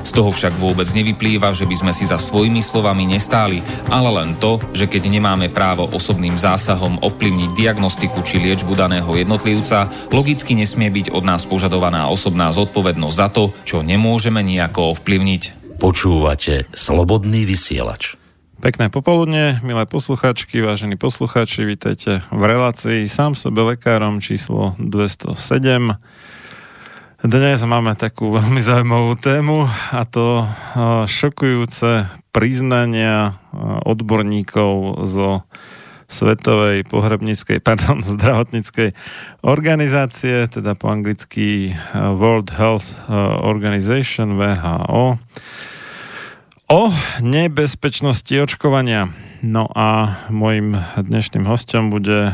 Z toho však vôbec nevyplýva, že by sme si za svojimi slovami nestáli, ale len to, že keď nemáme právo osobným zásahom ovplyvniť diagnostiku či liečbu daného jednotlivca, logicky nesmie byť od nás požadovaná osobná zodpovednosť za to, čo nemôžeme nejako ovplyvniť. Počúvate Slobodný vysielač. Pekné popoludne, milé posluchačky, vážení posluchači, vítajte v relácii sám sebe lekárom číslo 207. Dnes máme takú veľmi zaujímavú tému a to šokujúce priznania odborníkov zo Svetovej pohrebníckej, pardon, zdravotníckej organizácie, teda po anglicky World Health Organization, VHO, o nebezpečnosti očkovania. No a môjim dnešným hostom bude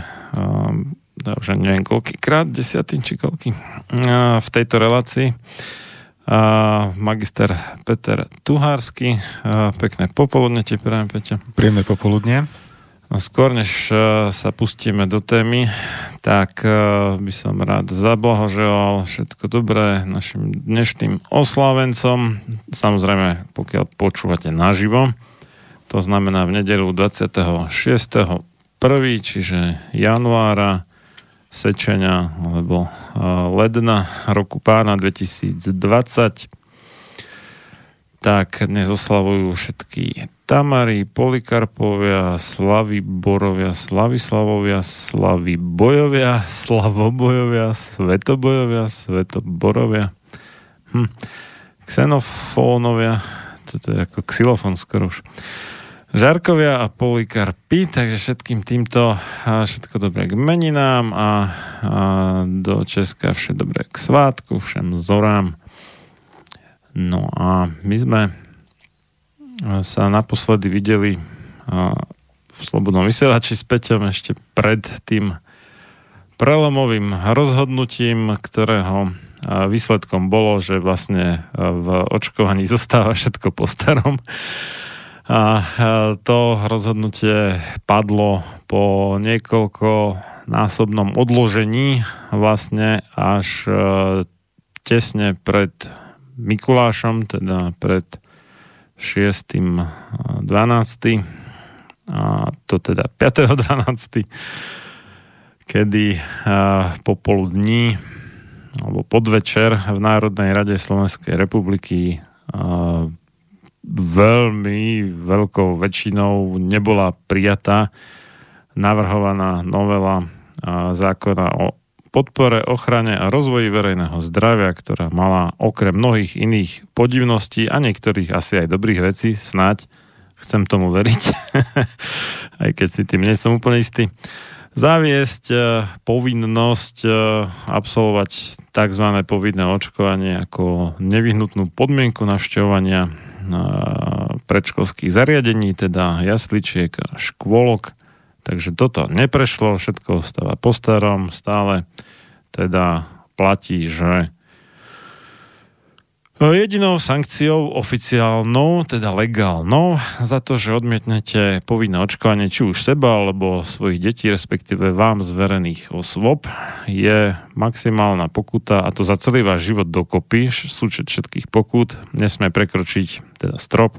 ja už neviem koľkýkrát, desiatý či koľký, v tejto relácii. Magister Peter Tuhársky. Pekné popoludne ti prajem, Peťa. Príjemné popoludne. No skôr, než sa pustíme do témy, tak by som rád zablahoželal všetko dobré našim dnešným oslávencom. Samozrejme, pokiaľ počúvate naživo, to znamená v nedelu 26. 1. čiže januára sečenia alebo ledna roku pána 2020 tak dnes oslavujú všetky Tamary, Polikarpovia, Slavy Borovia, Slavy Slavy Bojovia, Slavobojovia, Svetobojovia, Svetoborovia, hm. Xenofónovia, to je ako xylofón skoro už. Žarkovia a Polikarpy, takže všetkým týmto všetko dobré k meninám a, a do Česka všetko dobré k svátku, všem zorám. No a my sme sa naposledy videli v Slobodnom vysielači s Peťom ešte pred tým prelomovým rozhodnutím, ktorého výsledkom bolo, že vlastne v očkovaní zostáva všetko po starom a to rozhodnutie padlo po niekoľko násobnom odložení vlastne až e, tesne pred Mikulášom, teda pred 6.12. A to teda 5.12. kedy e, popoludní alebo podvečer v Národnej rade Slovenskej republiky e, veľmi veľkou väčšinou nebola prijatá navrhovaná novela zákona o podpore, ochrane a rozvoji verejného zdravia, ktorá mala okrem mnohých iných podivností a niektorých asi aj dobrých vecí, snáď, chcem tomu veriť, aj keď si tým nie som úplne istý, zaviesť e, povinnosť e, absolvovať tzv. povinné očkovanie ako nevyhnutnú podmienku navštevovania predškolských zariadení, teda jasličiek a škôlok. Takže toto neprešlo, všetko ostáva po starom, stále teda platí, že Jedinou sankciou oficiálnou, teda legálnou, za to, že odmietnete povinné očkovanie či už seba alebo svojich detí, respektíve vám zverených osôb, je maximálna pokuta a to za celý váš život dokopy, súčet všetkých pokút, nesme prekročiť, teda strop,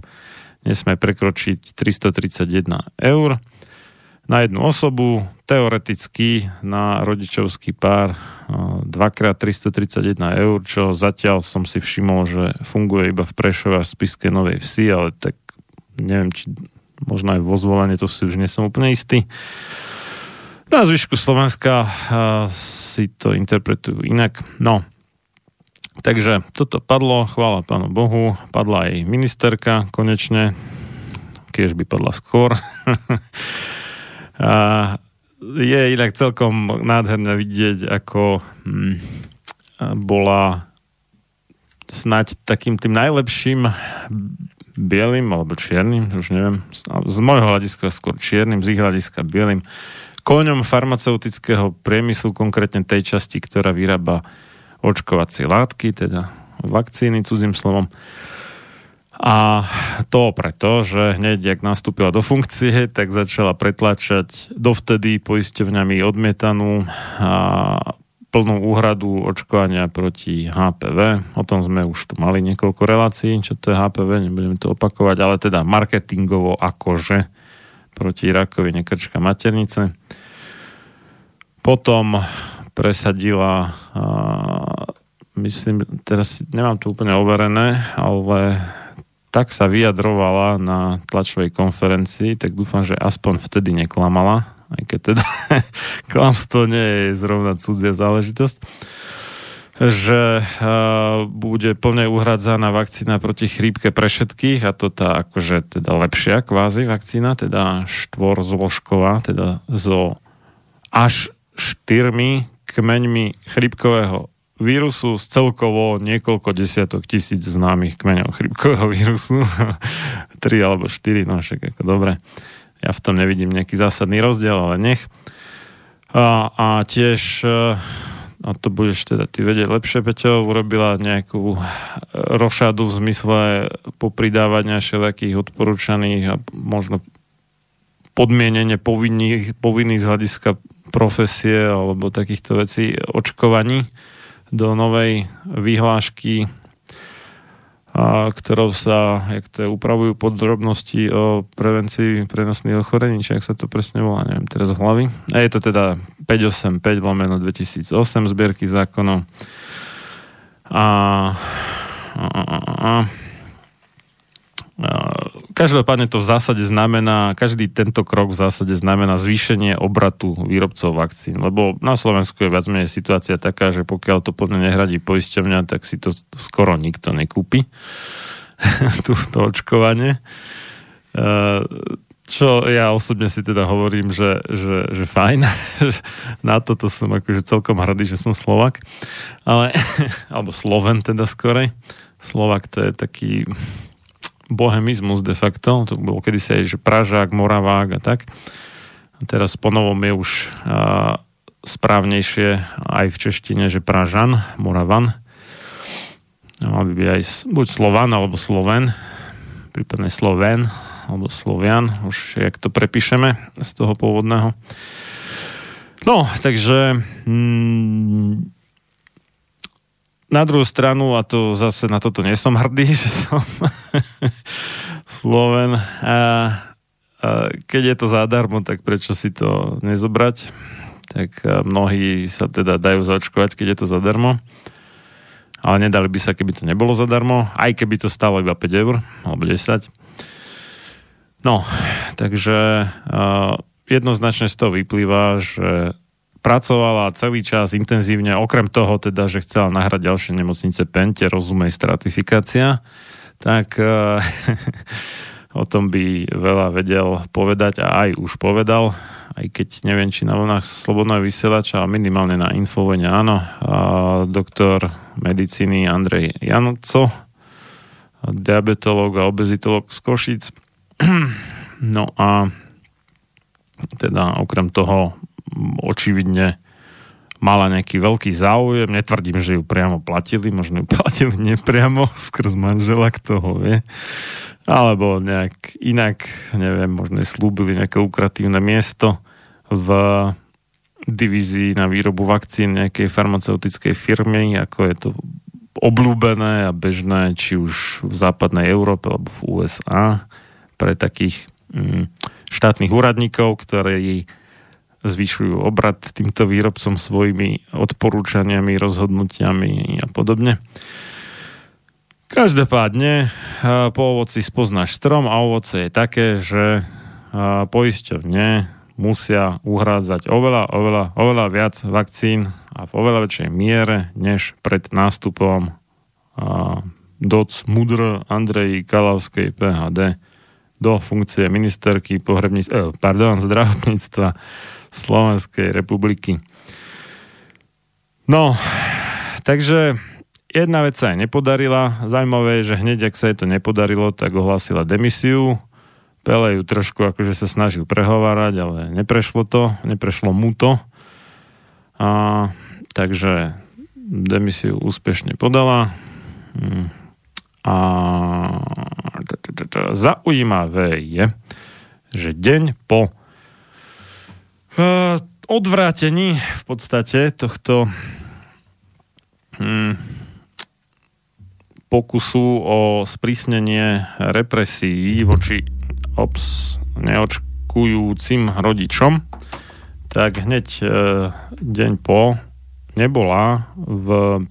nesme prekročiť 331 eur na jednu osobu, teoreticky na rodičovský pár 2x331 eur, čo zatiaľ som si všimol, že funguje iba v Prešove a Spiske Novej Vsi, ale tak neviem, či možno aj vo zvolenie, to si už nie som úplne istý. Na zvyšku Slovenska si to interpretujú inak. No, takže toto padlo, chvála pánu Bohu, padla aj ministerka konečne, keď by padla skôr. A je inak celkom nádherné vidieť, ako hm, bola snať takým tým najlepším bielým alebo čiernym, už neviem, z môjho hľadiska skôr čiernym, z ich hľadiska bielým, koňom farmaceutického priemyslu, konkrétne tej časti, ktorá vyrába očkovacie látky, teda vakcíny, cudzím slovom. A to preto, že hneď, jak nastúpila do funkcie, tak začala pretlačať dovtedy poisťovňami odmietanú a plnú úhradu očkovania proti HPV. O tom sme už tu mali niekoľko relácií, čo to je HPV, nebudeme to opakovať, ale teda marketingovo akože proti rakovine krčka maternice. Potom presadila myslím, teraz nemám to úplne overené, ale tak sa vyjadrovala na tlačovej konferencii, tak dúfam, že aspoň vtedy neklamala, aj keď teda klamstvo nie je zrovna cudzia záležitosť, že uh, bude plne uhradzaná vakcína proti chrípke pre všetkých a to tá akože teda lepšia kvázi vakcína, teda štvorzložková, teda zo až štyrmi kmeňmi chrípkového vírusu z celkovo niekoľko desiatok tisíc známych kmeňov chrypkového vírusu. Tri alebo štyri, no však ako dobre. Ja v tom nevidím nejaký zásadný rozdiel, ale nech. A, a tiež, e, a to budeš teda ty vedieť lepšie, Peťo, urobila nejakú rošadu v zmysle popridávania všelijakých odporúčaných a možno podmienenie povinných, povinných z hľadiska profesie alebo takýchto vecí očkovaní do novej vyhlášky, ktorou sa, jak to je, upravujú podrobnosti o prevencii prenosných ochorení, či ak sa to presne volá, neviem teraz z hlavy. A je to teda 585 lomeno 2008 zbierky zákonov. A, a, a, a Každopádne to v zásade znamená, každý tento krok v zásade znamená zvýšenie obratu výrobcov vakcín, lebo na Slovensku je viac menej situácia taká, že pokiaľ to plne nehradí poisťovňa, tak si to skoro nikto nekúpi, to očkovanie. E, čo ja osobne si teda hovorím, že, že, že fajn, na toto som akože celkom hrdý, že som Slovak, ale, alebo Sloven teda skorej. Slovak to je taký bohemizmus de facto, to bolo kedysi aj, že Pražák, Moravák a tak. A teraz ponovom je už a, správnejšie aj v češtine, že Pražan, Moravan. Mal by byť aj buď Slovan alebo Sloven, prípadne Sloven alebo Slovian, už jak to prepíšeme z toho pôvodného. No, takže mm, na druhú stranu, a to zase na toto nie som hrdý, že som Sloven, a, a keď je to zadarmo, tak prečo si to nezobrať? Tak mnohí sa teda dajú zaočkovať, keď je to zadarmo. ale nedali by sa, keby to nebolo zadarmo, aj keby to stalo iba 5 eur, alebo 10. No, takže uh, jednoznačne z toho vyplýva, že pracovala celý čas intenzívne, okrem toho teda, že chcela nahrať ďalšie nemocnice Pente, rozumej stratifikácia, tak uh, o tom by veľa vedel povedať a aj už povedal, aj keď neviem, či na vlnách slobodného vysielača, ale minimálne na Infovene áno, doktor medicíny Andrej Janco, diabetolog a obezitolog z Košic, No a teda okrem toho očividne mala nejaký veľký záujem, netvrdím, že ju priamo platili, možno ju platili nepriamo skrz manžela, kto ho vie, alebo nejak inak, neviem, možno slúbili nejaké lukratívne miesto v divízii na výrobu vakcín nejakej farmaceutickej firmy, ako je to obľúbené a bežné, či už v západnej Európe alebo v USA pre takých mm, štátnych úradníkov, ktorí zvyšujú obrad týmto výrobcom svojimi odporúčaniami, rozhodnutiami a podobne. Každopádne po ovoci spoznáš strom a ovoce je také, že poisťovne musia uhrádzať oveľa, oveľa, oveľa viac vakcín a v oveľa väčšej miere, než pred nástupom DOC Mudr Andrej Kalavskej PHD do funkcie ministerky pohrebníc, eh, pardon, zdravotníctva Slovenskej republiky. No, takže jedna vec sa aj nepodarila. Zajímavé je, že hneď, ak sa jej to nepodarilo, tak ohlásila demisiu. Pele ju trošku akože sa snažil prehovárať, ale neprešlo to, neprešlo mu to. A, takže demisiu úspešne podala. Hm. A zaujímavé je, že deň po odvrátení v podstate tohto hm, pokusu o sprísnenie represí voči ops, neočkujúcim rodičom, tak hneď uh, deň po nebola v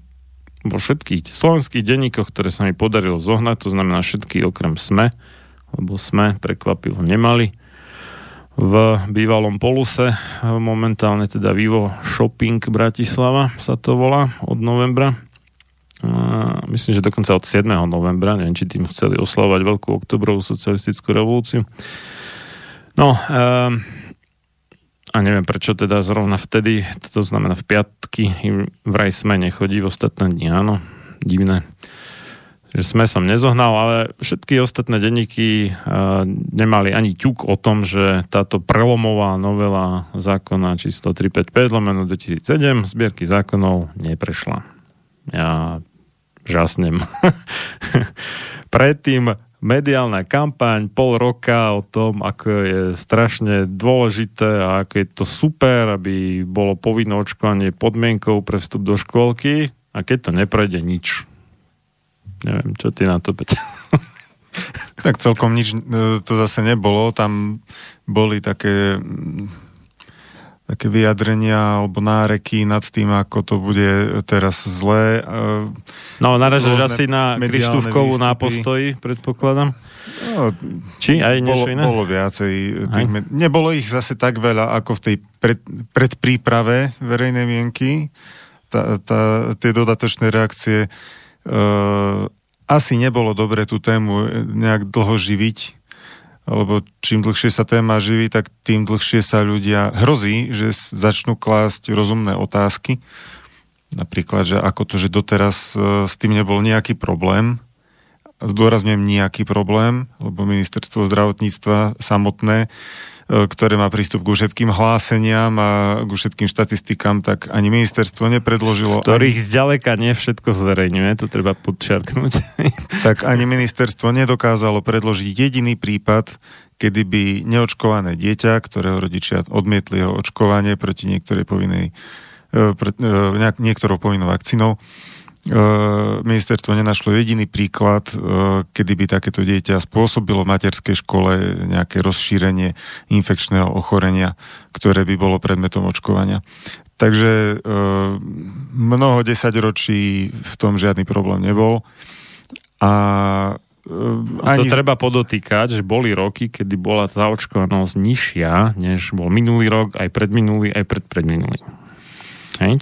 vo všetkých slovenských denníkoch, ktoré sa mi podarilo zohnať, to znamená všetky okrem SME, lebo SME prekvapivo nemali. V bývalom Poluse, momentálne teda Vivo Shopping Bratislava sa to volá od novembra. Myslím, že dokonca od 7. novembra, neviem, či tým chceli oslavovať veľkú oktobrovú socialistickú revolúciu. No, um, a neviem prečo teda zrovna vtedy, to znamená v piatky, vraj sme nechodí, v ostatné dni áno, divné. Že sme som nezohnal, ale všetky ostatné denníky uh, nemali ani ťuk o tom, že táto prelomová novela zákona číslo 355 lomeno 2007 zbierky zákonov neprešla. Ja žasnem. Predtým mediálna kampaň pol roka o tom, ako je strašne dôležité a ako je to super, aby bolo povinné očkovanie podmienkou pre vstup do škôlky a keď to neprejde nič. Neviem, čo ty na to, Peťa? Tak celkom nič e, to zase nebolo. Tam boli také také vyjadrenia alebo náreky nad tým, ako to bude teraz zlé. No, naražaš asi na Krištúvkovú na postoji, predpokladám? No, Či aj niečo iné? Bolo viacej. Tých med- nebolo ich zase tak veľa, ako v tej pred, predpríprave verejnej mienky. Tá, tá, tie dodatočné reakcie uh, asi nebolo dobre tú tému nejak dlho živiť, lebo čím dlhšie sa téma živí, tak tým dlhšie sa ľudia hrozí, že začnú klásť rozumné otázky. Napríklad, že ako to, že doteraz e, s tým nebol nejaký problém. Zdôrazňujem nejaký problém, lebo ministerstvo zdravotníctva samotné ktoré má prístup ku všetkým hláseniam a ku všetkým štatistikám, tak ani ministerstvo nepredložilo... Z ktorých ani... zďaleka nie všetko zverejňuje, to treba podčiarknúť. tak ani ministerstvo nedokázalo predložiť jediný prípad, kedy by neočkované dieťa, ktorého rodičia odmietli jeho očkovanie proti niektorej povinnej, e, pre, e, niektorou povinnou vakcínou, ministerstvo nenašlo jediný príklad, kedy by takéto dieťa spôsobilo v materskej škole nejaké rozšírenie infekčného ochorenia, ktoré by bolo predmetom očkovania. Takže e, mnoho desaťročí v tom žiadny problém nebol. A a to treba podotýkať, že boli roky, kedy bola zaočkovanosť nižšia, než bol minulý rok, aj predminulý, aj predpredminulý.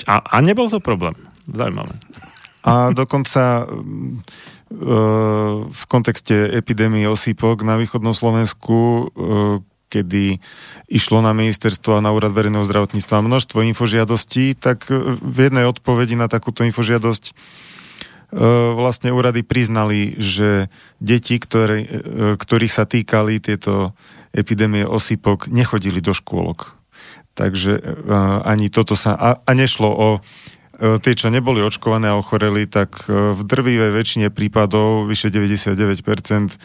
A, a nebol to problém. Zaujímavé. A dokonca v kontexte epidémie osýpok na východnom Slovensku, kedy išlo na ministerstvo a na úrad verejného zdravotníctva množstvo infožiadostí, tak v jednej odpovedi na takúto infožiadosť vlastne úrady priznali, že deti, ktoré, ktorých sa týkali tieto epidémie osýpok, nechodili do škôlok. Takže ani toto sa... A, a nešlo o tie, čo neboli očkované a ochoreli, tak e, v drvivej väčšine prípadov, vyše 99%, e,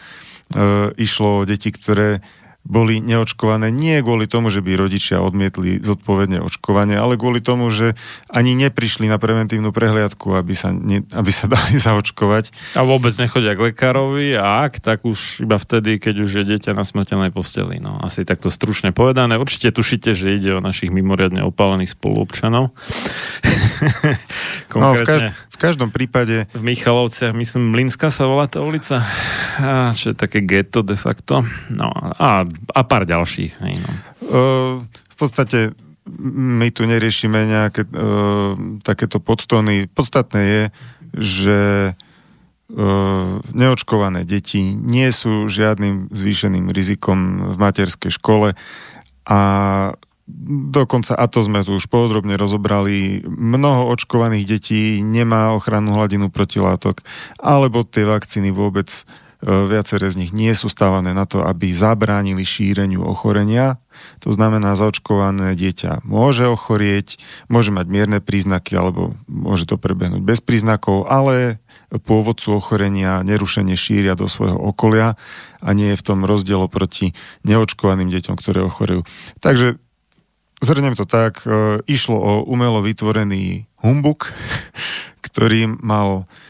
išlo o deti, ktoré boli neočkované nie kvôli tomu, že by rodičia odmietli zodpovedne očkovanie, ale kvôli tomu, že ani neprišli na preventívnu prehliadku, aby sa, ne, aby sa dali zaočkovať. A vôbec nechodia k lekárovi a ak, tak už iba vtedy, keď už je dieťa na smrteľnej posteli. No, asi takto stručne povedané. Určite tušíte, že ide o našich mimoriadne opálených spoluobčanov. no, v, kaž- v každom prípade... V Michalovciach, myslím, Mlinská sa volá tá ulica, a, čo je také ghetto de facto. No a a pár ďalších. Hej, no. uh, v podstate my tu neriešime nejaké uh, takéto podtóny. Podstatné je, že uh, neočkované deti nie sú žiadnym zvýšeným rizikom v materskej škole a dokonca, a to sme tu už podrobne rozobrali, mnoho očkovaných detí nemá ochrannú hladinu protilátok, alebo tie vakcíny vôbec viaceré z nich nie sú stávané na to, aby zabránili šíreniu ochorenia. To znamená, zaočkované dieťa môže ochorieť, môže mať mierne príznaky alebo môže to prebehnúť bez príznakov, ale pôvodcu ochorenia nerušenie šíria do svojho okolia a nie je v tom rozdiel proti neočkovaným deťom, ktoré ochorejú. Takže zhrnem to tak, e, išlo o umelo vytvorený humbuk, ktorý mal E,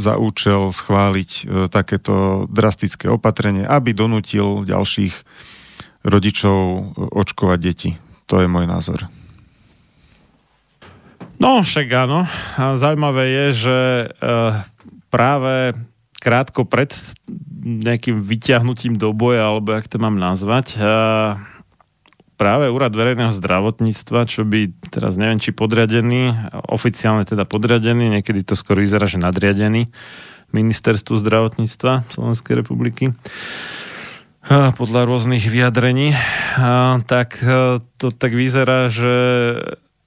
za účel schváliť e, takéto drastické opatrenie, aby donútil ďalších rodičov e, očkovať deti. To je môj názor. No, však áno. A zaujímavé je, že práve krátko pred nejakým vyťahnutím do boja, alebo jak to mám nazvať, práve úrad verejného zdravotníctva, čo by teraz neviem, či podriadený, oficiálne teda podriadený, niekedy to skoro vyzerá, že nadriadený ministerstvu zdravotníctva Slovenskej republiky podľa rôznych vyjadrení, tak e, to tak vyzerá, že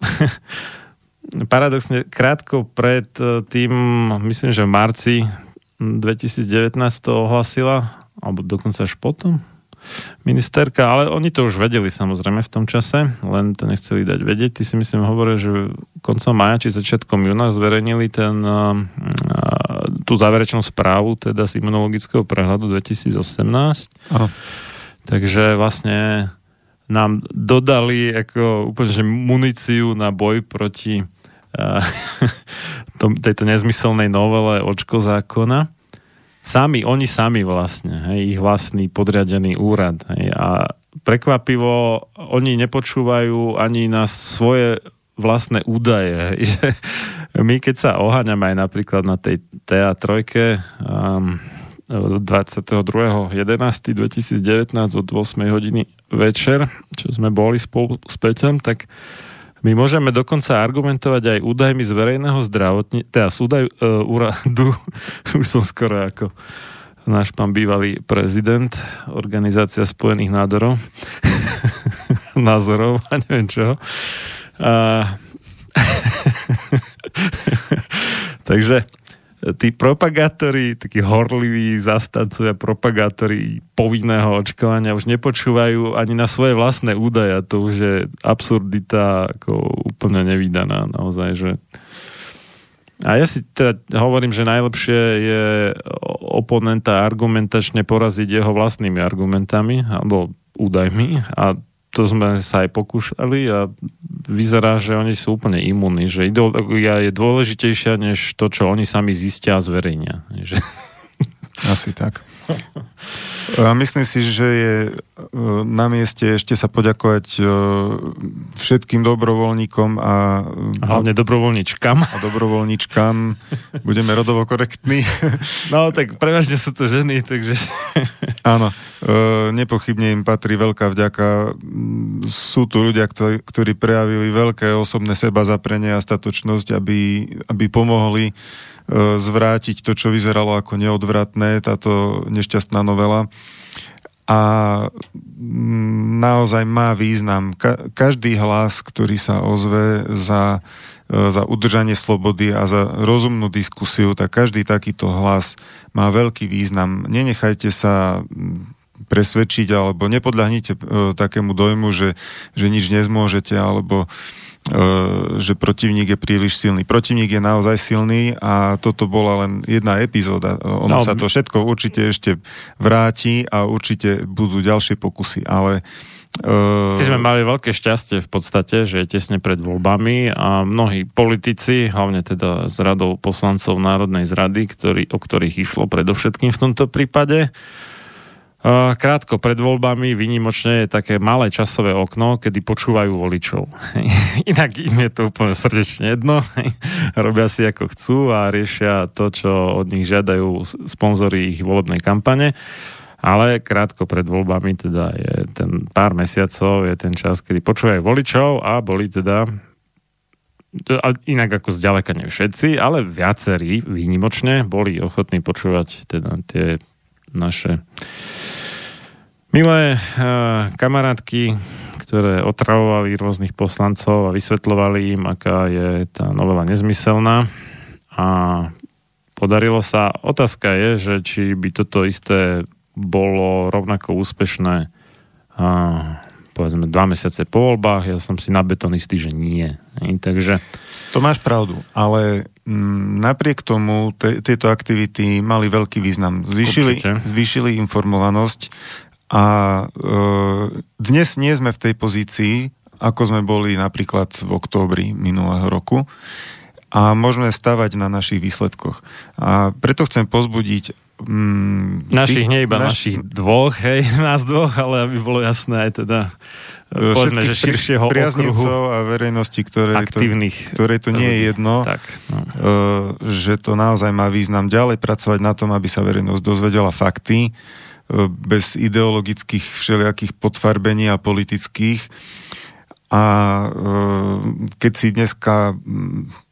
paradoxne krátko pred e, tým, myslím, že v marci 2019 to ohlasila, alebo dokonca až potom, ministerka, ale oni to už vedeli samozrejme v tom čase, len to nechceli dať vedieť. Ty si myslím hovoril, že koncom maja či začiatkom júna zverejnili ten, tú záverečnú správu teda z imunologického prehľadu 2018. Aha. Takže vlastne nám dodali ako úplne že muníciu na boj proti tejto nezmyselnej novele očko zákona. Sami, oni sami vlastne, hej, ich vlastný podriadený úrad. Hej, a prekvapivo, oni nepočúvajú ani na svoje vlastné údaje. Hej, že my keď sa oháňame aj napríklad na tej TA3 um, 22.11.2019 od 8 hodiny večer, čo sme boli spolu s Peťom, tak my môžeme dokonca argumentovať aj údajmi z verejného zdravotní, teda z údaj, uh, úradu, už som skoro ako náš pán bývalý prezident Organizácia spojených nádorov, názorov a neviem čo. Uh, takže tí propagátori, takí horliví zastancovia propagátori povinného očkovania už nepočúvajú ani na svoje vlastné údaje. To už je absurdita ako úplne nevydaná naozaj, že a ja si teda hovorím, že najlepšie je oponenta argumentačne poraziť jeho vlastnými argumentami alebo údajmi a to sme sa aj pokúšali a vyzerá, že oni sú úplne imunní, že ideológia je dôležitejšia než to, čo oni sami zistia a zverejnia. Asi tak. Myslím si, že je e, na mieste ešte sa poďakovať e, všetkým dobrovoľníkom a... Hlavne dobrovoľničkám. A dobrovoľničkám. Budeme rodovo korektní. No, tak prevažne sú to ženy, takže... Áno, e, nepochybne im patrí veľká vďaka. Sú tu ľudia, ktorí, prejavili veľké osobné seba zaprenie a statočnosť, aby, aby pomohli zvrátiť to, čo vyzeralo ako neodvratné, táto nešťastná novela. A mm, naozaj má význam. Ka- každý hlas, ktorý sa ozve za, e, za udržanie slobody a za rozumnú diskusiu, tak každý takýto hlas má veľký význam. Nenechajte sa mm, presvedčiť alebo nepodľahnite e, takému dojmu, že, že nič nezmôžete alebo E, že protivník je príliš silný. Protivník je naozaj silný a toto bola len jedna epizóda. Ono no, sa to všetko určite ešte vráti a určite budú ďalšie pokusy, ale Uh, My sme mali veľké šťastie v podstate, že je tesne pred voľbami a mnohí politici, hlavne teda z radou poslancov Národnej zrady, ktorý, o ktorých išlo predovšetkým v tomto prípade, Krátko pred voľbami výnimočne je také malé časové okno, kedy počúvajú voličov. Inak im je to úplne srdečne jedno. Robia si ako chcú a riešia to, čo od nich žiadajú sponzory ich volebnej kampane. Ale krátko pred voľbami teda je ten pár mesiacov, je ten čas, kedy počúvajú voličov a boli teda inak ako zďaleka ne všetci, ale viacerí výnimočne boli ochotní počúvať teda tie naše milé uh, kamarátky, ktoré otravovali rôznych poslancov a vysvetľovali im, aká je tá novela nezmyselná. A podarilo sa. Otázka je, že či by toto isté bolo rovnako úspešné a povedzme dva mesiace po voľbách. Ja som si na beton istý, že nie. Takže... To máš pravdu, ale napriek tomu te, tieto aktivity mali veľký význam. Zvýšili, zvýšili informovanosť a e, dnes nie sme v tej pozícii, ako sme boli napríklad v októbri minulého roku a môžeme stavať na našich výsledkoch. A preto chcem pozbudiť mm, našich, nie iba naš... našich dvoch, hej, nás dvoch, ale aby bolo jasné aj teda povedzme, že širšieho okruhu a verejnosti, ktoré aktívnych, to, ktoré to nie je jedno, tak, no. uh, že to naozaj má význam ďalej pracovať na tom, aby sa verejnosť dozvedela fakty, uh, bez ideologických všelijakých podfarbení a politických. A uh, keď si dneska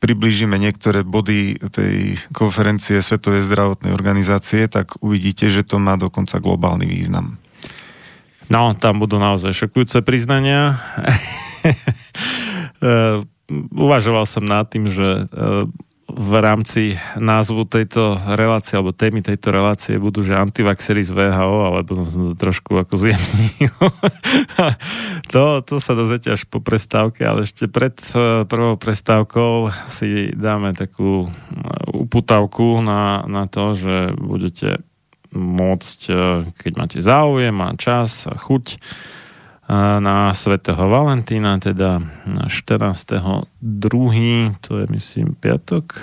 priblížime niektoré body tej konferencie Svetovej zdravotnej organizácie, tak uvidíte, že to má dokonca globálny význam. No, tam budú naozaj šokujúce priznania. E, uvažoval som nad tým, že e, v rámci názvu tejto relácie alebo témy tejto relácie budú, že antivaxery z VHO, alebo som to trošku ako zjemnil. to, to sa dozviete až po prestávke, ale ešte pred e, prvou prestávkou si dáme takú uputavku na, na to, že budete môcť, e, keď máte záujem a čas a chuť e, na svätého Valentína, teda na 14. 2. to je myslím piatok.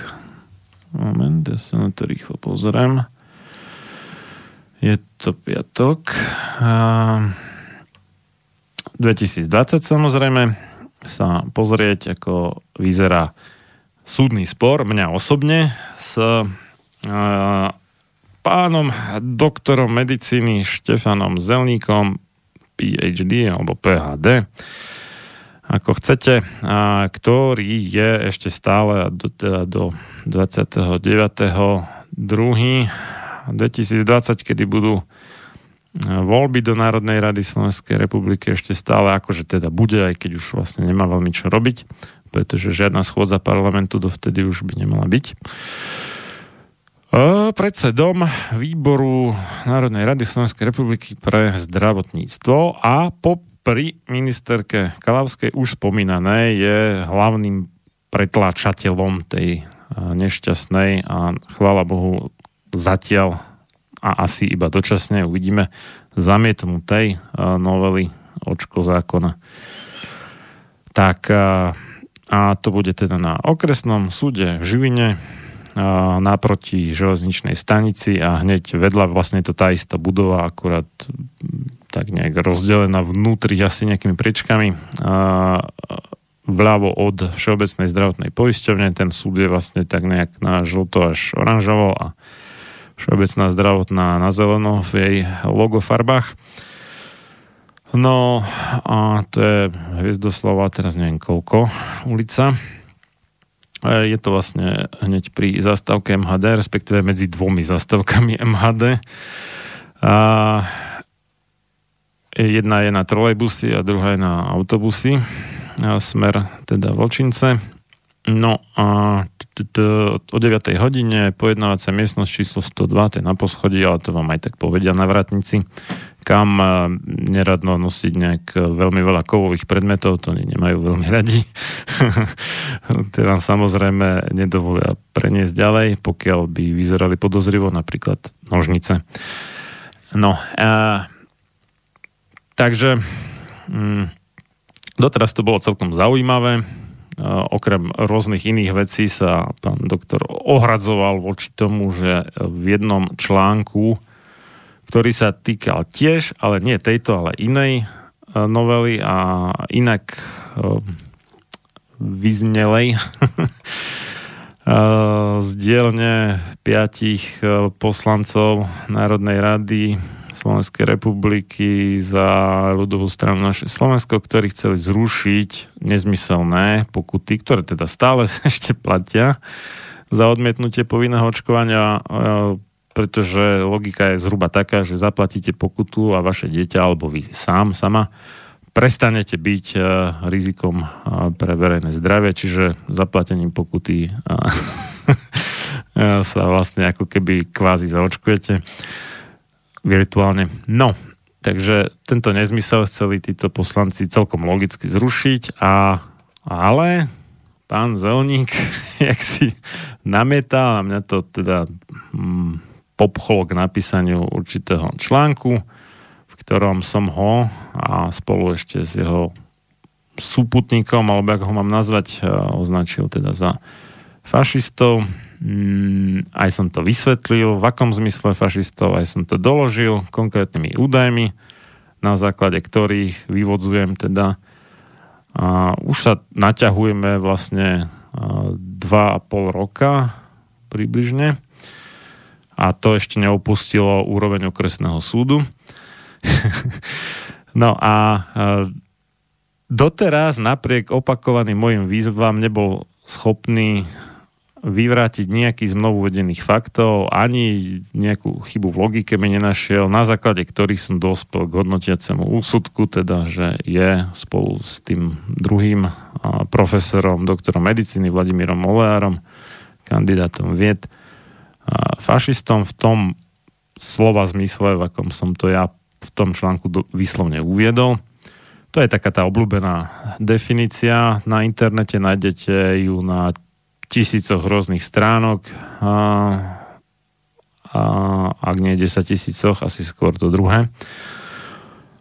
Moment, ja sa na to rýchlo pozriem. Je to piatok. 2020 samozrejme sa pozrieť, ako vyzerá súdny spor mňa osobne s pánom doktorom medicíny Štefanom Zelníkom, PhD alebo PhD, ako chcete, a ktorý je ešte stále do, teda do 29.2.2020, kedy budú voľby do Národnej rady Slovenskej republiky ešte stále akože teda bude, aj keď už vlastne nemá veľmi čo robiť, pretože žiadna schôdza parlamentu dovtedy už by nemala byť predsedom výboru Národnej rady Slovenskej republiky pre zdravotníctvo a po pri ministerke Kalavskej už spomínané je hlavným pretláčateľom tej nešťastnej a chvála Bohu zatiaľ a asi iba dočasne uvidíme zamietnutej novely očko zákona. Tak a to bude teda na okresnom súde v Živine naproti železničnej stanici a hneď vedľa vlastne to tá istá budova, akurát tak nejak rozdelená vnútri asi nejakými priečkami vľavo od Všeobecnej zdravotnej poisťovne. Ten súd je vlastne tak nejak na žlto až oranžovo a Všeobecná zdravotná na zeleno v jej logofarbách. No a to je Hviezdoslava, teraz neviem koľko, ulica. Je to vlastne hneď pri zastávke MHD, respektíve medzi dvomi zastávkami MHD. A jedna je na trolejbusy a druhá je na autobusy smer teda Vlčince. No a o 9. hodine pojednávacia miestnosť číslo 102, to je na poschodí, ale to vám aj tak povedia na vratnici, kam neradno nosiť nejak veľmi veľa kovových predmetov, to nemajú veľmi radi. to vám samozrejme nedovolia preniesť ďalej, pokiaľ by vyzerali podozrivo, napríklad nožnice. No, a, takže... Mm, Doteraz to bolo celkom zaujímavé. Okrem rôznych iných vecí sa pán doktor ohradzoval voči tomu, že v jednom článku, ktorý sa týkal tiež, ale nie tejto, ale inej e, novely a inak e, vyznelej e, z dielne piatich poslancov Národnej rady Slovenskej republiky za ľudovú stranu naše Slovensko, ktorí chceli zrušiť nezmyselné pokuty, ktoré teda stále ešte platia za odmietnutie povinného očkovania, pretože logika je zhruba taká, že zaplatíte pokutu a vaše dieťa alebo vy sám, sama prestanete byť e, rizikom e, pre verejné zdravie, čiže zaplatením pokuty sa vlastne ako keby kvázi zaočkujete virtuálne. No, takže tento nezmysel chceli títo poslanci celkom logicky zrušiť, a, ale pán Zelník, jak si namieta, a mňa to teda hm, popchlo k napísaniu určitého článku, v ktorom som ho a spolu ešte s jeho súputníkom, alebo ako ho mám nazvať, označil teda za fašistov. Mm, aj som to vysvetlil, v akom zmysle fašistov, aj som to doložil konkrétnymi údajmi, na základe ktorých vyvodzujem teda a už sa naťahujeme vlastne dva a pol roka približne a to ešte neopustilo úroveň okresného súdu. no a doteraz napriek opakovaným mojim výzvam nebol schopný vyvrátiť nejaký z mnou uvedených faktov, ani nejakú chybu v logike mi nenašiel, na základe ktorých som dospel k hodnotiacemu úsudku, teda, že je spolu s tým druhým profesorom, doktorom medicíny Vladimírom Oleárom, kandidátom vied, fašistom v tom slova zmysle, v akom som to ja v tom článku do, vyslovne uviedol. To je taká tá obľúbená definícia. Na internete nájdete ju na tisícoch rôznych stránok a, a ak nie 10 tisícoch, asi skôr to druhé.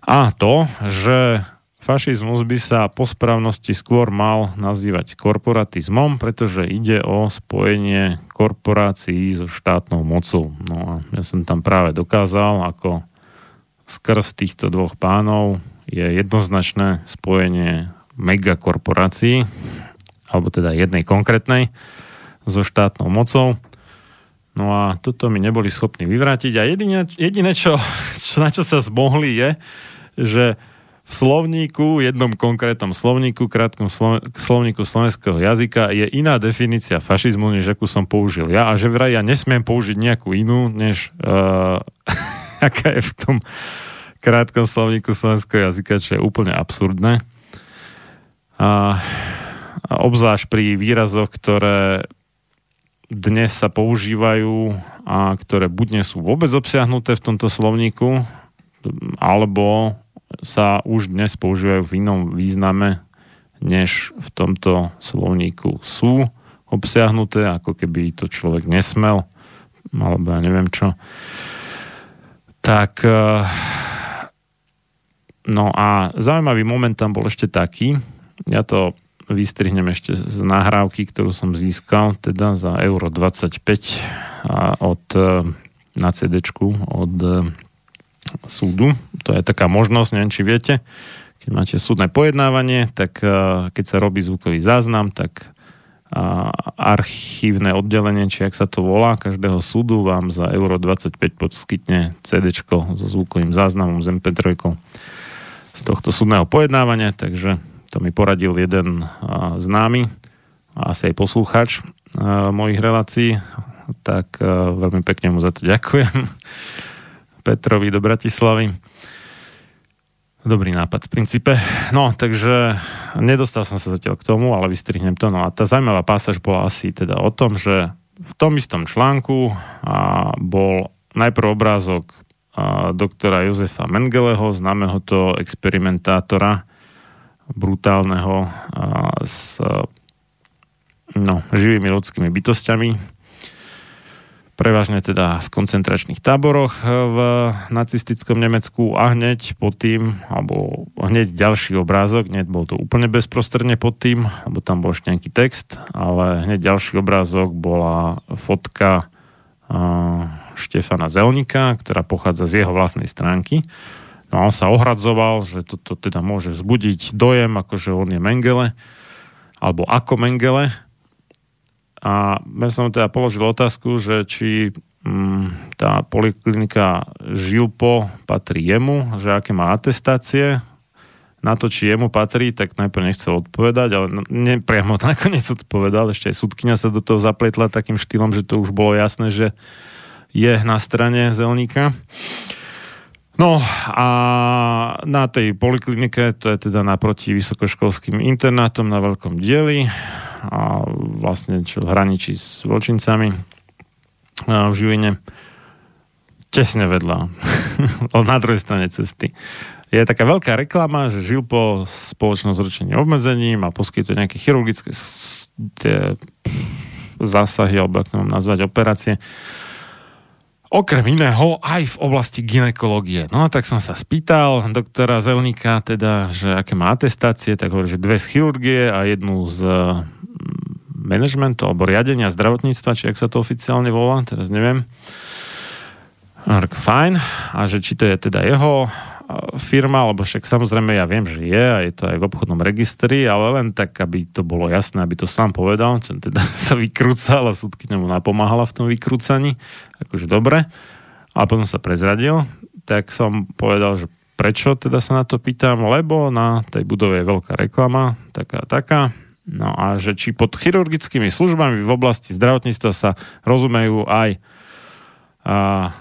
A to, že fašizmus by sa po správnosti skôr mal nazývať korporatizmom, pretože ide o spojenie korporácií so štátnou mocou. No a ja som tam práve dokázal, ako skrz týchto dvoch pánov je jednoznačné spojenie megakorporácií, alebo teda jednej konkrétnej, so štátnou mocou. No a toto mi neboli schopní vyvrátiť. A jediné, jediné čo, čo, na čo sa zmohli, je, že v slovníku, jednom konkrétnom slovníku, krátkom slovníku slovenského jazyka je iná definícia fašizmu, než akú som použil ja. A že vraj ja nesmiem použiť nejakú inú, než uh, aká je v tom krátkom slovníku slovenského jazyka, čo je úplne absurdné. A uh, obzvlášť pri výrazoch, ktoré dnes sa používajú a ktoré buď nie sú vôbec obsiahnuté v tomto slovníku, alebo sa už dnes používajú v inom význame, než v tomto slovníku sú obsiahnuté, ako keby to človek nesmel, alebo ja neviem čo. Tak eh, no a zaujímavý moment tam bol ešte taký, ja to vystrihnem ešte z nahrávky, ktorú som získal, teda za euro 25 a od, e, na CD od súdu. To je taká možnosť, neviem, či viete, keď máte súdne pojednávanie, tak e, keď sa robí zvukový záznam, tak archívne oddelenie, či ak sa to volá, každého súdu vám za euro 25 poskytne CD so zvukovým záznamom z MP3 z tohto súdneho pojednávania, takže to mi poradil jeden známy a asi aj poslúchač mojich relácií, tak veľmi pekne mu za to ďakujem. Petrovi do Bratislavy. Dobrý nápad v princípe. No, takže nedostal som sa zatiaľ k tomu, ale vystrihnem to. No a tá zaujímavá pásaž bola asi teda o tom, že v tom istom článku a bol najprv obrázok a doktora Jozefa Mengeleho, známeho to experimentátora brutálneho a s no, živými ľudskými bytostiami, prevažne teda v koncentračných táboroch v nacistickom Nemecku a hneď pod tým, alebo hneď ďalší obrázok, hneď bol to úplne bezprostredne pod tým, lebo tam bol ešte nejaký text, ale hneď ďalší obrázok bola fotka Štefana Zelnika, ktorá pochádza z jeho vlastnej stránky. No a on sa ohradzoval, že toto teda môže vzbudiť dojem, akože on je Mengele, alebo ako Mengele, a ja som teda položil otázku, že či mm, tá poliklinika Žilpo patrí jemu, že aké má atestácie, na to, či jemu patrí, tak najprv nechcel odpovedať, ale nepriamo nakoniec odpovedal, ešte aj súdkynia sa do toho zapletla takým štýlom, že to už bolo jasné, že je na strane Zelníka. No a na tej poliklinike, to je teda naproti vysokoškolským internátom na Veľkom dieli, a vlastne čo hraničí s Vočincami v Žiline tesne vedľa na druhej strane cesty je taká veľká reklama, že Žilpo spoločnosť s ročeným obmedzením a poskytuje nejaké chirurgické tie zásahy, alebo ak to mám nazvať, operácie. Okrem iného aj v oblasti ginekológie. No a tak som sa spýtal doktora Zelníka, teda, že aké má atestácie, tak hovorí, že dve z chirurgie a jednu z manažmentu alebo riadenia zdravotníctva, či ak sa to oficiálne volá, teraz neviem. Fajn. A že či to je teda jeho firma, alebo však samozrejme ja viem, že je a je to aj v obchodnom registri, ale len tak, aby to bolo jasné, aby to sám povedal, čo teda sa vykrúcal a súdkyňa mu napomáhala v tom vykrúcaní. Akože dobre. A potom sa prezradil, tak som povedal, že prečo teda sa na to pýtam, lebo na tej budove je veľká reklama, taká taká, No a že či pod chirurgickými službami v oblasti zdravotníctva sa rozumejú aj a,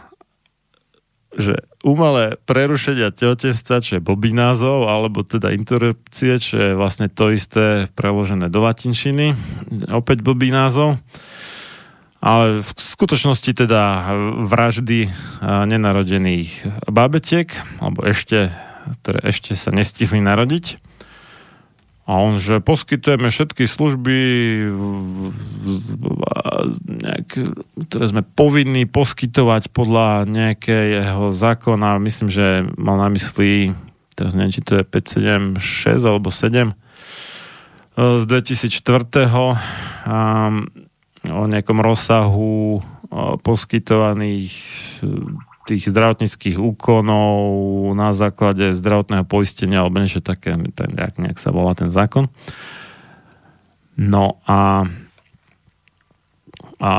že umelé prerušenia tehotenstva, čo je blbý názov, alebo teda interrupcie, čo je vlastne to isté preložené do latinčiny, opäť blbý názov. Ale v skutočnosti teda vraždy nenarodených bábetiek, alebo ešte, ktoré ešte sa nestihli narodiť, a on, že poskytujeme všetky služby, nejak, ktoré sme povinní poskytovať podľa nejakého zákona. Myslím, že mal na mysli, teraz neviem, či to je 576 alebo 7 z 2004. o nejakom rozsahu poskytovaných tých zdravotníckých úkonov na základe zdravotného poistenia alebo niečo také, ten, nejak, nejak sa volá ten zákon. No a, a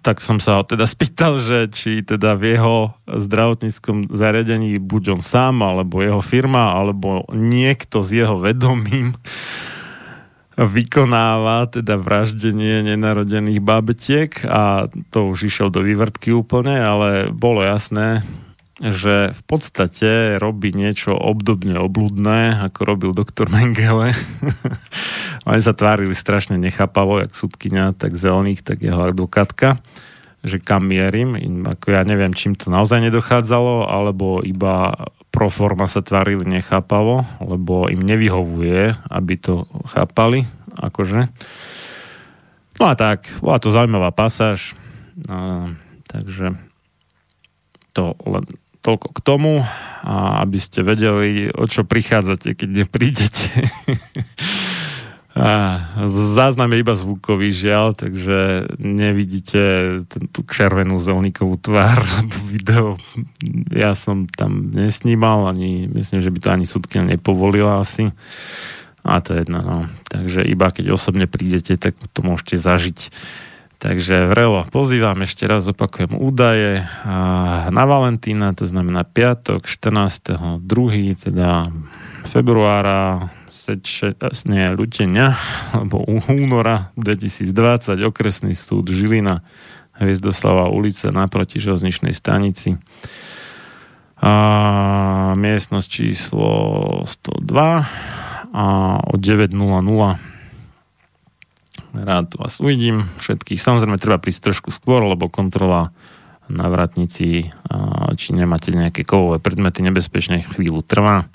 tak som sa ho teda spýtal, že či teda v jeho zdravotníckom zariadení buď on sám, alebo jeho firma, alebo niekto s jeho vedomím vykonáva teda vraždenie nenarodených bábetiek a to už išiel do vývrtky úplne, ale bolo jasné, že v podstate robí niečo obdobne obludné, ako robil doktor Mengele. Oni sa tvárili strašne nechápavo, jak súdkynia, tak zelených, tak jeho advokátka, že kam mierim. Ako ja neviem, čím to naozaj nedochádzalo, alebo iba pro forma sa tvárili nechápavo, lebo im nevyhovuje, aby to chápali, akože. No a tak, bola to zaujímavá pasáž, a, takže to len toľko k tomu, a aby ste vedeli, o čo prichádzate, keď neprídete. Záznam je iba zvukový žiaľ, takže nevidíte ten, tú červenú zelníkovú tvár video. Ja som tam nesnímal, ani myslím, že by to ani súdky nepovolila asi. A to je jedno, no. Takže iba keď osobne prídete, tak to môžete zažiť. Takže vrelo pozývam, ešte raz opakujem údaje na Valentína, to znamená piatok 14.2. teda februára seče, nie, Lutenia, alebo února 2020, okresný súd Žilina, Hviezdoslava ulice naproti železničnej stanici. A miestnosť číslo 102 a o 9.00 rád vás uvidím všetkých. Samozrejme treba prísť trošku skôr, lebo kontrola na vratnici, či nemáte nejaké kovové predmety nebezpečné, chvíľu trvá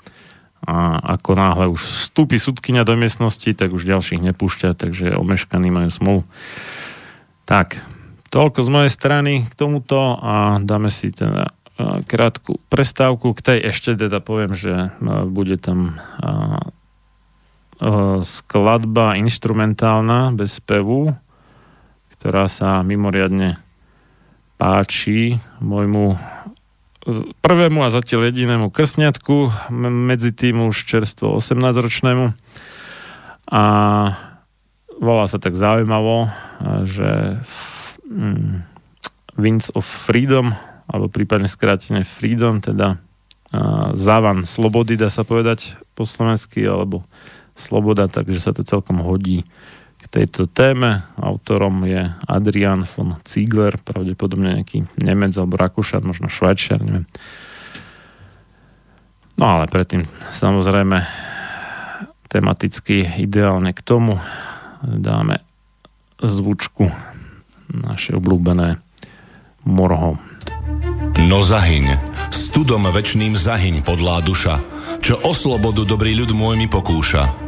a ako náhle už vstúpi sudkynia do miestnosti, tak už ďalších nepúšťa, takže omeškaní majú smolu. Tak, toľko z mojej strany k tomuto a dáme si teda krátku prestávku. K tej ešte teda poviem, že bude tam skladba instrumentálna bez spevu, ktorá sa mimoriadne páči môjmu prvému a zatiaľ jedinému krsňatku, medzi tým už čerstvo 18-ročnému. A volá sa tak zaujímavo, že mm, Winds of Freedom, alebo prípadne skrátene Freedom, teda závan slobody, dá sa povedať po slovensky, alebo sloboda, takže sa to celkom hodí tejto téme. Autorom je Adrian von Ziegler, pravdepodobne nejaký Nemec alebo Rakúšan, možno Švajčiar, neviem. No ale predtým samozrejme tematicky ideálne k tomu dáme zvučku naše obľúbené Morho. No zahyň, studom večným zahyň podlá duša, čo o slobodu dobrý ľud môj mi pokúša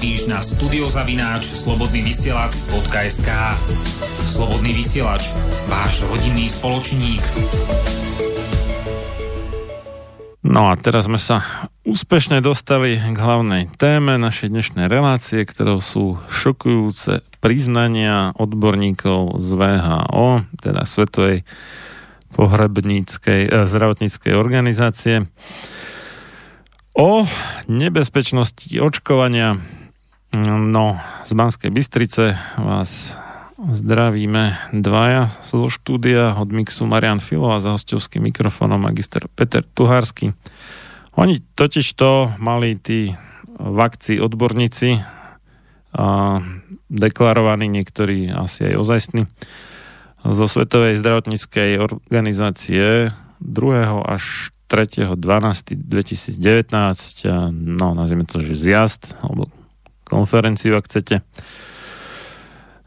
Napíš na studiozavináč slobodnyvysielac.sk Slobodný vysielač, váš rodinný spoločník. No a teraz sme sa úspešne dostali k hlavnej téme našej dnešnej relácie, ktorou sú šokujúce priznania odborníkov z VHO, teda Svetovej pohrebníckej, eh, zdravotníckej organizácie o nebezpečnosti očkovania. No, z Banskej Bystrice vás zdravíme dvaja zo štúdia od Mixu Marian Filo a za hostovským mikrofónom magister Peter Tuhársky. Oni totiž to mali tí vakcí odborníci a deklarovaní, niektorí asi aj ozajstní, zo Svetovej zdravotníckej organizácie 2. až 3.12.2019, no nazvime to, že zjazd, alebo konferenciu, ak chcete.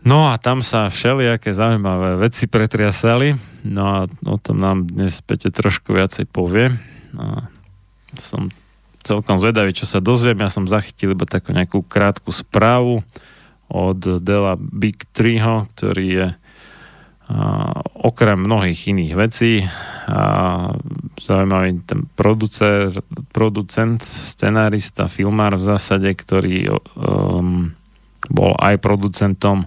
No a tam sa všelijaké zaujímavé veci pretriasali, no a o tom nám dnes Pete trošku viacej povie. No, som celkom zvedavý, čo sa dozviem. Ja som zachytil iba takú nejakú krátku správu od Dela Big Treeho, ktorý je okrem mnohých iných vecí zaujímavý ten producer, producent, scenárista, filmár v zásade, ktorý um, bol aj producentom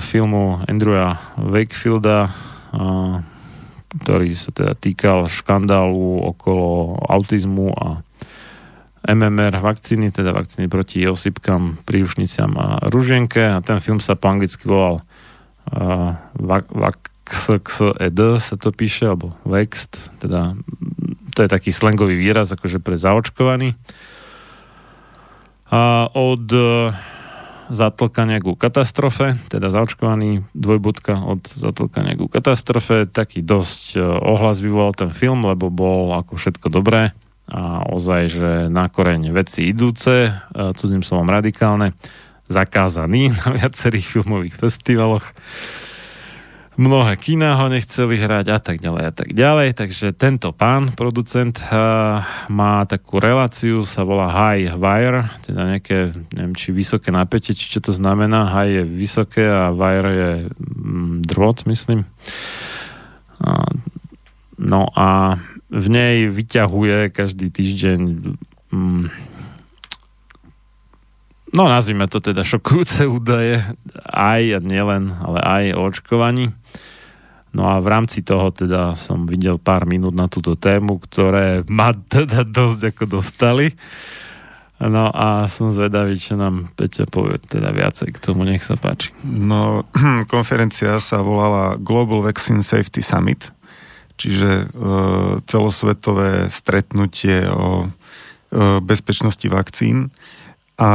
filmu Andrewa Wakefielda, ktorý sa teda týkal škandálu okolo autizmu a MMR vakcíny, teda vakcíny proti osypkám, príušniciam a ružienke. A ten film sa po anglicky volal VAXXED sa to píše, alebo VEXT, teda to je taký slangový výraz, akože pre zaočkovaný. A od uh, zatlkania ku katastrofe, teda zaočkovaný dvojbudka od zatlkania ku katastrofe, taký dosť uh, ohlas vyvolal ten film, lebo bol ako všetko dobré a ozaj, že na koreň veci idúce, uh, cudzím slovom radikálne, zakázaný na viacerých filmových festivaloch. Mnohé kina ho nechceli hrať a tak ďalej a tak ďalej. Takže tento pán, producent, má takú reláciu, sa volá High Wire, teda nejaké, neviem, či vysoké napätie, či čo to znamená. High je vysoké a wire je mm, drôt, myslím. No a v nej vyťahuje každý týždeň mm, no nazvime to teda šokujúce údaje, aj nielen, ale aj o očkovaní. No a v rámci toho teda som videl pár minút na túto tému, ktoré ma teda dosť ako dostali. No a som zvedavý, čo nám Peťa povie teda viacej k tomu, nech sa páči. No, konferencia sa volala Global Vaccine Safety Summit, čiže e, celosvetové stretnutie o e, bezpečnosti vakcín a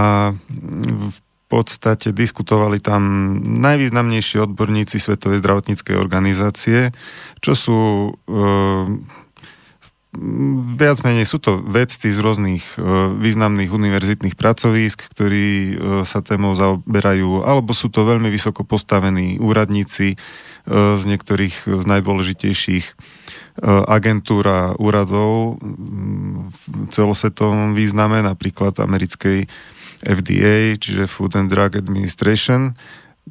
v podstate diskutovali tam najvýznamnejší odborníci Svetovej zdravotníckej organizácie, čo sú e, viac menej sú to vedci z rôznych e, významných univerzitných pracovísk, ktorí e, sa témou zaoberajú, alebo sú to veľmi vysoko postavení úradníci z niektorých z najdôležitejších e, agentúr a úradov v celosvetovom význame, napríklad americkej FDA, čiže Food and Drug Administration,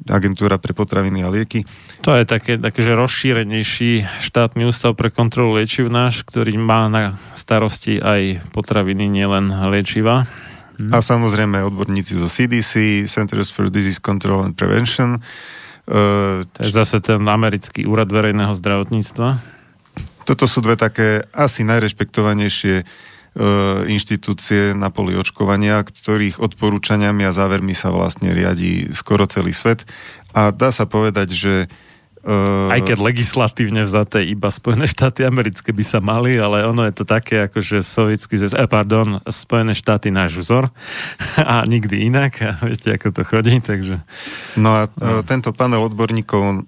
agentúra pre potraviny a lieky. To je také, také že rozšírenejší štátny ústav pre kontrolu liečiv náš, ktorý má na starosti aj potraviny, nielen liečiva. Hm. A samozrejme odborníci zo CDC, Centers for Disease Control and Prevention. Uh, to je zase ten americký úrad verejného zdravotníctva. Toto sú dve také asi najrešpektovanejšie E, inštitúcie na poli očkovania, ktorých odporúčaniami a závermi sa vlastne riadi skoro celý svet. A dá sa povedať, že Uh, Aj keď legislatívne vzaté iba Spojené štáty americké by sa mali, ale ono je to také, ako že sovietský zväz, eh, pardon, Spojené štáty náš vzor a nikdy inak a viete, ako to chodí, takže... No a no. tento panel odborníkov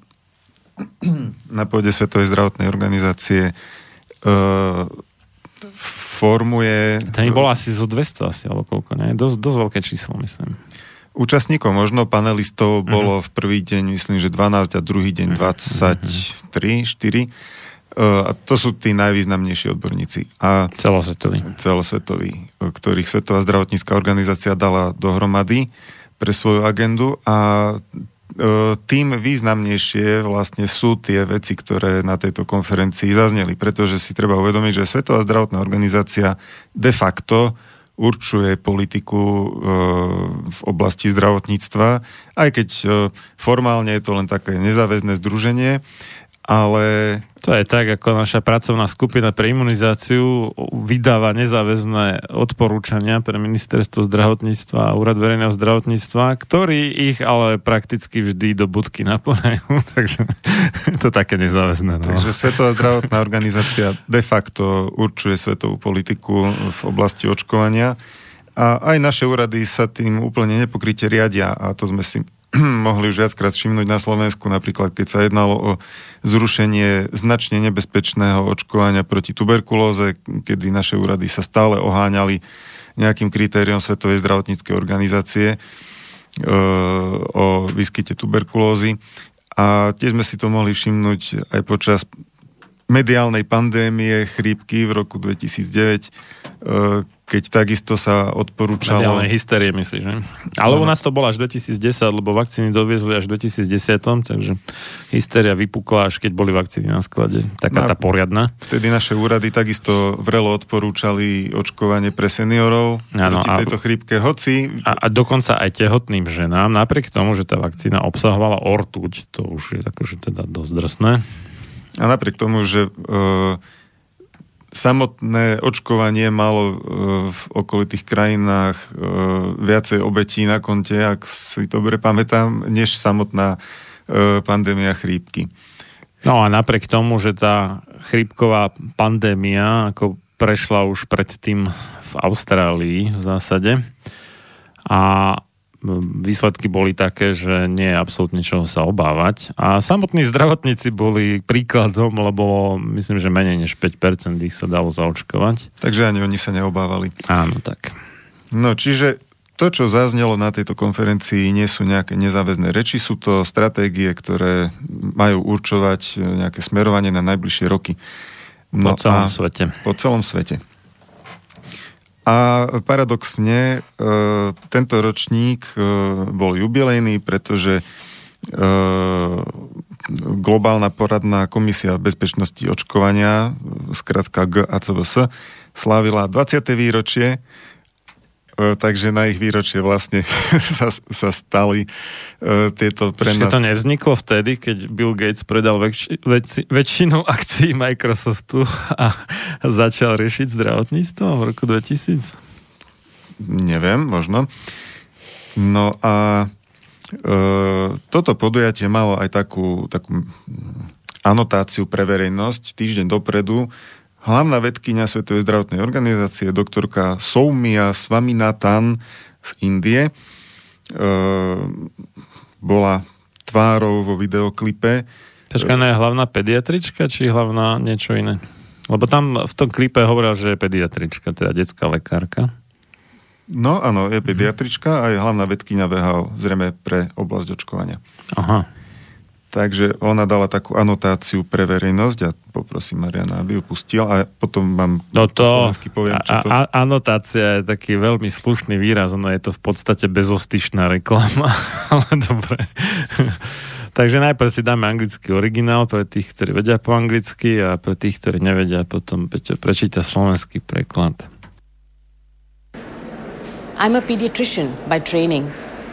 na pôde Svetovej zdravotnej organizácie uh, formuje... Ten bol asi zo 200 asi, alebo koľko, ne? Dosť, dosť veľké číslo, myslím. Účastníkov, možno panelistov uh-huh. bolo v prvý deň, myslím, že 12 a druhý deň uh-huh. 23, 4. a to sú tí najvýznamnejší odborníci. A celosvetoví. Celosvetoví, ktorých Svetová zdravotnícká organizácia dala dohromady pre svoju agendu a tým významnejšie vlastne sú tie veci, ktoré na tejto konferencii zazneli, pretože si treba uvedomiť, že Svetová zdravotná organizácia de facto určuje politiku v oblasti zdravotníctva, aj keď formálne je to len také nezáväzné združenie, ale to je tak, ako naša pracovná skupina pre imunizáciu vydáva nezáväzné odporúčania pre ministerstvo zdravotníctva a úrad verejného zdravotníctva, ktorí ich ale prakticky vždy do budky naplňajú, takže to také nezáväzné. No. Takže Svetová zdravotná organizácia de facto určuje svetovú politiku v oblasti očkovania a aj naše úrady sa tým úplne nepokryte riadia a to sme si mohli už viackrát všimnúť na Slovensku, napríklad keď sa jednalo o zrušenie značne nebezpečného očkovania proti tuberkulóze, kedy naše úrady sa stále oháňali nejakým kritériom Svetovej zdravotníckej organizácie e, o výskyte tuberkulózy. A tiež sme si to mohli všimnúť aj počas mediálnej pandémie chrípky v roku 2009, e, keď takisto sa odporúčalo... Mediálnej hysterie myslíš, že? Ale u nás to bolo až 2010, lebo vakcíny doviezli až v 2010, takže hysteria vypukla až keď boli vakcíny na sklade. Taká no, tá poriadna. Vtedy naše úrady takisto vrelo odporúčali očkovanie pre seniorov ano, proti a, tejto chrípke, hoci... A, a dokonca aj tehotným ženám, napriek tomu, že tá vakcína obsahovala ortuť, to už je akože teda dosť drsné. A napriek tomu, že... E, samotné očkovanie malo e, v okolitých krajinách e, viacej obetí na konte, ak si dobre pamätám, než samotná e, pandémia chrípky. No a napriek tomu, že tá chrípková pandémia ako prešla už predtým v Austrálii v zásade a výsledky boli také, že nie je absolútne čoho sa obávať. A samotní zdravotníci boli príkladom, lebo myslím, že menej než 5% ich sa dalo zaočkovať. Takže ani oni sa neobávali. Áno, tak. No, čiže to, čo zaznelo na tejto konferencii, nie sú nejaké nezáväzné reči, sú to stratégie, ktoré majú určovať nejaké smerovanie na najbližšie roky. No po celom svete. Po celom svete. A paradoxne, e, tento ročník e, bol jubilejný, pretože e, globálna poradná komisia bezpečnosti očkovania, skratka GACVS, slávila 20. výročie takže na ich výročie vlastne sa, sa stali uh, tieto pre nás... to nevzniklo vtedy, keď Bill Gates predal väč, väč, väčšinu akcií Microsoftu a začal riešiť zdravotníctvo v roku 2000? Neviem, možno. No a uh, toto podujatie malo aj takú, takú anotáciu pre verejnosť týždeň dopredu, hlavná vedkynia Svetovej zdravotnej organizácie, doktorka Soumia Swaminathan z Indie, e, bola tvárou vo videoklipe. Počkaj, je hlavná pediatrička, či hlavná niečo iné? Lebo tam v tom klipe hovoril, že je pediatrička, teda detská lekárka. No áno, je pediatrička a je hlavná vedkynia VHO, zrejme pre oblasť očkovania. Aha. Takže ona dala takú anotáciu pre verejnosť a poprosím Mariana, aby ju pustil a potom vám no to, poviem, čo to... A, anotácia je taký veľmi slušný výraz, ono je to v podstate bezostyšná reklama, ale dobre. Takže najprv si dáme anglický originál pre tých, ktorí vedia po anglicky a pre tých, ktorí nevedia, potom Peťo prečíta slovenský preklad. I'm a pediatrician by training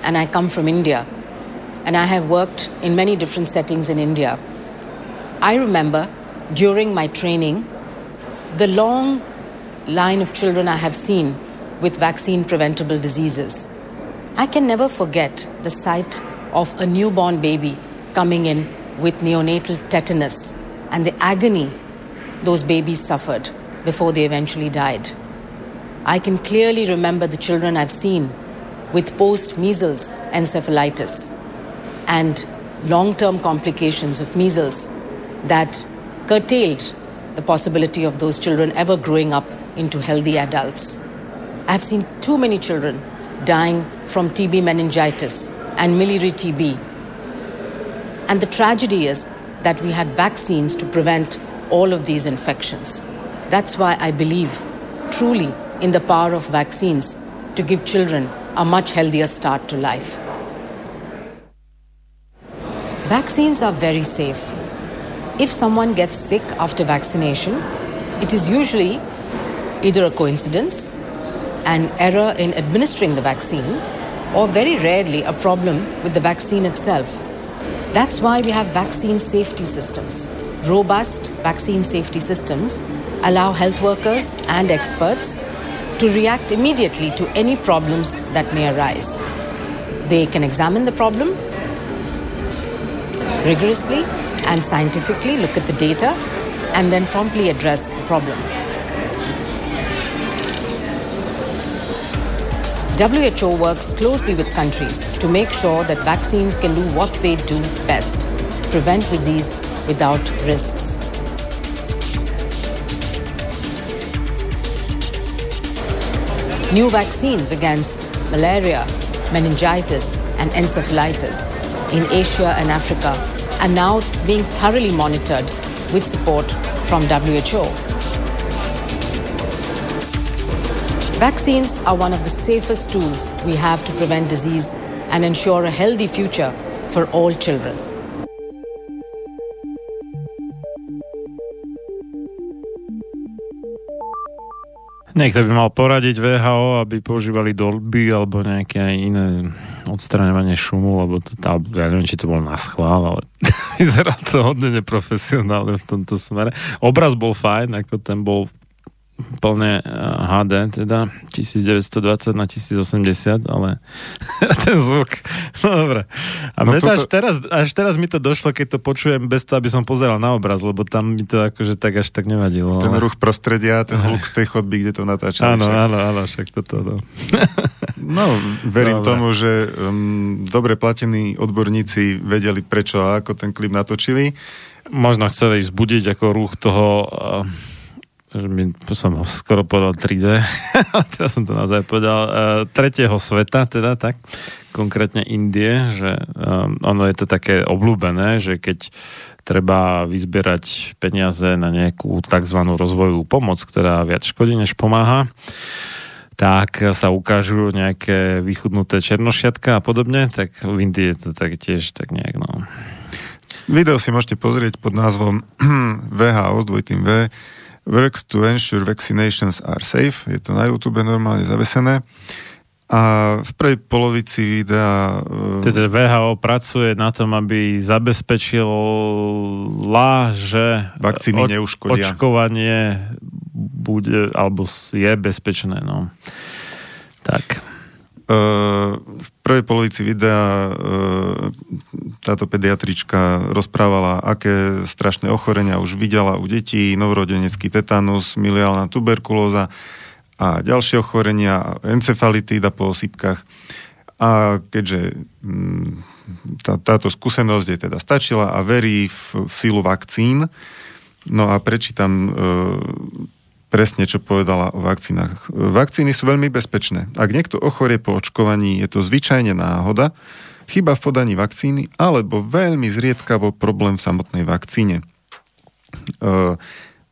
and I come from India. And I have worked in many different settings in India. I remember during my training the long line of children I have seen with vaccine preventable diseases. I can never forget the sight of a newborn baby coming in with neonatal tetanus and the agony those babies suffered before they eventually died. I can clearly remember the children I've seen with post measles encephalitis and long term complications of measles that curtailed the possibility of those children ever growing up into healthy adults. I've seen too many children dying from TB meningitis and miliary TB. And the tragedy is that we had vaccines to prevent all of these infections. That's why I believe truly in the power of vaccines to give children a much healthier start to life. Vaccines are very safe. If someone gets sick after vaccination, it is usually either a coincidence, an error in administering the vaccine, or very rarely a problem with the vaccine itself. That's why we have vaccine safety systems. Robust vaccine safety systems allow health workers and experts to react immediately to any problems that may arise. They can examine the problem rigorously and scientifically, look at the data, and then promptly address the problem. WHO works closely with countries to make sure that vaccines can do what they do best prevent disease without risks. New vaccines against malaria, meningitis, and encephalitis in Asia and Africa are now being thoroughly monitored with support from WHO. Vaccines are one of the safest tools we have to prevent disease and ensure a healthy future for all children. Niekto by mal poradiť VHO, aby používali dolby alebo nejaké iné odstraňovanie šumu, lebo to, tá, ja neviem, či to bol na schvál, ale vyzerá to hodne neprofesionálne v tomto smere. Obraz bol fajn, ako ten bol plne HD, eh, teda 1920 na 1080, ale ten zvuk, no dobre. A no toto... až, teraz, až teraz mi to došlo, keď to počujem bez toho, aby som pozeral na obraz, lebo tam mi to akože tak až tak nevadilo. Ten ale... ruch prostredia, ten hluk z tej chodby, kde to natáča. Áno, áno, áno, však toto. No, no verím dobre. tomu, že um, dobre platení odborníci vedeli, prečo a ako ten klip natočili. Možno chceli vzbudiť ako ruch toho uh, mi, som ho skoro povedal 3D, teraz som to naozaj povedal, uh, tretieho sveta, teda tak, konkrétne Indie, že um, ono je to také obľúbené, že keď treba vyzbierať peniaze na nejakú tzv. rozvojovú pomoc, ktorá viac škodí, než pomáha, tak sa ukážu nejaké vychudnuté černošiatka a podobne, tak v Indii je to tak tiež tak nejak, no. Video si môžete pozrieť pod názvom VHO s dvojitým V Works to ensure vaccinations are safe. Je to na YouTube normálne zavesené. A v prvej polovici videa... E, teda VHO pracuje na tom, aby zabezpečila, že vakcíny od, neuškodia. očkovanie bude, alebo je bezpečné. No. Tak. V prvej polovici videa táto pediatrička rozprávala, aké strašné ochorenia už videla u detí, novorodenecký tetanus, miliálna tuberkulóza a ďalšie ochorenia, encefalitída po osypkách. A keďže tá, táto skúsenosť je teda stačila a verí v, v sílu vakcín, no a prečítam presne, čo povedala o vakcínach. Vakcíny sú veľmi bezpečné. Ak niekto ochorie po očkovaní, je to zvyčajne náhoda, chyba v podaní vakcíny alebo veľmi zriedkavo problém v samotnej vakcíne. E,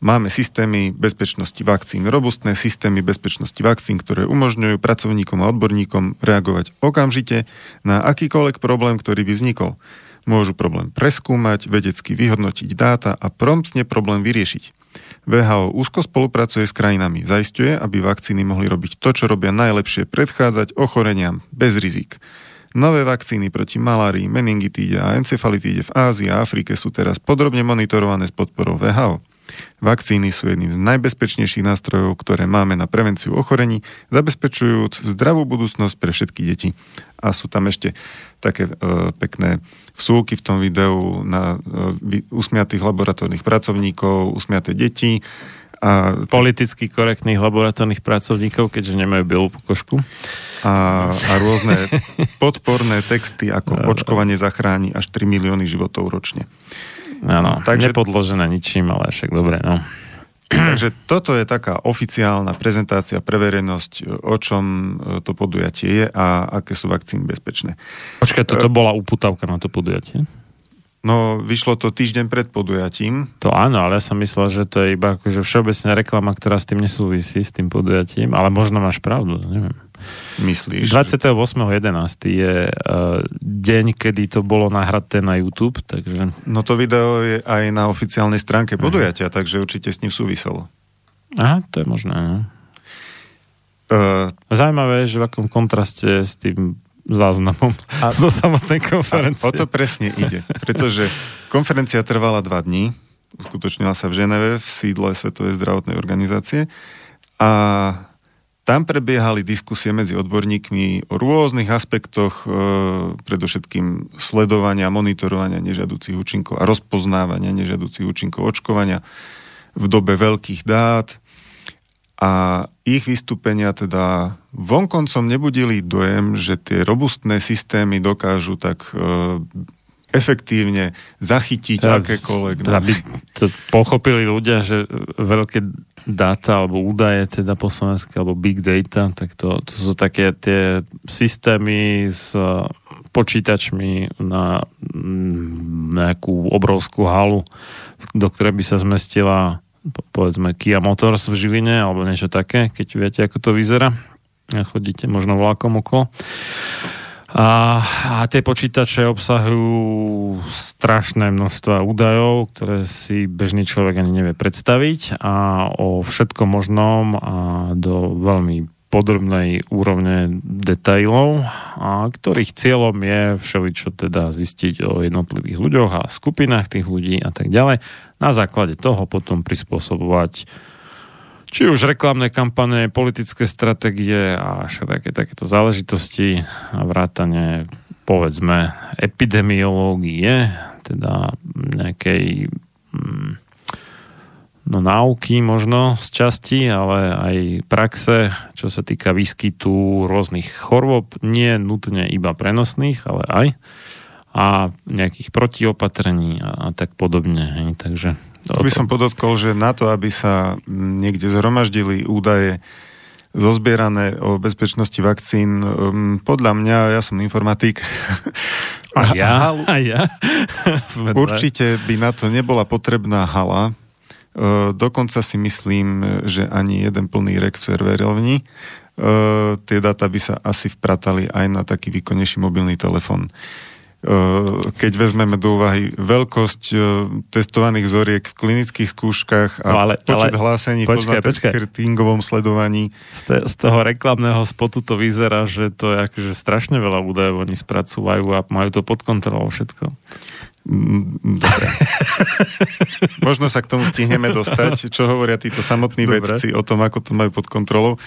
máme systémy bezpečnosti vakcín, robustné systémy bezpečnosti vakcín, ktoré umožňujú pracovníkom a odborníkom reagovať okamžite na akýkoľvek problém, ktorý by vznikol. Môžu problém preskúmať, vedecky vyhodnotiť dáta a promptne problém vyriešiť. VHO úzko spolupracuje s krajinami, zaistuje, aby vakcíny mohli robiť to, čo robia najlepšie, predchádzať ochoreniam bez rizik. Nové vakcíny proti malárii, meningitíde a encefalitíde v Ázii a Afrike sú teraz podrobne monitorované s podporou VHO. Vakcíny sú jedným z najbezpečnejších nástrojov, ktoré máme na prevenciu ochorení, zabezpečujúc zdravú budúcnosť pre všetky deti. A sú tam ešte také e, pekné vsúky v tom videu na e, usmiatých laboratórnych pracovníkov, usmiaté deti. A politicky korektných laboratórnych pracovníkov, keďže nemajú bielú pokožku. A, a rôzne podporné texty, ako očkovanie zachráni až 3 milióny životov ročne. Áno, Takže... nepodložené ničím, ale však dobre, no. Takže toto je taká oficiálna prezentácia pre verejnosť, o čom e, to podujatie je a aké sú vakcíny bezpečné. Počkaj, toto bola uputavka na to podujatie? No, vyšlo to týždeň pred podujatím. To áno, ale ja som myslel, že to je iba akože všeobecná reklama, ktorá s tým nesúvisí, s tým podujatím, ale možno máš pravdu, neviem. Myslíš? 28.11. je uh, deň, kedy to bolo nahraté na YouTube, takže... No to video je aj na oficiálnej stránke podujatia, Aha. takže určite s ním súviselo. Aha, to je možné, no. Uh, Zajímavé, že v akom kontraste s tým záznamom a, zo samotnej konferencie. A o to presne ide, pretože konferencia trvala dva dní, uskutočnila sa v Ženeve, v sídle Svetovej zdravotnej organizácie a tam prebiehali diskusie medzi odborníkmi o rôznych aspektoch, e, predovšetkým sledovania, monitorovania nežiaducich účinkov a rozpoznávania nežiaducich účinkov očkovania v dobe veľkých dát, a ich vystúpenia teda vonkoncom nebudili dojem, že tie robustné systémy dokážu tak e, efektívne zachytiť teda, akékoľvek. Teda by to pochopili ľudia, že veľké dáta alebo údaje, teda po slovensky, alebo big data, tak to, to sú také tie systémy s počítačmi na nejakú obrovskú halu, do ktorej by sa zmestila povedzme Kia Motors v Žiline alebo niečo také, keď viete, ako to vyzerá. Chodíte možno vlakom okolo. A, a tie počítače obsahujú strašné množstva údajov, ktoré si bežný človek ani nevie predstaviť a o všetkom možnom a do veľmi podrobnej úrovne detailov, a ktorých cieľom je všeličo teda zistiť o jednotlivých ľuďoch a skupinách tých ľudí a tak ďalej. Na základe toho potom prispôsobovať či už reklamné kampane, politické stratégie a všetké takéto záležitosti a vrátane povedzme epidemiológie, teda nejakej mm, no náuky možno z časti, ale aj praxe, čo sa týka výskytu rôznych chorôb, nie nutne iba prenosných, ale aj a nejakých protiopatrení a, a tak podobne. Hej. Takže to by som podotkol, že na to, aby sa niekde zhromaždili údaje zozbierané o bezpečnosti vakcín, um, podľa mňa, ja som informatik, a ja, a ja. určite by na to nebola potrebná hala, Uh, dokonca si myslím, že ani jeden plný rek v serverovni. Uh, tie data by sa asi vpratali aj na taký výkonnejší mobilný telefón. Eh, keď vezmeme do úvahy veľkosť eh, testovaných vzoriek v klinických skúškach a no ale, počet ale, hlásení počkaj, v marketingovom sledovaní. Z, z toho reklamného spotu to vyzerá, že to je akože strašne veľa údajov oni spracúvajú a majú to pod kontrolou všetko. Mm, dobre. Možno sa k tomu stihneme dostať, čo hovoria títo samotní Dobre. vedci o tom, ako to majú pod kontrolou.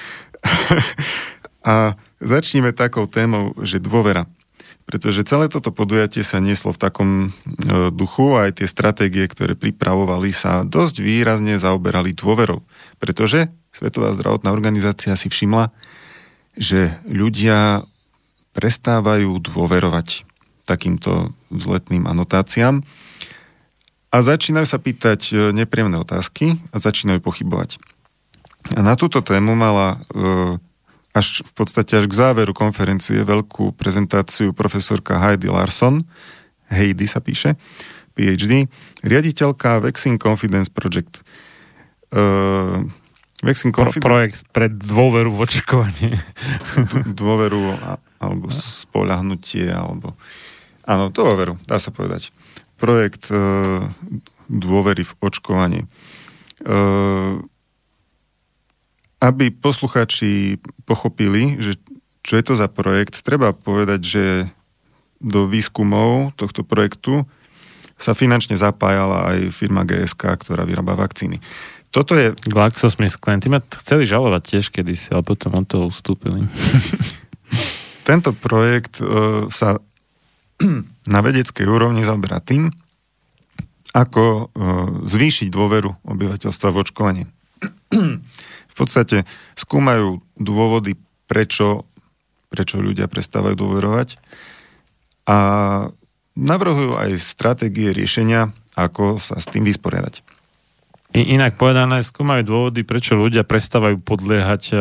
a začníme takou témou, že dôvera pretože celé toto podujatie sa nieslo v takom e, duchu a aj tie stratégie, ktoré pripravovali, sa dosť výrazne zaoberali dôverou. Pretože Svetová zdravotná organizácia si všimla, že ľudia prestávajú dôverovať takýmto vzletným anotáciám a začínajú sa pýtať e, nepríjemné otázky a začínajú pochybovať. A na túto tému mala e, až v podstate až k záveru konferencie veľkú prezentáciu profesorka Heidi Larson, Heidi sa píše, PhD, riaditeľka Vaccine Confidence Project. Uh, Vaccine Confidence... Pro, projekt pre dôveru v očakovanie. dôveru alebo spolahnutie, alebo... Áno, dôveru, dá sa povedať. Projekt uh, dôvery v očkovanie. Uh, aby poslucháči pochopili, že čo je to za projekt, treba povedať, že do výskumov tohto projektu sa finančne zapájala aj firma GSK, ktorá vyrába vakcíny. Toto je... GlaxoSmithKline, ty ma chceli žalovať tiež kedysi, ale potom od toho ustúpili. Tento projekt uh, sa na vedeckej úrovni zaoberá tým, ako uh, zvýšiť dôveru obyvateľstva v očkovanie podstate skúmajú dôvody, prečo, prečo ľudia prestávajú dôverovať a navrhujú aj stratégie riešenia, ako sa s tým vysporiadať. Inak povedané, skúmajú dôvody, prečo ľudia prestávajú podliehať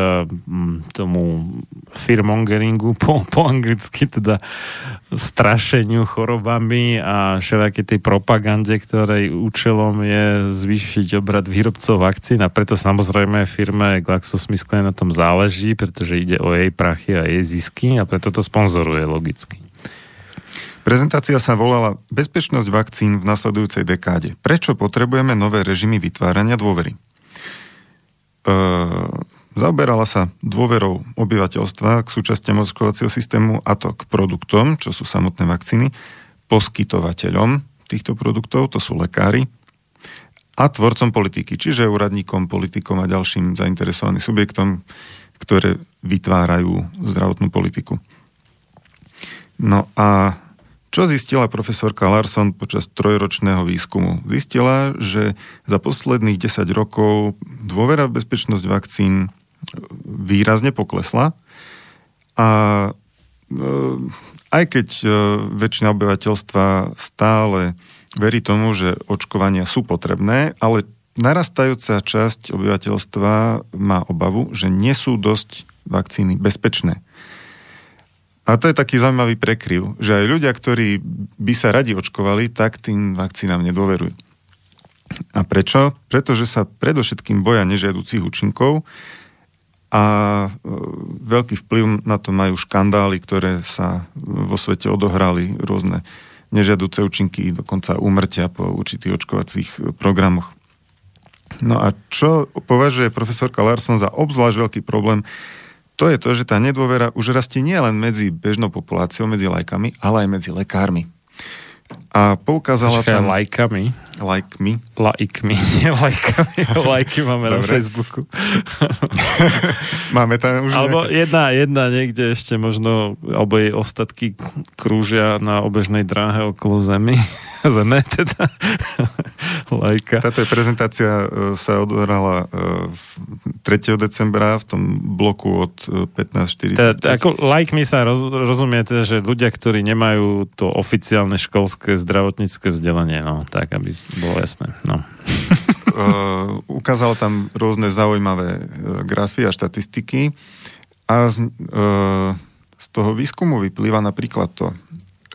tomu firmongeringu, po, po anglicky teda strašeniu chorobami a všetky tej propagande, ktorej účelom je zvýšiť obrad výrobcov vakcín a preto samozrejme firme GlaxoSmithKline na tom záleží, pretože ide o jej prachy a jej zisky a preto to sponzoruje logicky. Prezentácia sa volala Bezpečnosť vakcín v nasledujúcej dekáde. Prečo potrebujeme nové režimy vytvárania dôvery? E, zaoberala sa dôverou obyvateľstva k súčastiam očkovacieho systému a to k produktom, čo sú samotné vakcíny, poskytovateľom týchto produktov, to sú lekári, a tvorcom politiky, čiže úradníkom, politikom a ďalším zainteresovaným subjektom, ktoré vytvárajú zdravotnú politiku. No a čo zistila profesorka Larson počas trojročného výskumu? Zistila, že za posledných 10 rokov dôvera v bezpečnosť vakcín výrazne poklesla a e, aj keď e, väčšina obyvateľstva stále verí tomu, že očkovania sú potrebné, ale narastajúca časť obyvateľstva má obavu, že nie sú dosť vakcíny bezpečné. A to je taký zaujímavý prekryv, že aj ľudia, ktorí by sa radi očkovali, tak tým vakcínám nedôverujú. A prečo? Pretože sa predovšetkým boja nežiaducich účinkov a e, veľký vplyv na to majú škandály, ktoré sa vo svete odohrali, rôzne nežiaduce účinky, dokonca úmrtia po určitých očkovacích programoch. No a čo považuje profesorka Larson za obzvlášť veľký problém, to je to, že tá nedôvera už rastie nielen medzi bežnou populáciou, medzi lajkami, ale aj medzi lekármi. A poukázala Počkaj, tam... lajkami? Lajkmi. Lajkmi, lajkami. Lajky máme Dobre. na Facebooku. máme tam už Alebo nejaké... jedna, jedna niekde ešte možno, alebo jej ostatky krúžia na obežnej dráhe okolo Zemi. Zeme teda. Lajka. Táto prezentácia e, sa odohrala 3. E, decembra v tom bloku od 15.40. Teda, ako mi sa roz, rozumie teda, že ľudia, ktorí nemajú to oficiálne školské zdravotnícke vzdelanie, no tak, aby bolo jasné. No. uh, ukázal tam rôzne zaujímavé uh, grafy a štatistiky a z, uh, z toho výskumu vyplýva napríklad to,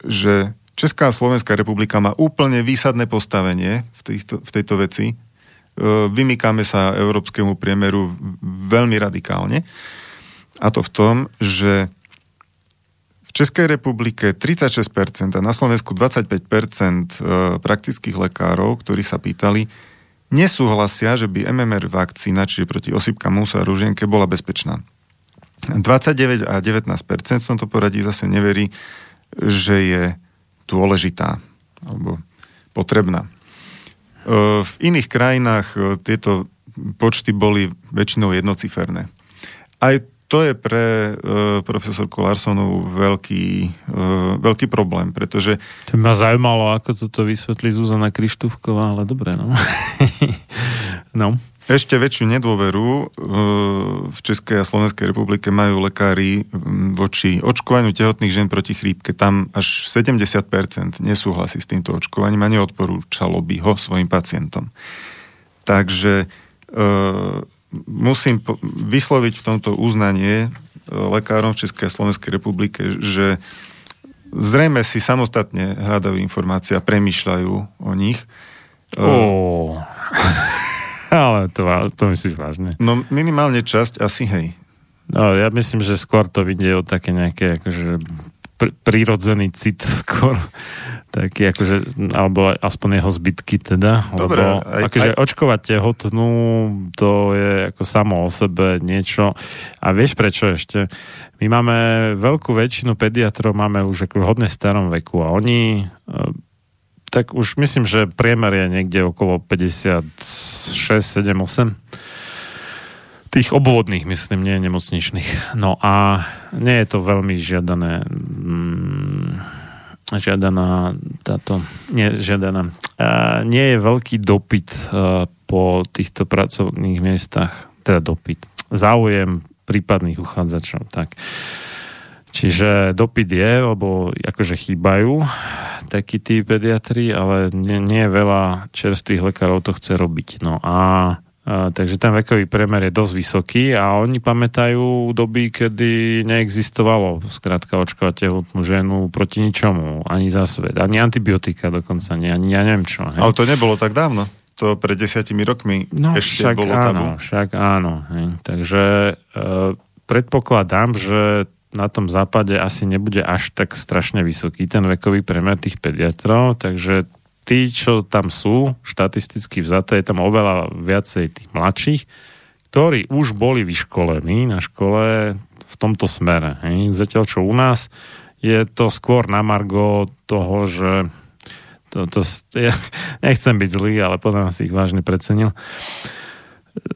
že Česká a Slovenská republika má úplne výsadné postavenie v, týchto, v tejto veci. E, vymykáme sa európskemu priemeru veľmi radikálne. A to v tom, že Českej republike 36% a na Slovensku 25% e, praktických lekárov, ktorí sa pýtali, nesúhlasia, že by MMR vakcína, čiže proti osypkám musa a ružienke, bola bezpečná. 29 a 19% v tomto poradí zase neverí, že je dôležitá alebo potrebná. E, v iných krajinách e, tieto počty boli väčšinou jednociferné. Aj to je pre uh, profesorku Larsonovú veľký, uh, veľký problém, pretože... To ma zaujímalo, ako toto vysvetlí Zuzana Krištúvková, ale dobre, no. no. Ešte väčšiu nedôveru e, v Českej a Slovenskej republike majú lekári voči očkovaniu tehotných žien proti chrípke. Tam až 70% nesúhlasí s týmto očkovaním a neodporúčalo by ho svojim pacientom. Takže e, musím vysloviť v tomto uznanie e, lekárom v Českej a Slovenskej republike, že zrejme si samostatne hľadajú informácie a premýšľajú o nich. Oh. Ale to, to myslíš vážne? No minimálne časť asi hej. No, ja myslím, že skôr to vidie o také nejaké akože pr- prírodzený cit skôr taký akože, alebo aspoň jeho zbytky teda. Dobre. Lebo, aj, akože aj... očkovať tehotnú, to je ako samo o sebe niečo. A vieš prečo ešte? My máme veľkú väčšinu pediatrov, máme už ako v hodne starom veku a oni tak už myslím, že priemer je niekde okolo 56, 7, 8 tých obvodných, myslím, nie nemocničných. No a nie je to veľmi žiadané mm, žiadaná táto, nie žiadaná, uh, nie je veľký dopyt po týchto pracovných miestach, teda dopyt, záujem prípadných uchádzačov, tak. Čiže dopyt je, lebo akože chýbajú takí tí pediatri, ale nie, nie veľa čerstvých lekárov to chce robiť. No a a, takže ten vekový priemer je dosť vysoký a oni pamätajú doby, kedy neexistovalo skrátka očkovať tehotnú ženu proti ničomu, ani za svet, ani antibiotika dokonca, nie, ani ja neviem čo. Hej. Ale to nebolo tak dávno. To pred desiatimi rokmi no, ešte však bolo áno, tabu. Však áno. Hej. Takže e, predpokladám, že na tom západe asi nebude až tak strašne vysoký ten vekový premer tých pediatrov, takže tí, čo tam sú, štatisticky vzaté, je tam oveľa viacej tých mladších, ktorí už boli vyškolení na škole v tomto smere. Zatiaľ, čo u nás je to skôr na margo toho, že to, to, ja nechcem byť zlý, ale podľa si ich vážne precenil.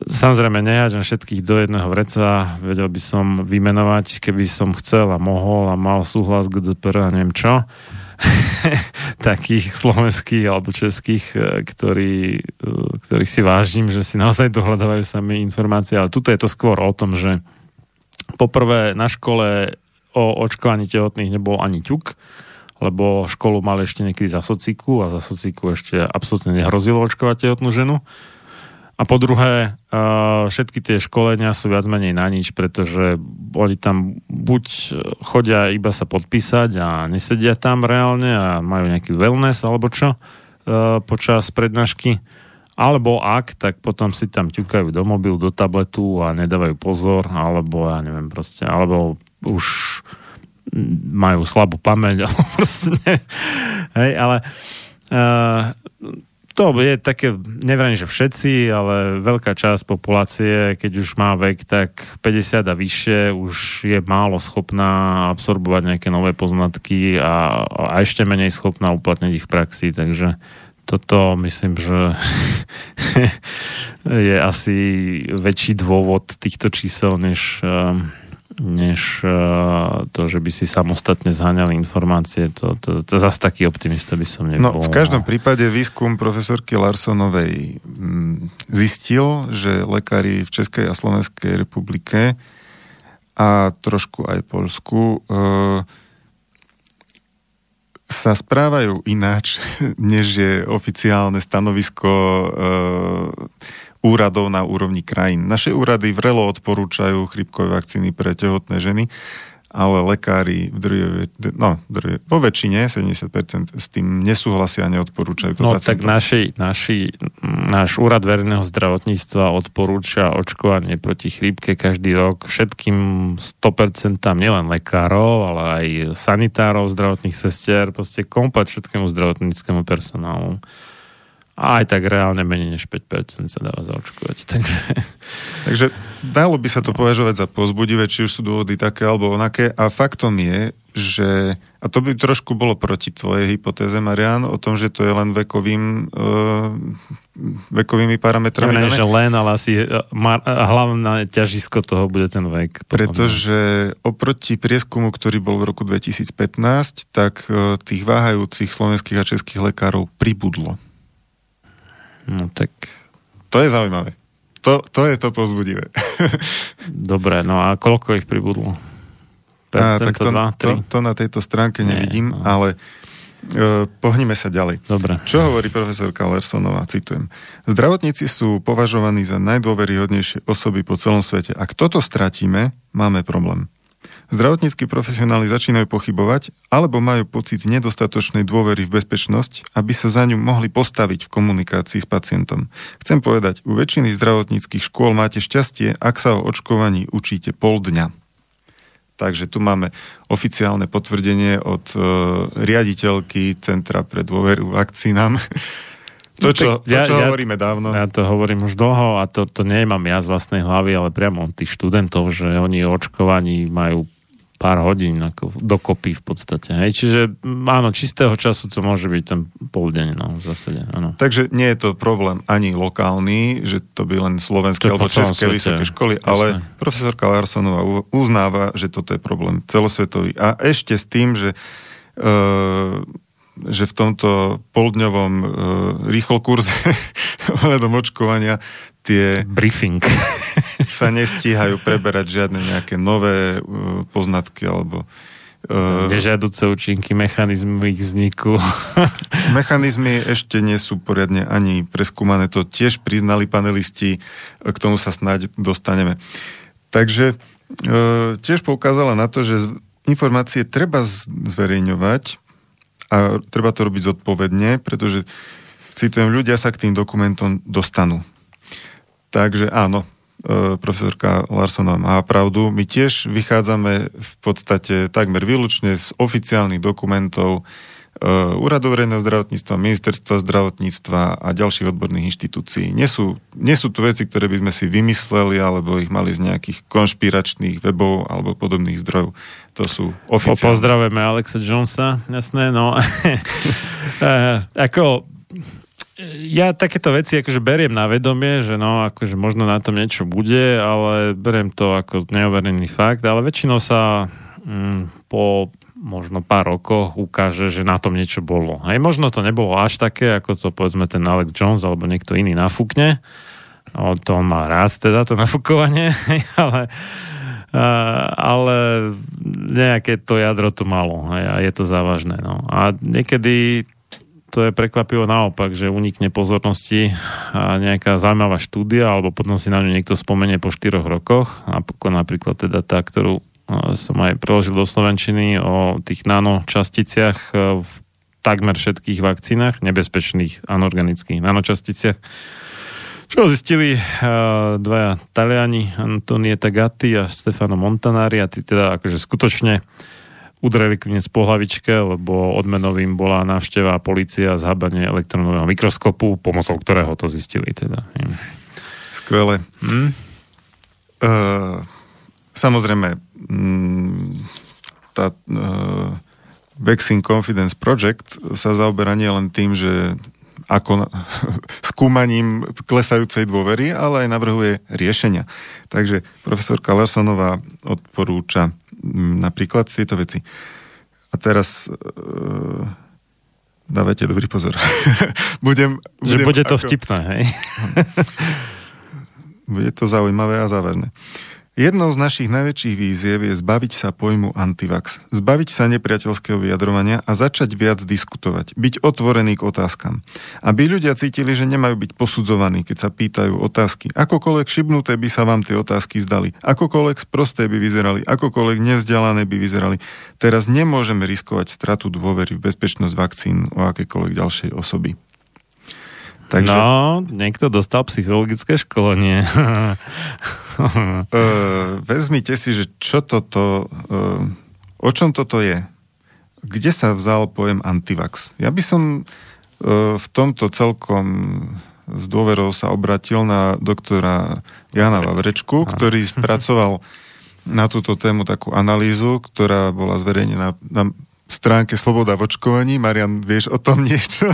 Samozrejme, nehážem všetkých do jedného vreca, vedel by som vymenovať, keby som chcel a mohol a mal súhlas GDPR a neviem čo. takých slovenských alebo českých, e, ktorí, e, ktorých si vážim, že si naozaj dohľadávajú sami informácie, ale tuto je to skôr o tom, že poprvé na škole o očkovaní tehotných nebol ani ťuk, lebo školu mali ešte niekedy za sociku a za sociku ešte absolútne nehrozilo očkovať tehotnú ženu. A po druhé, všetky tie školenia sú viac menej na nič, pretože oni tam buď chodia iba sa podpísať a nesedia tam reálne a majú nejaký wellness alebo čo počas prednášky, alebo ak, tak potom si tam ťukajú do mobilu, do tabletu a nedávajú pozor, alebo ja neviem proste, alebo už majú slabú pamäť, alebo proste, hej, ale uh, to je také, neviem, že všetci, ale veľká časť populácie, keď už má vek, tak 50 a vyššie už je málo schopná absorbovať nejaké nové poznatky a, a ešte menej schopná uplatniť ich v praxi, takže toto myslím, že je asi väčší dôvod týchto čísel, než um, než uh, to, že by si samostatne zháňali informácie. To, to, to zase taký optimista by som nebol. No, v každom prípade výskum profesorky Larsonovej mm, zistil, že lekári v Českej a Slovenskej republike a trošku aj Polsku uh, sa správajú ináč, než je oficiálne stanovisko uh, úradov na úrovni krajín. Naše úrady vrelo odporúčajú chrypkové vakcíny pre tehotné ženy, ale lekári v drve, no, drve, vo väčšine, 70% s tým nesúhlasia a neodporúčajú to No pacientom. tak naši, naši, náš úrad verejného zdravotníctva odporúča očkovanie proti chrípke každý rok všetkým 100% nielen lekárov, ale aj sanitárov, zdravotných sestier, proste komplet všetkému zdravotníckému personálu. A aj tak reálne menej než 5% sa dáva zaočkovať. Takže... Takže dalo by sa to považovať za pozbudivé, či už sú dôvody také alebo onaké. A faktom je, že, a to by trošku bolo proti tvojej hypotéze, Marian, o tom, že to je len vekovým, uh, vekovými parametrami. Ja, že len, ale asi uh, hlavné ťažisko toho bude ten vek. Pretože oproti prieskumu, ktorý bol v roku 2015, tak uh, tých váhajúcich slovenských a českých lekárov pribudlo. No tak... To je zaujímavé. To, to je to pozbudivé. Dobre, no a koľko ich pribudlo? Percento, a, tak to, 2, to, to na tejto stránke nevidím, Nie, no. ale e, pohnime sa ďalej. Dobre. Čo hovorí profesorka Lersonová? Citujem. Zdravotníci sú považovaní za najdôveryhodnejšie osoby po celom svete. Ak toto stratíme, máme problém. Zdravotníckí profesionáli začínajú pochybovať alebo majú pocit nedostatočnej dôvery v bezpečnosť, aby sa za ňu mohli postaviť v komunikácii s pacientom. Chcem povedať, u väčšiny zdravotníckých škôl máte šťastie, ak sa o očkovaní učíte pol dňa. Takže tu máme oficiálne potvrdenie od uh, riaditeľky Centra pre dôveru vakcínam, To, čo, to, čo ja, hovoríme dávno. Ja to hovorím už dlho a to, to nemám ja z vlastnej hlavy, ale priamo od tých študentov, že oni o očkovaní majú pár hodín ako dokopy v podstate. Hej. Čiže áno, čistého času to môže byť ten pol deň, no, v zásade. Áno. Takže nie je to problém ani lokálny, že to by len slovenské alebo české svete. vysoké školy, Jasne. ale profesorka Larsonová uznáva, že toto je problém celosvetový. A ešte s tým, že uh, že v tomto poldňovom uh, rýchlokurze ohľadom očkovania tie... Briefing. sa nestíhajú preberať žiadne nejaké nové uh, poznatky alebo Uh, Nežiaduce účinky, mechanizmy ich vzniku. Mechanizmy ešte nie sú poriadne ani preskúmané, to tiež priznali panelisti, k tomu sa snáď dostaneme. Takže uh, tiež poukázala na to, že informácie treba zverejňovať a treba to robiť zodpovedne, pretože, citujem, ľudia sa k tým dokumentom dostanú. Takže áno, E, profesorka Larsonová má pravdu. My tiež vychádzame v podstate takmer výlučne z oficiálnych dokumentov Úradu verejného zdravotníctva, Ministerstva zdravotníctva a ďalších odborných inštitúcií. Nie sú, nie sú to veci, ktoré by sme si vymysleli alebo ich mali z nejakých konšpiračných webov alebo podobných zdrojov. To sú oficiálne. Pozdravujeme Alexa Jonesa, jasné, no. E, ako ja takéto veci akože beriem na vedomie, že no, akože možno na tom niečo bude, ale beriem to ako neoverený fakt, ale väčšinou sa mm, po možno pár rokoch ukáže, že na tom niečo bolo. Aj možno to nebolo až také, ako to povedzme ten Alex Jones alebo niekto iný nafúkne. O, to má rád teda to nafúkovanie, ale ale nejaké to jadro to malo a je to závažné. No. A niekedy to je prekvapivo naopak, že unikne pozornosti a nejaká zaujímavá štúdia, alebo potom si na ňu niekto spomenie po 4 rokoch, ako napríklad teda tá, ktorú som aj preložil do Slovenčiny o tých nanočasticiach v takmer všetkých vakcínach, nebezpečných anorganických nanočasticiach, čo zistili uh, dvaja Taliani, Antonieta Gatti a Stefano Montanari a tí teda akože skutočne udreli klinec po hlavičke, lebo odmenovým bola návšteva policia zhabanie elektronového mikroskopu, pomocou ktorého to zistili. Teda. Skvelé. Hm? Uh, samozrejme, mm, tá uh, Vaccine Confidence Project sa zaoberá nie len tým, že ako na, skúmaním klesajúcej dôvery, ale aj navrhuje riešenia. Takže profesorka Lesonová odporúča napríklad tieto veci. A teraz uh, dávajte dobrý pozor. budem, budem, Že bude to ako, vtipné, hej? bude to zaujímavé a závažné. Jednou z našich najväčších víziev je zbaviť sa pojmu antivax, zbaviť sa nepriateľského vyjadrovania a začať viac diskutovať, byť otvorený k otázkam. Aby ľudia cítili, že nemajú byť posudzovaní, keď sa pýtajú otázky. Akokoľvek šibnuté by sa vám tie otázky zdali, akokoľvek sprosté by vyzerali, akokoľvek nevzdelané by vyzerali. Teraz nemôžeme riskovať stratu dôvery v bezpečnosť vakcín o akékoľvek ďalšej osoby. Takže... No, niekto dostal psychologické školenie. uh, vezmite si, že čo toto, uh, o čom toto je? Kde sa vzal pojem antivax? Ja by som uh, v tomto celkom s dôverou sa obratil na doktora Jana Vavrečku, ktorý spracoval na túto tému takú analýzu, ktorá bola zverejnená na stránke Sloboda v očkovaní. Marian, vieš o tom niečo?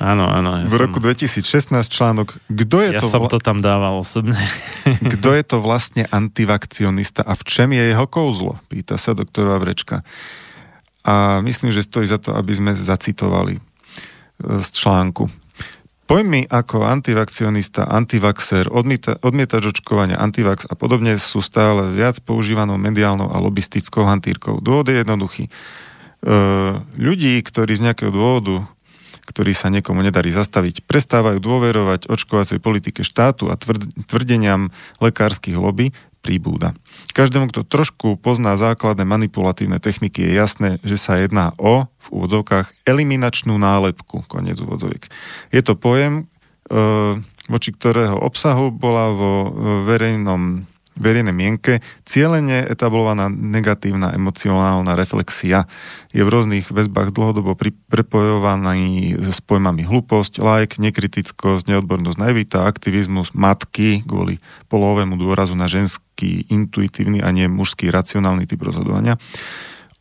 Áno, áno. Ja v roku som... 2016 článok Kto je ja to... som vla... to tam dával osobne. Kto je to vlastne antivakcionista a v čem je jeho kouzlo? Pýta sa doktor Vavrečka. A myslím, že stojí za to, aby sme zacitovali e, z článku. Pojmy ako antivakcionista, antivaxer, odmieta, odmietač očkovania, antivax a podobne sú stále viac používanou mediálnou a lobistickou hantírkou. Dôvod je jednoduchý. E, ľudí, ktorí z nejakého dôvodu, ktorý sa niekomu nedarí zastaviť, prestávajú dôverovať očkovacej politike štátu a tvrdeniam lekárskych lobby, príbúda. Každému, kto trošku pozná základné manipulatívne techniky, je jasné, že sa jedná o, v úvodzovkách, eliminačnú nálepku, koniec úvodzoviek. Je to pojem, e, voči ktorého obsahu bola vo verejnom verejnej mienke cieľene etablovaná negatívna emocionálna reflexia. Je v rôznych väzbách dlhodobo prepojovaný s pojmami hlúposť, like, nekritickosť, neodbornosť, naivita, aktivizmus, matky kvôli polovému dôrazu na ženský intuitívny a nie mužský racionálny typ rozhodovania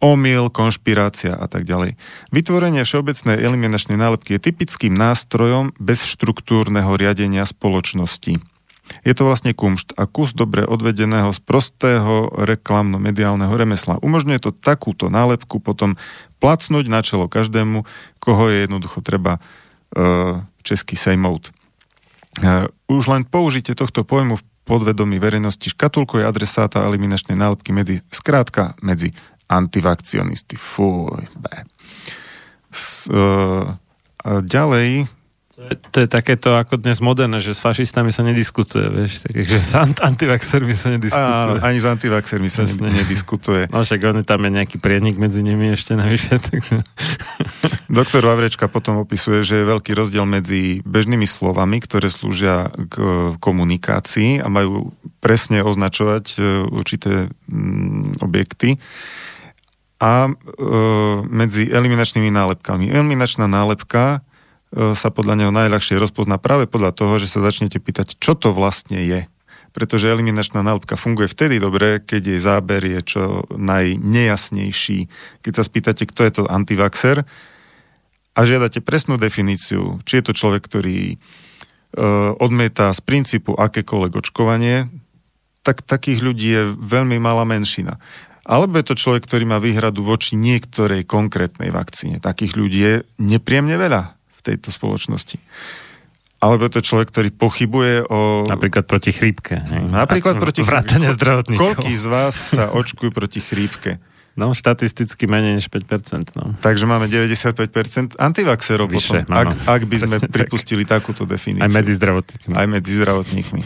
omyl, konšpirácia a tak ďalej. Vytvorenie všeobecnej eliminačnej nálepky je typickým nástrojom bez štruktúrneho riadenia spoločnosti. Je to vlastne kumšt a kus dobre odvedeného z prostého reklamno-mediálneho remesla. Umožňuje to takúto nálepku potom placnúť na čelo každému, koho je jednoducho treba uh, český sejmout. Uh, už len použitie tohto pojmu v podvedomí verejnosti škatulkuje adresáta eliminačnej nálepky medzi, skrátka medzi antivakcionisty. Fuj, be. S, a ďalej, to je takéto ako dnes moderné, že s fašistami sa nediskutuje, vieš, takže s antivaxermi sa nediskutuje. Áno, ani s antivaxermi sa Jasne. nediskutuje. No však on tam je nejaký prienik medzi nimi ešte navyše, takže... Doktor Vavrečka potom opisuje, že je veľký rozdiel medzi bežnými slovami, ktoré slúžia k komunikácii a majú presne označovať e, určité mm, objekty a e, medzi eliminačnými nálepkami. Eliminačná nálepka sa podľa neho najľahšie rozpozná práve podľa toho, že sa začnete pýtať, čo to vlastne je. Pretože eliminačná nálepka funguje vtedy dobre, keď jej záber je čo najnejasnejší. Keď sa spýtate, kto je to antivaxer a žiadate presnú definíciu, či je to človek, ktorý e, odmieta z princípu akékoľvek očkovanie, tak takých ľudí je veľmi malá menšina. Alebo je to človek, ktorý má výhradu voči niektorej konkrétnej vakcíne. Takých ľudí je nepriemne veľa tejto spoločnosti. Alebo je to človek, ktorý pochybuje o... Napríklad proti chrípke. Napríklad proti. Vrátane zdravotníkov. Koľký z vás sa očkujú proti chrípke? No, štatisticky menej než 5%. No. Takže máme 95% antivaxerov Vyše, potom, ak, ak by sme Presne pripustili tak. takúto definíciu. Aj medzi zdravotníkmi. Aj medzi zdravotníkmi.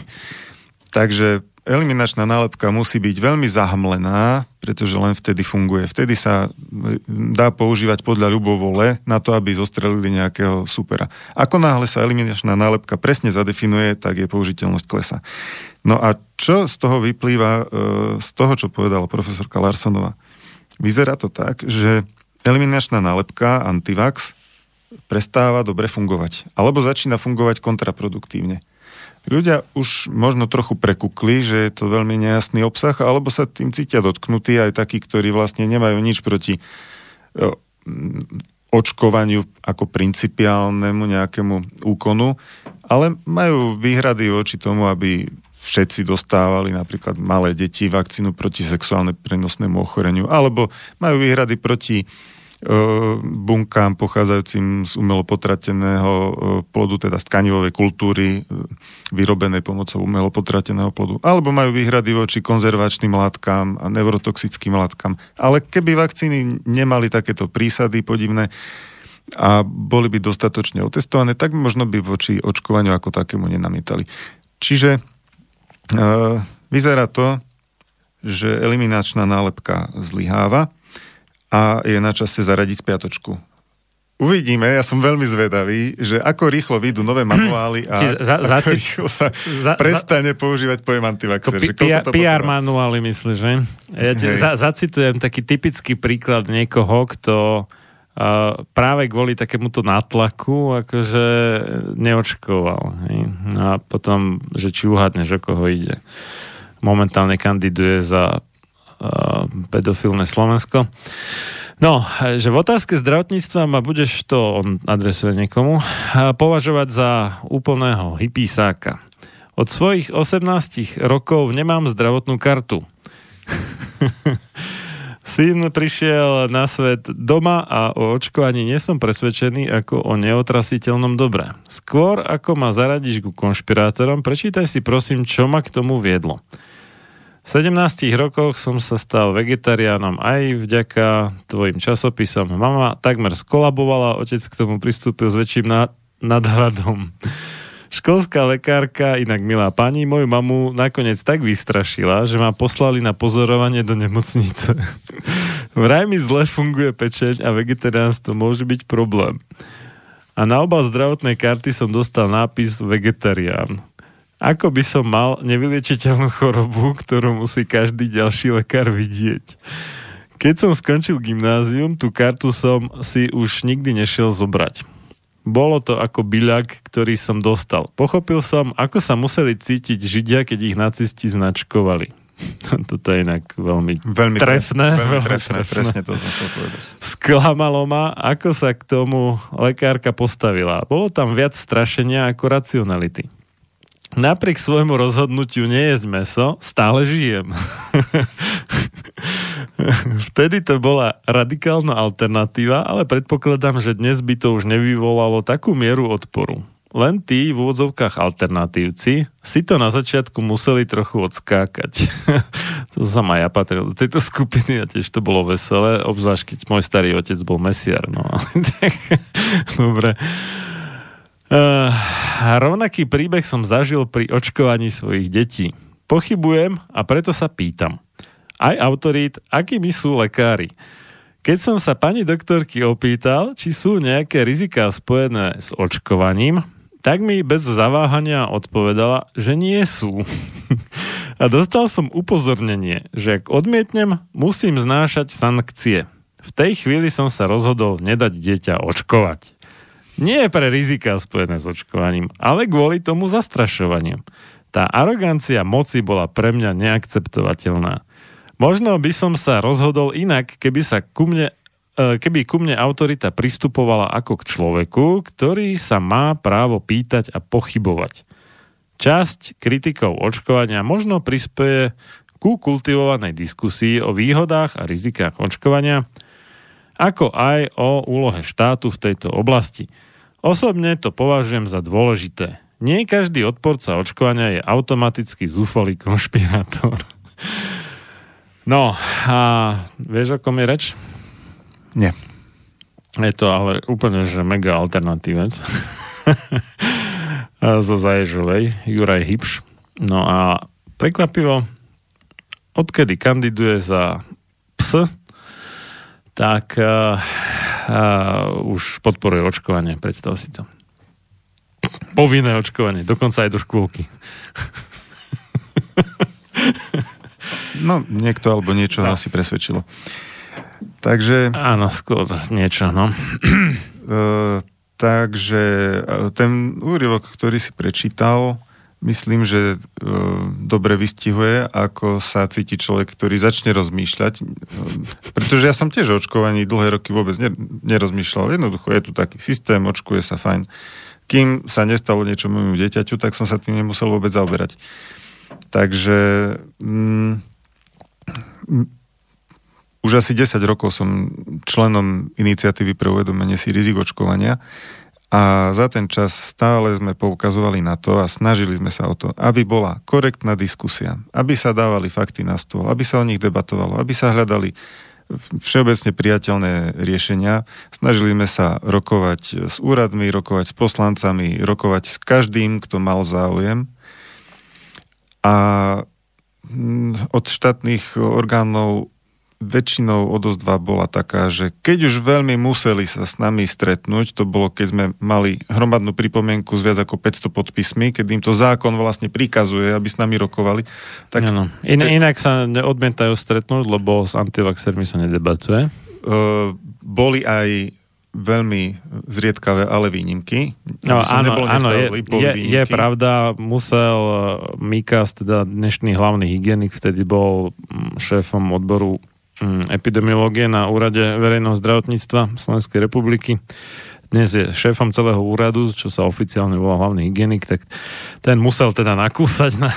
Takže eliminačná nálepka musí byť veľmi zahmlená, pretože len vtedy funguje. Vtedy sa dá používať podľa ľubovole na to, aby zostrelili nejakého supera. Ako náhle sa eliminačná nálepka presne zadefinuje, tak je použiteľnosť klesa. No a čo z toho vyplýva, e, z toho, čo povedala profesorka Larsonová? Vyzerá to tak, že eliminačná nálepka antivax prestáva dobre fungovať. Alebo začína fungovať kontraproduktívne ľudia už možno trochu prekukli, že je to veľmi nejasný obsah, alebo sa tým cítia dotknutí aj takí, ktorí vlastne nemajú nič proti e, očkovaniu ako principiálnemu nejakému úkonu, ale majú výhrady voči tomu, aby všetci dostávali napríklad malé deti vakcínu proti sexuálne prenosnému ochoreniu, alebo majú výhrady proti bunkám pochádzajúcim z umelo potrateného plodu, teda z tkanivovej kultúry vyrobenej pomocou umelo potrateného plodu. Alebo majú výhrady voči konzervačným látkam a neurotoxickým látkam. Ale keby vakcíny nemali takéto prísady podivné a boli by dostatočne otestované, tak možno by voči očkovaniu ako takému nenamietali. Čiže e, vyzerá to, že eliminačná nálepka zlyháva a je na čase zaradiť spiatočku. Uvidíme, ja som veľmi zvedavý, že ako rýchlo vyjdú nové manuály a za, ako za, rýchlo sa za, prestane za, používať pojem antivaxer. Že PR, PR manuály myslíš, že? Ja ti za, zacitujem taký typický príklad niekoho, kto uh, práve kvôli takémuto nátlaku akože neočkoval. Hej? A potom, že či uhadneš, o koho ide. Momentálne kandiduje za pedofilné Slovensko. No, že v otázke zdravotníctva ma budeš to, on adresuje niekomu, považovať za úplného hypísáka. Od svojich 18 rokov nemám zdravotnú kartu. Syn prišiel na svet doma a o očkovaní nie som presvedčený ako o neotrasiteľnom dobre. Skôr ako ma zaradíš ku konšpirátorom, prečítaj si prosím, čo ma k tomu viedlo. V 17 rokoch som sa stal vegetariánom aj vďaka tvojim časopisom. Mama takmer skolabovala, otec k tomu pristúpil s väčším nadhľadom. Školská lekárka, inak milá pani, moju mamu nakoniec tak vystrašila, že ma poslali na pozorovanie do nemocnice. Vraj mi zle funguje pečeň a vegetariánstvo môže byť problém. A na oba zdravotnej karty som dostal nápis vegetarián. Ako by som mal nevyliečiteľnú chorobu, ktorú musí každý ďalší lekár vidieť? Keď som skončil gymnázium, tú kartu som si už nikdy nešiel zobrať. Bolo to ako byľak, ktorý som dostal. Pochopil som, ako sa museli cítiť Židia, keď ich nacisti značkovali. Toto je inak veľmi, veľmi trefné. Veľmi, veľmi trefné, trefné, presne to som chcel povedať. Sklamalo ma, ako sa k tomu lekárka postavila. Bolo tam viac strašenia ako racionality. Napriek svojmu rozhodnutiu nejesť meso, stále žijem. Vtedy to bola radikálna alternatíva, ale predpokladám, že dnes by to už nevyvolalo takú mieru odporu. len tí v úvodzovkách alternatívci si to na začiatku museli trochu odskákať. to sa ma ja patril do tejto skupiny a tiež to bolo veselé, obzvlášť keď môj starý otec bol mesiar. No, dobre. Uh, rovnaký príbeh som zažil pri očkovaní svojich detí. Pochybujem a preto sa pýtam. Aj autorít, akými sú lekári? Keď som sa pani doktorky opýtal, či sú nejaké riziká spojené s očkovaním, tak mi bez zaváhania odpovedala, že nie sú. A dostal som upozornenie, že ak odmietnem, musím znášať sankcie. V tej chvíli som sa rozhodol nedať dieťa očkovať. Nie pre rizika spojené s očkovaním, ale kvôli tomu zastrašovaniu. Tá arogancia moci bola pre mňa neakceptovateľná. Možno by som sa rozhodol inak, keby sa ku mne E, keby ku mne autorita pristupovala ako k človeku, ktorý sa má právo pýtať a pochybovať. Časť kritikov očkovania možno prispieje ku kultivovanej diskusii o výhodách a rizikách očkovania, ako aj o úlohe štátu v tejto oblasti. Osobne to považujem za dôležité. Nie každý odporca očkovania je automaticky zúfalý konšpirátor. No a vieš, o kom je reč? Nie. Je to ale úplne, že mega alternatívec. zo Zaježovej, Juraj Hipš. No a prekvapivo, odkedy kandiduje za ps, tak uh, už podporuje očkovanie, predstav si to. Povinné očkovanie, dokonca aj do škôlky. no, niekto alebo niečo no. asi presvedčilo. Takže... Áno, skôr niečo, no. uh, takže e, ten úryvok, ktorý si prečítal, myslím, že uh, dobre vystihuje, ako sa cíti človek, ktorý začne rozmýšľať. Pretože ja som tiež očkovaný dlhé roky vôbec nerozmýšľal. Jednoducho je tu taký systém, očkuje sa fajn. Kým sa nestalo niečo môjmu dieťaťu, tak som sa tým nemusel vôbec zaoberať. Takže mm, už asi 10 rokov som členom iniciatívy pre uvedomenie si rizik očkovania a za ten čas stále sme poukazovali na to a snažili sme sa o to, aby bola korektná diskusia, aby sa dávali fakty na stôl, aby sa o nich debatovalo, aby sa hľadali všeobecne priateľné riešenia. Snažili sme sa rokovať s úradmi, rokovať s poslancami, rokovať s každým, kto mal záujem. A mm, od štátnych orgánov väčšinou odozva bola taká, že keď už veľmi museli sa s nami stretnúť, to bolo, keď sme mali hromadnú pripomienku s viac ako 500 podpismi, keď im to zákon vlastne prikazuje, aby s nami rokovali. Tak ano. In, inak sa odmietajú stretnúť, lebo s antivaxermi sa nedebatuje. Uh, boli aj veľmi zriedkavé, ale výnimky. No, áno, áno je, je, je pravda, musel Mikas, teda dnešný hlavný hygienik, vtedy bol mm, šéfom odboru epidemiológie na úrade verejného zdravotníctva Slovenskej republiky dnes je šéfom celého úradu, čo sa oficiálne volá hlavný hygienik, tak ten musel teda nakúsať na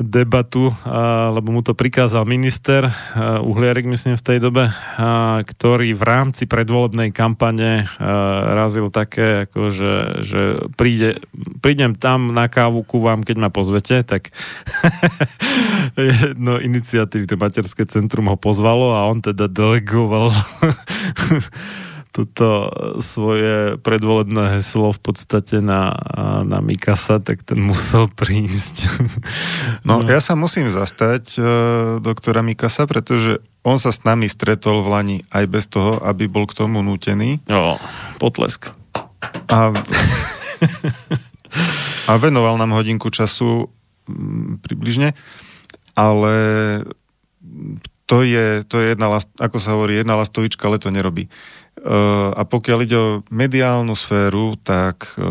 debatu, lebo mu to prikázal minister Uhliarik, myslím v tej dobe, ktorý v rámci predvolebnej kampane razil také, ako že, že príde, prídem tam na kávu ku vám, keď ma pozvete, tak jedno iniciatívy, to materské centrum ho pozvalo a on teda delegoval toto svoje predvolebné heslo v podstate na, na Mikasa, tak ten musel prísť. No, no. ja sa musím zastať uh, doktora Mikasa, pretože on sa s nami stretol v Lani aj bez toho, aby bol k tomu nútený. Jo, potlesk. A, a venoval nám hodinku času m, približne, ale to je, to je jedna, ako sa hovorí, jedna lastovička, ale to nerobí. A pokiaľ ide o mediálnu sféru, tak e,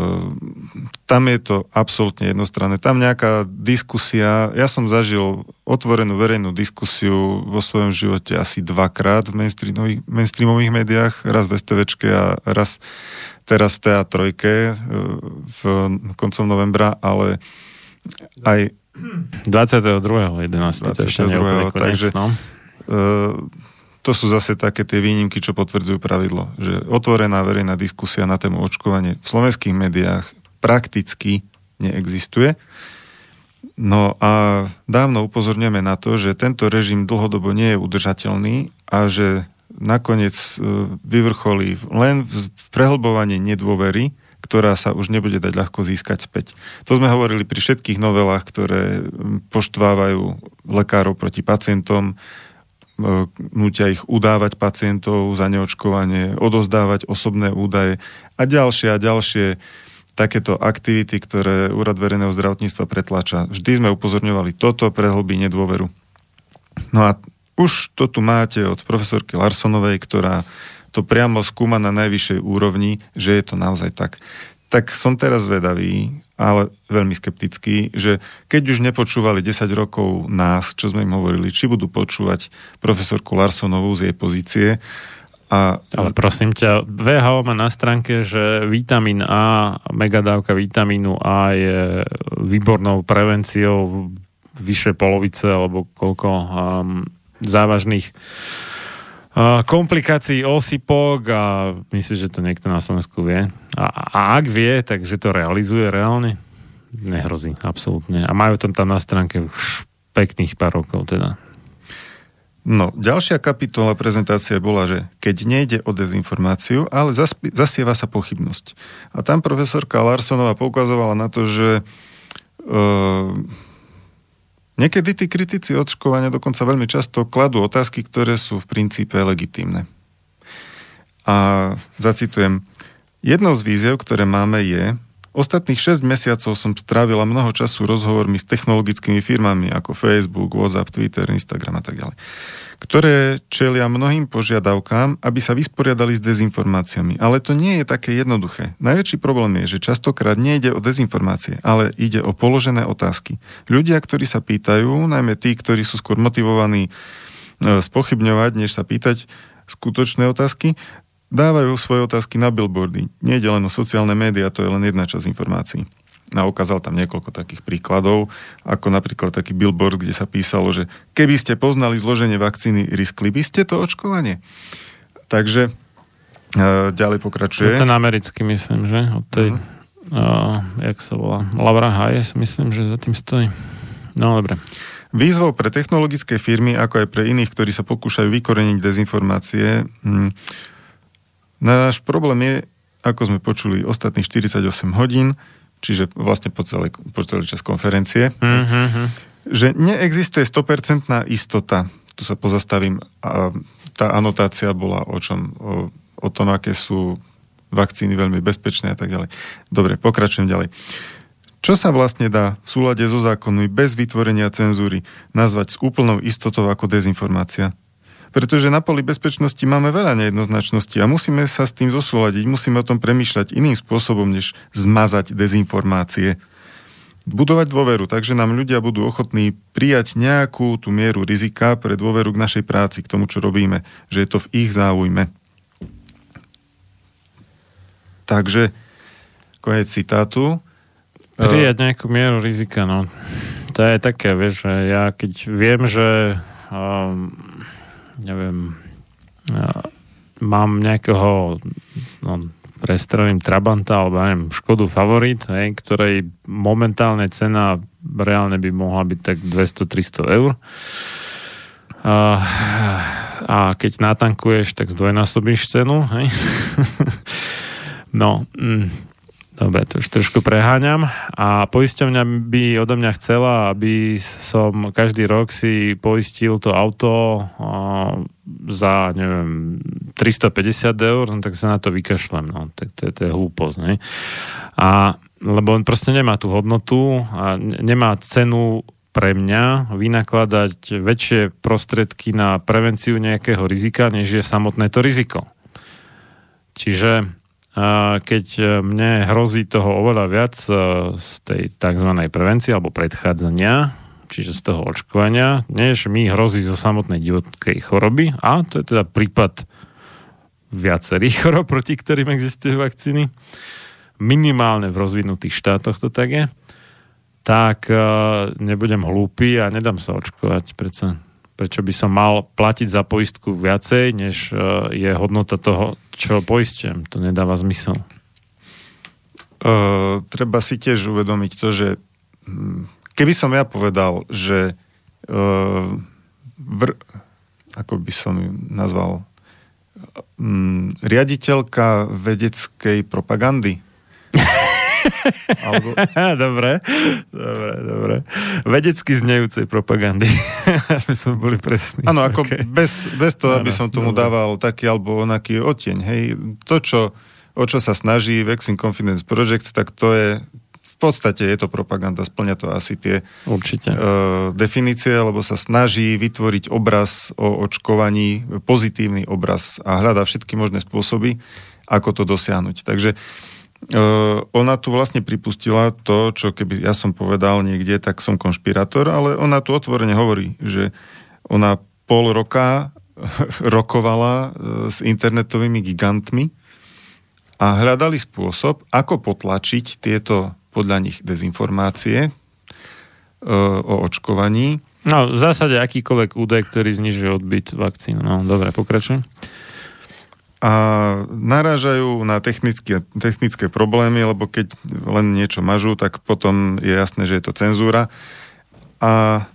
tam je to absolútne jednostranné. Tam nejaká diskusia, ja som zažil otvorenú verejnú diskusiu vo svojom živote asi dvakrát v mainstreamových, mainstreamových médiách, raz v STVčke a raz teraz v TA3 e, v koncom novembra, ale aj 22.11. 22. To ešte 22. takže. Uh, to sú zase také tie výnimky, čo potvrdzujú pravidlo, že otvorená verejná diskusia na tému očkovanie v slovenských médiách prakticky neexistuje. No a dávno upozorňujeme na to, že tento režim dlhodobo nie je udržateľný a že nakoniec e, vyvrcholí len v prehlbovaní nedôvery, ktorá sa už nebude dať ľahko získať späť. To sme hovorili pri všetkých novelách, ktoré poštvávajú lekárov proti pacientom, nutia ich udávať pacientov za neočkovanie, odozdávať osobné údaje a ďalšie a ďalšie takéto aktivity, ktoré Úrad verejného zdravotníctva pretlača. Vždy sme upozorňovali, toto prehlbí nedôveru. No a už to tu máte od profesorky Larsonovej, ktorá to priamo skúma na najvyššej úrovni, že je to naozaj tak. Tak som teraz vedavý, ale veľmi skeptický, že keď už nepočúvali 10 rokov nás, čo sme im hovorili, či budú počúvať profesorku Larsonovú z jej pozície, a... Ale prosím ťa, VHO má na stránke, že vitamín A, megadávka vitamínu A je výbornou prevenciou vyššie polovice alebo koľko um, závažných komplikácií osypok a myslím, že to niekto na Slovensku vie. A, a ak vie, takže to realizuje reálne? Nehrozí, absolútne. A majú to tam na stránke už pekných pár rokov teda. No, ďalšia kapitola prezentácie bola, že keď nejde o dezinformáciu, ale zasp- zasieva sa pochybnosť. A tam profesorka Larsonová poukazovala na to, že uh, niekedy tí kritici očkovania dokonca veľmi často kladú otázky, ktoré sú v princípe legitímne. A zacitujem, jednou z víziev, ktoré máme je, Ostatných 6 mesiacov som strávila mnoho času rozhovormi s technologickými firmami ako Facebook, WhatsApp, Twitter, Instagram a tak ďalej, ktoré čelia mnohým požiadavkám, aby sa vysporiadali s dezinformáciami. Ale to nie je také jednoduché. Najväčší problém je, že častokrát nejde o dezinformácie, ale ide o položené otázky. Ľudia, ktorí sa pýtajú, najmä tí, ktorí sú skôr motivovaní e, spochybňovať, než sa pýtať skutočné otázky, dávajú svoje otázky na billboardy. Nie je len o sociálne médiá, to je len jedna časť informácií. A ukázal tam niekoľko takých príkladov, ako napríklad taký billboard, kde sa písalo, že keby ste poznali zloženie vakcíny, riskli by ste to očkovanie. Takže e, ďalej pokračuje. To ten americký, myslím, že? Od tej, uh-huh. uh, jak sa volá, Laura Hayes, myslím, že za tým stojí. No, dobre. Výzvou pre technologické firmy, ako aj pre iných, ktorí sa pokúšajú vykoreniť dezinformácie, hm, Náš problém je, ako sme počuli, ostatných 48 hodín, čiže vlastne po, celý, po celý čas konferencie, mm-hmm. že neexistuje 100% istota. Tu sa pozastavím. A tá anotácia bola o čom? O, o tom, aké sú vakcíny veľmi bezpečné a tak ďalej. Dobre, pokračujem ďalej. Čo sa vlastne dá v súlade so zákonmi bez vytvorenia cenzúry nazvať s úplnou istotou ako dezinformácia? Pretože na poli bezpečnosti máme veľa nejednoznačností a musíme sa s tým zosúľadiť, musíme o tom premýšľať iným spôsobom, než zmazať dezinformácie. Budovať dôveru, takže nám ľudia budú ochotní prijať nejakú tú mieru rizika pre dôveru k našej práci, k tomu, čo robíme, že je to v ich záujme. Takže, konec citátu. Prijať nejakú mieru rizika, no. To je také, vieš, že ja keď viem, že um, neviem, mám nejakého no, prestrelím Trabanta alebo neviem, Škodu Favorit, hej, ktorej momentálne cena reálne by mohla byť tak 200-300 eur. A, a keď natankuješ, tak zdvojnásobíš cenu. Hej? no, mm, Dobre, to už trošku preháňam. A poisťovňa by odo mňa chcela, aby som každý rok si poistil to auto za, neviem, 350 eur, no tak sa na to vykašlem. No, tak to, to je hlúposť, ne? A lebo on proste nemá tú hodnotu a nemá cenu pre mňa vynakladať väčšie prostriedky na prevenciu nejakého rizika, než je samotné to riziko. Čiže keď e, mne hrozí toho oveľa viac e, z tej tzv. prevencie alebo predchádzania, čiže z toho očkovania, než mi hrozí zo samotnej divotkej choroby. A to je teda prípad viacerých chorob, proti ktorým existujú vakcíny. Minimálne v rozvinutých štátoch to tak je. Tak e, nebudem hlúpy a nedám sa očkovať. Prečo, prečo by som mal platiť za poistku viacej, než je hodnota toho čo poistím, to nedáva zmysel. Uh, treba si tiež uvedomiť to, že hm, keby som ja povedal, že uh, vr, ako by som ju nazval, um, riaditeľka vedeckej propagandy alebo... dobre, dobre, dobre. Vedecky znejúcej propagandy. aby sme boli presní. Áno, ako okay. bez, bez toho, aby som tomu dobre. dával taký alebo onaký oteň. Hej, to, čo, o čo sa snaží Vaccine Confidence Project, tak to je v podstate je to propaganda, splňa to asi tie Určite. Uh, definície, lebo sa snaží vytvoriť obraz o očkovaní, pozitívny obraz a hľadá všetky možné spôsoby, ako to dosiahnuť. Takže ona tu vlastne pripustila to, čo keby ja som povedal niekde, tak som konšpirátor, ale ona tu otvorene hovorí, že ona pol roka rokovala uh, s internetovými gigantmi a hľadali spôsob, ako potlačiť tieto podľa nich dezinformácie uh, o očkovaní. No, v zásade akýkoľvek údaj, ktorý znižuje odbyt vakcín. No, dobre, pokračujem a narážajú na technické, technické problémy, lebo keď len niečo mažú, tak potom je jasné, že je to cenzúra. A,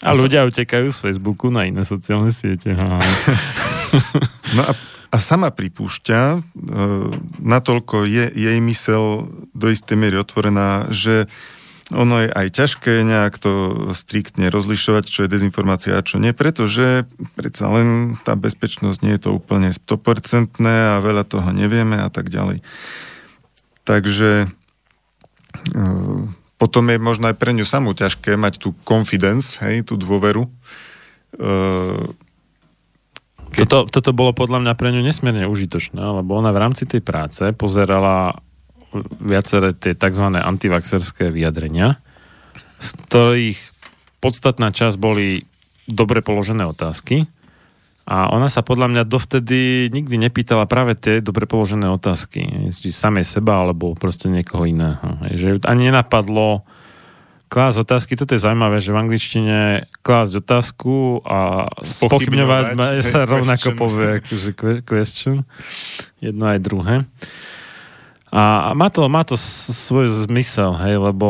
a ľudia utekajú z Facebooku na iné sociálne siete. no a, a sama pripúšťa, e, natoľko je jej mysel do istej miery otvorená, že ono je aj ťažké nejak to striktne rozlišovať, čo je dezinformácia a čo nie, pretože predsa len tá bezpečnosť nie je to úplne 100% a veľa toho nevieme a tak ďalej. Takže e, potom je možno aj pre ňu samú ťažké mať tú confidence, hej, tú dôveru. E, keď... Toto, toto bolo podľa mňa pre ňu nesmierne užitočné, lebo ona v rámci tej práce pozerala viaceré tie tzv. antivaxerské vyjadrenia, z ktorých podstatná časť boli dobre položené otázky a ona sa podľa mňa dovtedy nikdy nepýtala práve tie dobre položené otázky, či samej seba alebo proste niekoho iného. Že ani nenapadlo klásť otázky, toto je zaujímavé, že v angličtine klásť otázku a spochybňovať sa rovnako povie akože question, jedno aj druhé. A má to, má to svoj zmysel, hej, lebo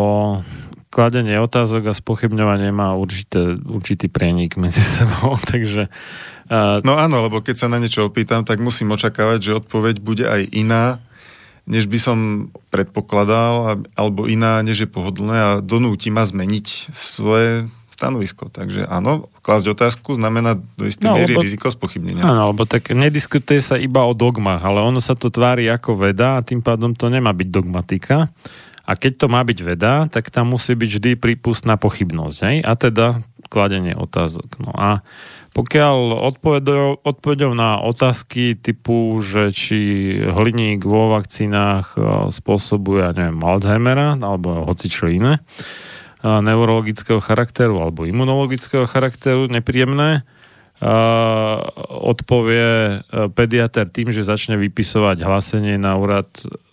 kladenie otázok a spochybňovanie má určité, určitý prienik medzi sebou, takže... Uh... No áno, lebo keď sa na niečo opýtam, tak musím očakávať, že odpoveď bude aj iná, než by som predpokladal, alebo iná, než je pohodlné a donúti ma zmeniť svoje stanovisko. Takže áno, klásť otázku znamená do istej no, miery lebo, riziko spochybnenia. Áno, lebo tak nediskutuje sa iba o dogmách, ale ono sa to tvári ako veda a tým pádom to nemá byť dogmatika. A keď to má byť veda, tak tam musí byť vždy prípustná pochybnosť. Hej? A teda kladenie otázok. No a pokiaľ odpovedou, odpovedou na otázky typu, že či hliník vo vakcínach e, spôsobuje, ja neviem, Alzheimera alebo hoci čo iné, neurologického charakteru alebo imunologického charakteru nepríjemné, odpovie pediater tým, že začne vypisovať hlásenie na úrad,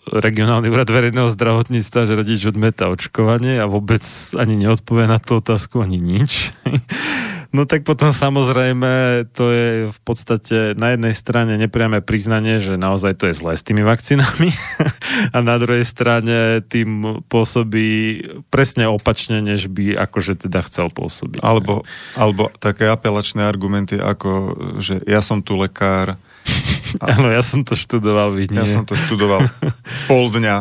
regionálny úrad verejného zdravotníctva, že rodič odmeta očkovanie a vôbec ani neodpovie na tú otázku ani nič. No tak potom samozrejme to je v podstate na jednej strane nepriame priznanie, že naozaj to je zlé s tými vakcínami a na druhej strane tým pôsobí presne opačne, než by akože teda chcel pôsobiť. Alebo, alebo také apelačné argumenty ako, že ja som tu lekár, Áno, ja som to študoval, vy Ja som to študoval pol dňa,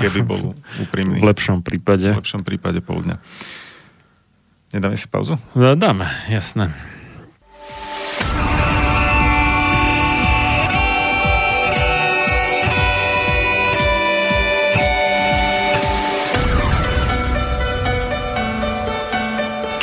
keby bol úprimný. V lepšom prípade. V lepšom prípade pol dňa. Nedáme si pauzu? No, dáme, jasné.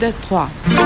de Troyes.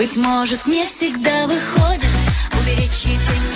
Быть может, не всегда выходит. Уберечь чьи-то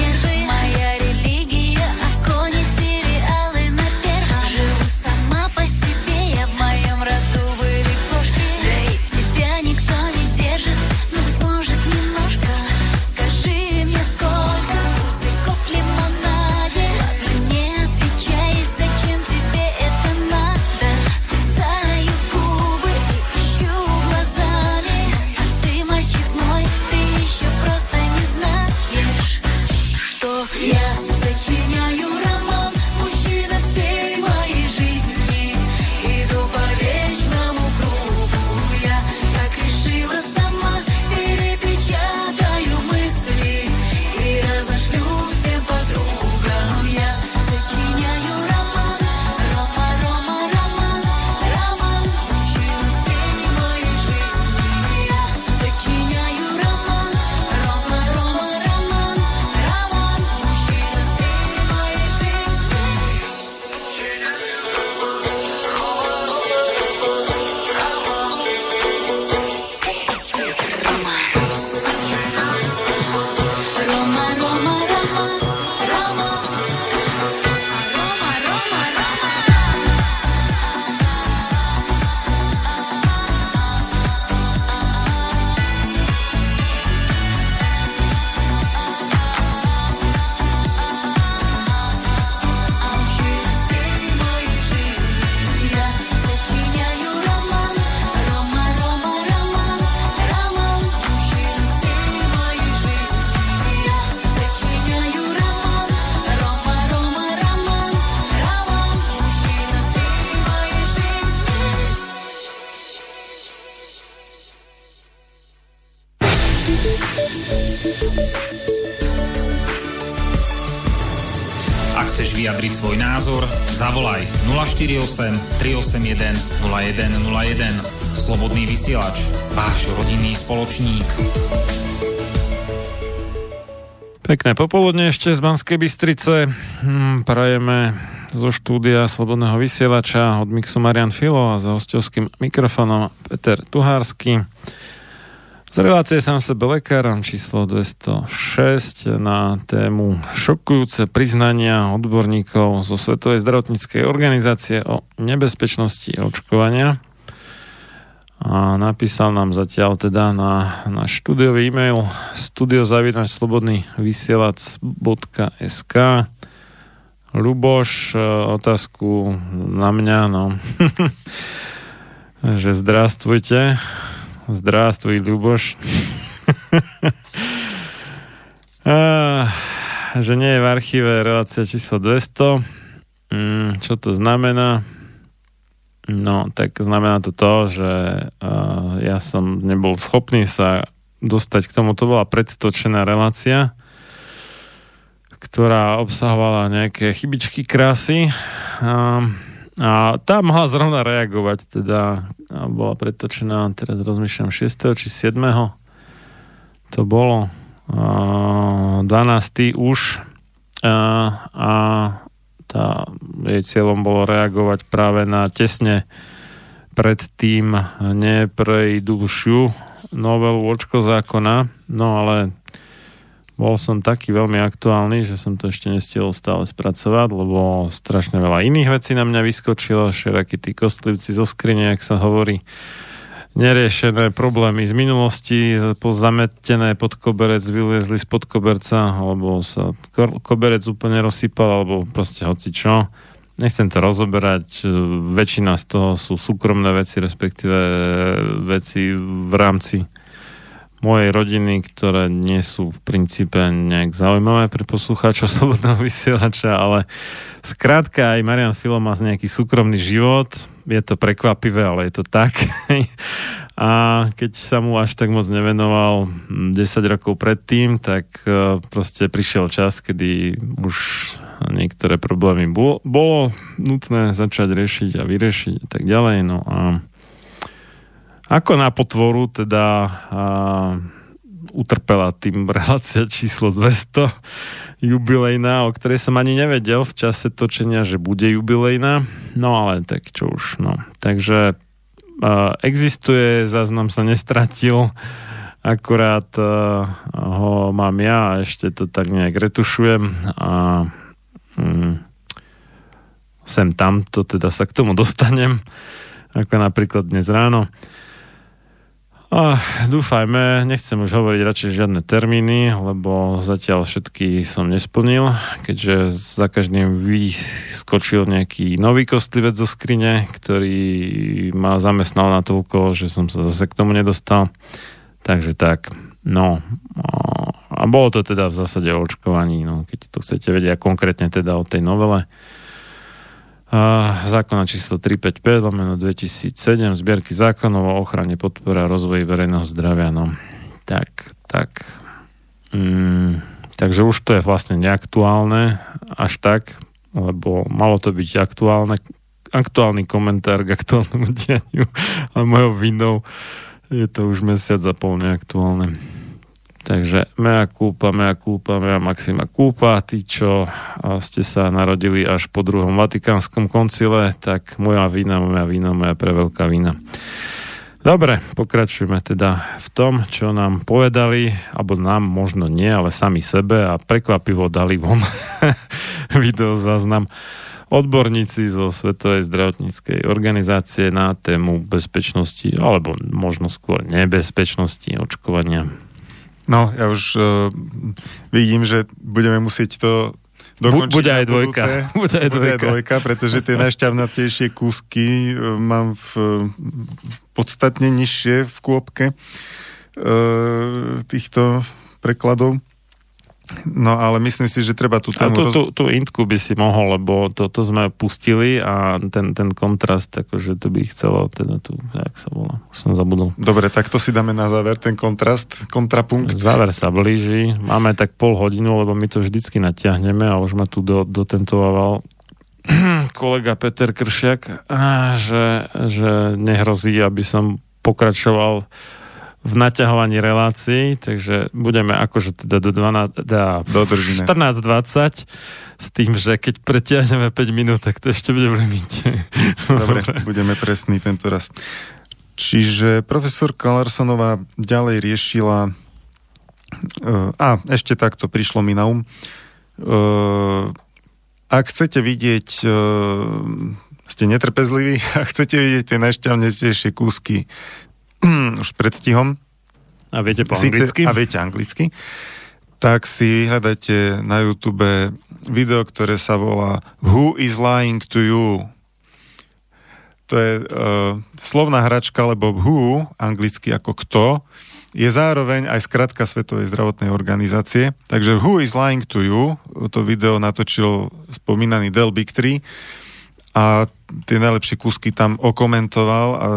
048 381 0101. Slobodný vysielač, váš rodinný spoločník. Pekné popoludne ešte z Banskej Bystrice. Hm, Prajeme zo štúdia Slobodného vysielača od Mixu Marian Filo a za hostovským mikrofónom Peter Tuhársky. Z relácie sám sebe lekárom číslo 206 na tému šokujúce priznania odborníkov zo Svetovej zdravotníckej organizácie o nebezpečnosti očkovania. A napísal nám zatiaľ teda na náš štúdiový e-mail studiozavinačslobodnyvysielac.sk Luboš, e, otázku na mňa, no. že zdravstvujte. Luboš. A, že nie je v archíve relácia číslo 200. Mm, čo to znamená? No, tak znamená to to, že uh, ja som nebol schopný sa dostať k tomu. To bola predtočená relácia, ktorá obsahovala nejaké chybičky krásy. Uh, a tá mohla zrovna reagovať, teda bola predtočená, teraz rozmýšľam, 6. či 7. To bolo uh, 12. už uh, a tá, jej cieľom bolo reagovať práve na tesne predtým neprejdúšiu novelu očko zákona, no ale bol som taký veľmi aktuálny, že som to ešte nestihol stále spracovať, lebo strašne veľa iných vecí na mňa vyskočilo, všeraky tí kostlivci zo skrine, ak sa hovorí, neriešené problémy z minulosti, zametené pod koberec, vyliezli spod koberca, alebo sa koberec úplne rozsypal, alebo proste hoci čo. Nechcem to rozoberať, väčšina z toho sú súkromné veci, respektíve veci v rámci mojej rodiny, ktoré nie sú v princípe nejak zaujímavé pre poslucháčov Slobodného vysielača, ale skrátka aj Marian Filo má nejaký súkromný život, je to prekvapivé, ale je to tak. A keď sa mu až tak moc nevenoval 10 rokov predtým, tak e, proste prišiel čas, kedy už niektoré problémy bolo nutné začať riešiť a vyriešiť a tak ďalej. No a ako na potvoru teda a, utrpela tým relácia číslo 200 jubilejná, o ktorej som ani nevedel v čase točenia, že bude jubilejná. No ale tak čo už, no. Takže a, existuje, záznam sa nestratil, akurát a, ho mám ja a ešte to tak nejak retušujem a mm, sem tam to teda sa k tomu dostanem, ako napríklad dnes ráno. Oh, dúfajme, nechcem už hovoriť radšej žiadne termíny, lebo zatiaľ všetky som nesplnil, keďže za každým vyskočil nejaký nový kostlivec zo skrine, ktorý ma zamestnal na toľko, že som sa zase k tomu nedostal. Takže tak, no. A bolo to teda v zásade o očkovaní, no, keď to chcete vedieť konkrétne teda o tej novele zákona číslo 355 lomeno 2007 zbierky zákonov o ochrane podpora a rozvoji verejného zdravia. No. Tak, tak. Mm, takže už to je vlastne neaktuálne až tak, lebo malo to byť aktuálne, aktuálny komentár k aktuálnemu dianiu a mojou vinou je to už mesiac a pol neaktuálne. Takže mea culpa, mea culpa, mea maxima culpa. Tí, čo ste sa narodili až po druhom Vatikánskom koncile, tak moja vína, moja vína, moja preveľká vína. Dobre, pokračujeme teda v tom, čo nám povedali, alebo nám možno nie, ale sami sebe a prekvapivo dali von video záznam odborníci zo Svetovej zdravotníckej organizácie na tému bezpečnosti, alebo možno skôr nebezpečnosti očkovania. No, ja už uh, vidím, že budeme musieť to dokončiť. Bude aj dvojka. Bude aj dvojka. Bude aj dvojka, pretože tie najšťavnatejšie kúsky uh, mám v, uh, podstatne nižšie v kôpke uh, týchto prekladov. No ale myslím si, že treba tú tému... tú, tú, tú intku by si mohol, lebo to, to sme pustili a ten, ten kontrast, akože to by chcelo, teda tu, jak sa volá, už som zabudol. Dobre, tak to si dáme na záver, ten kontrast, kontrapunkt. Záver sa blíži, máme tak pol hodinu, lebo my to vždycky natiahneme a už ma tu do, dotentoval kolega Peter Kršiak, že, že nehrozí, aby som pokračoval v naťahovaní relácií, takže budeme akože teda do 12, teda 14.20 s tým, že keď pretiahneme 5 minút, tak to ešte bude v limite. Dobre, budeme presní tento raz. Čiže profesorka Larsonová ďalej riešila a ešte takto prišlo mi na um. Uh, ak chcete vidieť uh, ste netrpezliví a chcete vidieť tie najšťavnejšie kúsky už predstihom. A viete po anglicky? a viete anglicky. Tak si hľadajte na YouTube video, ktoré sa volá Who is lying to you? To je uh, slovná hračka, lebo who, anglicky ako kto, je zároveň aj skratka Svetovej zdravotnej organizácie. Takže Who is lying to you? To video natočil spomínaný Del Bigtree a tie najlepšie kúsky tam okomentoval a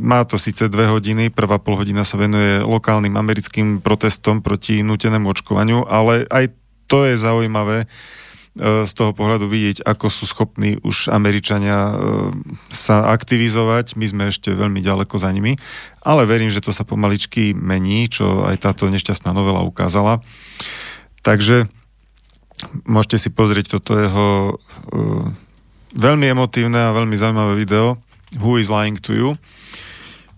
má to síce dve hodiny, prvá pol hodina sa venuje lokálnym americkým protestom proti nutenému očkovaniu, ale aj to je zaujímavé e, z toho pohľadu vidieť, ako sú schopní už Američania e, sa aktivizovať. My sme ešte veľmi ďaleko za nimi, ale verím, že to sa pomaličky mení, čo aj táto nešťastná novela ukázala. Takže môžete si pozrieť toto jeho e, Veľmi emotívne a veľmi zaujímavé video Who is lying to you?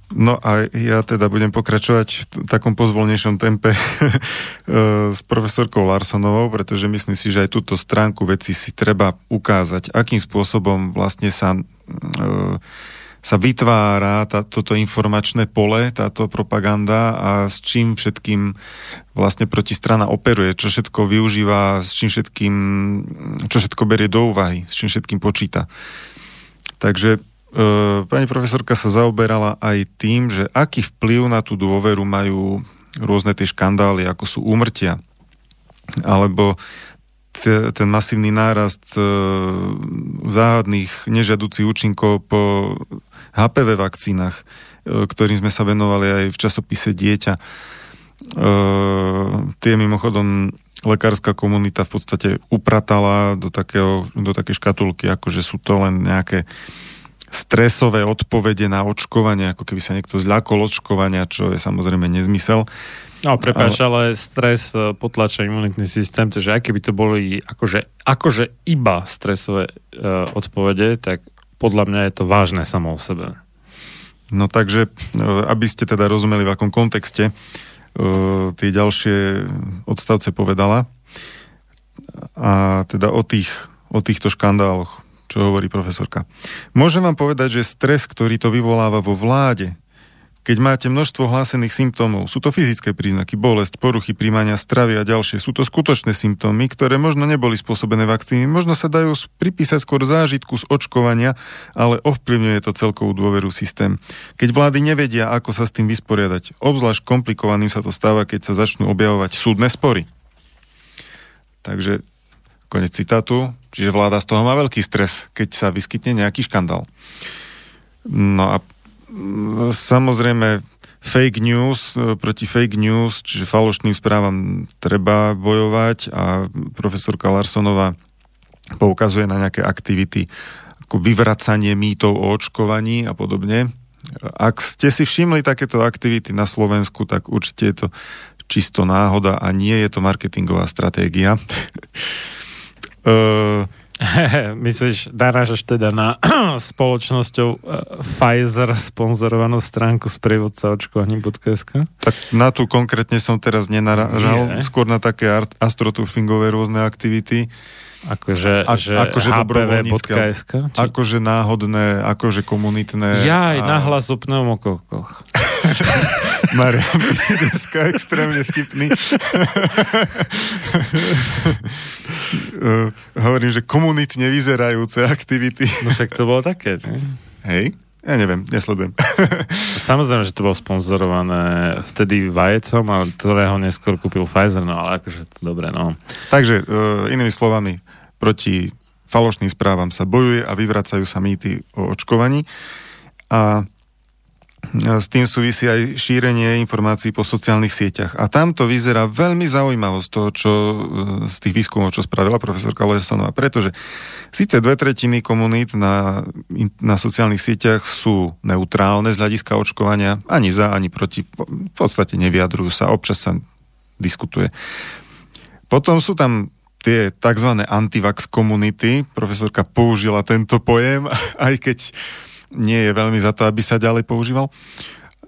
No a ja teda budem pokračovať v takom pozvolnejšom tempe s profesorkou Larsonovou, pretože myslím si, že aj túto stránku veci si treba ukázať, akým spôsobom vlastne sa, sa vytvára tá, toto informačné pole, táto propaganda a s čím všetkým vlastne protistrana operuje, čo všetko využíva, s čím všetkým, čo všetko berie do úvahy, s čím všetkým počíta. Takže E, pani profesorka sa zaoberala aj tým, že aký vplyv na tú dôveru majú rôzne tie škandály, ako sú úmrtia, alebo te, ten masívny nárast e, záhadných nežiaducich účinkov po HPV vakcínach, e, ktorým sme sa venovali aj v časopise Dieťa. E, tie mimochodom lekárska komunita v podstate upratala do, takého, do také škatulky, ako že sú to len nejaké stresové odpovede na očkovanie, ako keby sa niekto zľakol očkovania, čo je samozrejme nezmysel. No, prepáč, ale... ale stres e, potlača imunitný systém, takže aj keby to boli akože, akože iba stresové uh, odpovede, tak podľa mňa je to vážne samo o sebe. No takže, e, aby ste teda rozumeli, v akom kontexte uh, tie ďalšie odstavce povedala, a teda o, tých, o týchto škandáloch čo hovorí profesorka. Môžem vám povedať, že stres, ktorý to vyvoláva vo vláde, keď máte množstvo hlásených symptómov, sú to fyzické príznaky, bolesť, poruchy príjmania stravy a ďalšie, sú to skutočné symptómy, ktoré možno neboli spôsobené vakcíny, možno sa dajú pripísať skôr zážitku z očkovania, ale ovplyvňuje to celkovú dôveru systém. Keď vlády nevedia, ako sa s tým vysporiadať, obzvlášť komplikovaným sa to stáva, keď sa začnú objavovať súdne spory. Takže Konec citátu. Čiže vláda z toho má veľký stres, keď sa vyskytne nejaký škandál. No a samozrejme fake news, e, proti fake news, čiže falošným správam treba bojovať a profesorka Larsonová poukazuje na nejaké aktivity ako vyvracanie mýtov o očkovaní a podobne. Ak ste si všimli takéto aktivity na Slovensku, tak určite je to čisto náhoda a nie je to marketingová stratégia. Uh, Myslíš, narážaš teda na spoločnosťou uh, Pfizer sponzorovanú stránku sprievodca očkovaní.sk? Tak na tú konkrétne som teraz nenarážal, Nie. skôr na také astroturfingové rôzne aktivity. Akože, A, že akože HPV.sk? Či... Akože náhodné, akože komunitné. Ja aj a... nahlas o pneumokokoch. Maria, my si dneska extrémne vtipný. hovorím, že komunitne vyzerajúce aktivity. no však to bolo také, ne? Hej? Ja neviem, nesledujem. Samozrejme, že to bolo sponzorované vtedy vajecom, ktorého neskôr kúpil Pfizer, no ale akože to dobre, no. Takže, uh, inými slovami, proti falošným správam sa bojuje a vyvracajú sa mýty o očkovaní. A s tým súvisí aj šírenie informácií po sociálnych sieťach. A tam to vyzerá veľmi zaujímavo z toho, čo, e, z tých výskumov, čo spravila profesorka Lersonová, pretože síce dve tretiny komunít na, na sociálnych sieťach sú neutrálne z hľadiska očkovania, ani za, ani proti, v podstate nevyjadrujú sa, občas sa diskutuje. Potom sú tam tie tzv. antivax komunity, profesorka použila tento pojem, aj keď nie je veľmi za to, aby sa ďalej používal.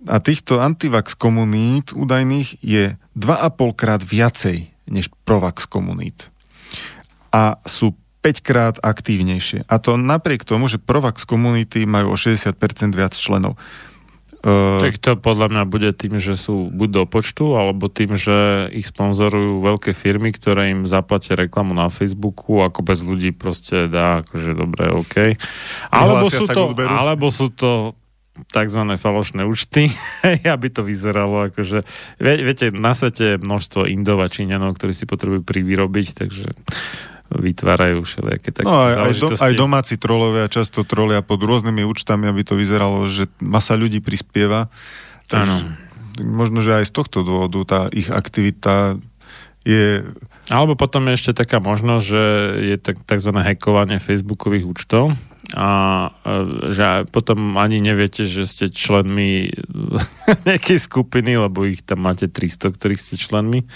A týchto antivax komunít údajných je 2,5 krát viacej než provax komunít. A sú 5 krát aktívnejšie. A to napriek tomu, že provax komunity majú o 60% viac členov. Uh, tak to podľa mňa bude tým, že sú buď do počtu, alebo tým, že ich sponzorujú veľké firmy, ktoré im zaplatia reklamu na Facebooku, ako bez ľudí proste dá, akože dobre, OK. Alebo sú, to, alebo sú to tzv. falošné účty, aby to vyzeralo akože, viete, na svete je množstvo Indov a Číňanov, ktorí si potrebujú privyrobiť, takže vytvárajú všelijaké také No aj, aj, do, aj domáci trolovia často trolia pod rôznymi účtami, aby to vyzeralo, že masa ľudí prispieva. Áno. Možno, že aj z tohto dôvodu tá ich aktivita je... Alebo potom je ešte taká možnosť, že je tzv. hackovanie facebookových účtov a že potom ani neviete, že ste členmi nejakej skupiny, lebo ich tam máte 300, ktorých ste členmi.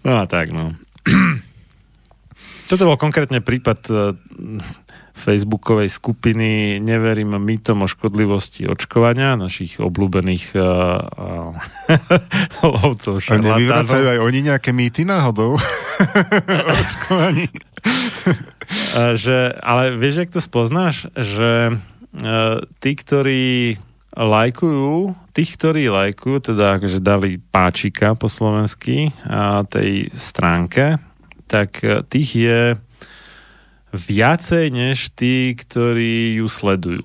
No a tak, no. Toto bol konkrétne prípad uh, facebookovej skupiny Neverím mýtom o škodlivosti očkovania, našich obľúbených uh, uh, lovcov A nevyvracajú aj oni nejaké mýty náhodou o očkovaní? že, ale vieš, jak to spoznáš? Že uh, tí, ktorí lajkujú, tých, ktorí lajkujú, teda akože dali páčika po slovensky a tej stránke, tak e, tých je viacej než tí, ktorí ju sledujú.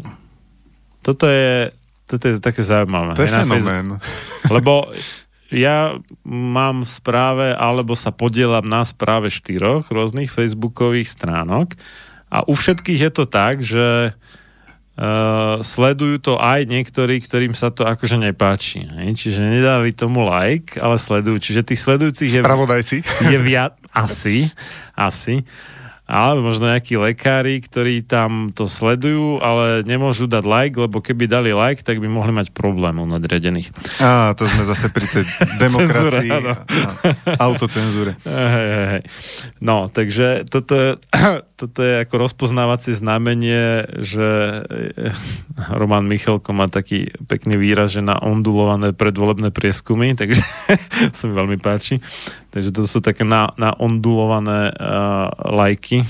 Toto je, toto je také zaujímavé. To je fenomén. Lebo ja mám v správe, alebo sa podielam na správe štyroch rôznych facebookových stránok a u všetkých je to tak, že Uh, sledujú to aj niektorí, ktorým sa to akože nepáči. Hej? Čiže nedali tomu like, ale sledujú. Čiže tých sledujúcich je, Spravodajci. je viac, asi, asi alebo možno nejakí lekári, ktorí tam to sledujú, ale nemôžu dať like, lebo keby dali like, tak by mohli mať problém u nadriadených. Á, to sme zase pri tej demokracii a, a autocenzúre. Hej, hej. No, takže toto toto je ako rozpoznávacie znamenie, že Roman Michalko má taký pekný výraz, že na ondulované predvolebné prieskumy, takže sa mi veľmi páči. Takže to sú také na, na ondulované uh, lajky,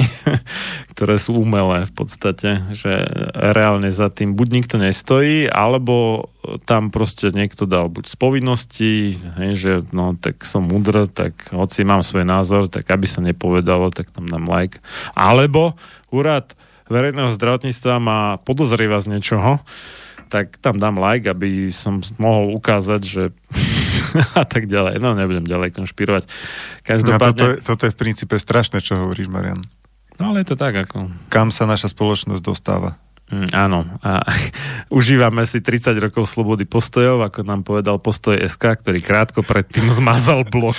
ktoré sú umelé v podstate, že reálne za tým buď nikto nestojí, alebo tam proste niekto dal buď z povinnosti, hej, že no tak som mudr, tak hoci mám svoj názor, tak aby sa nepovedalo, tak tam dám like. Alebo úrad verejného zdravotníctva má podozrieva z niečoho, tak tam dám like, aby som mohol ukázať, že a tak ďalej. No, nebudem ďalej konšpirovať. Každopádne... No, toto, je, toto je v princípe strašné, čo hovoríš, Marian. No, ale je to tak, ako... Kam sa naša spoločnosť dostáva? Mm, áno. A užívame si 30 rokov slobody postojov, ako nám povedal postoj SK, ktorý krátko predtým zmazal blok.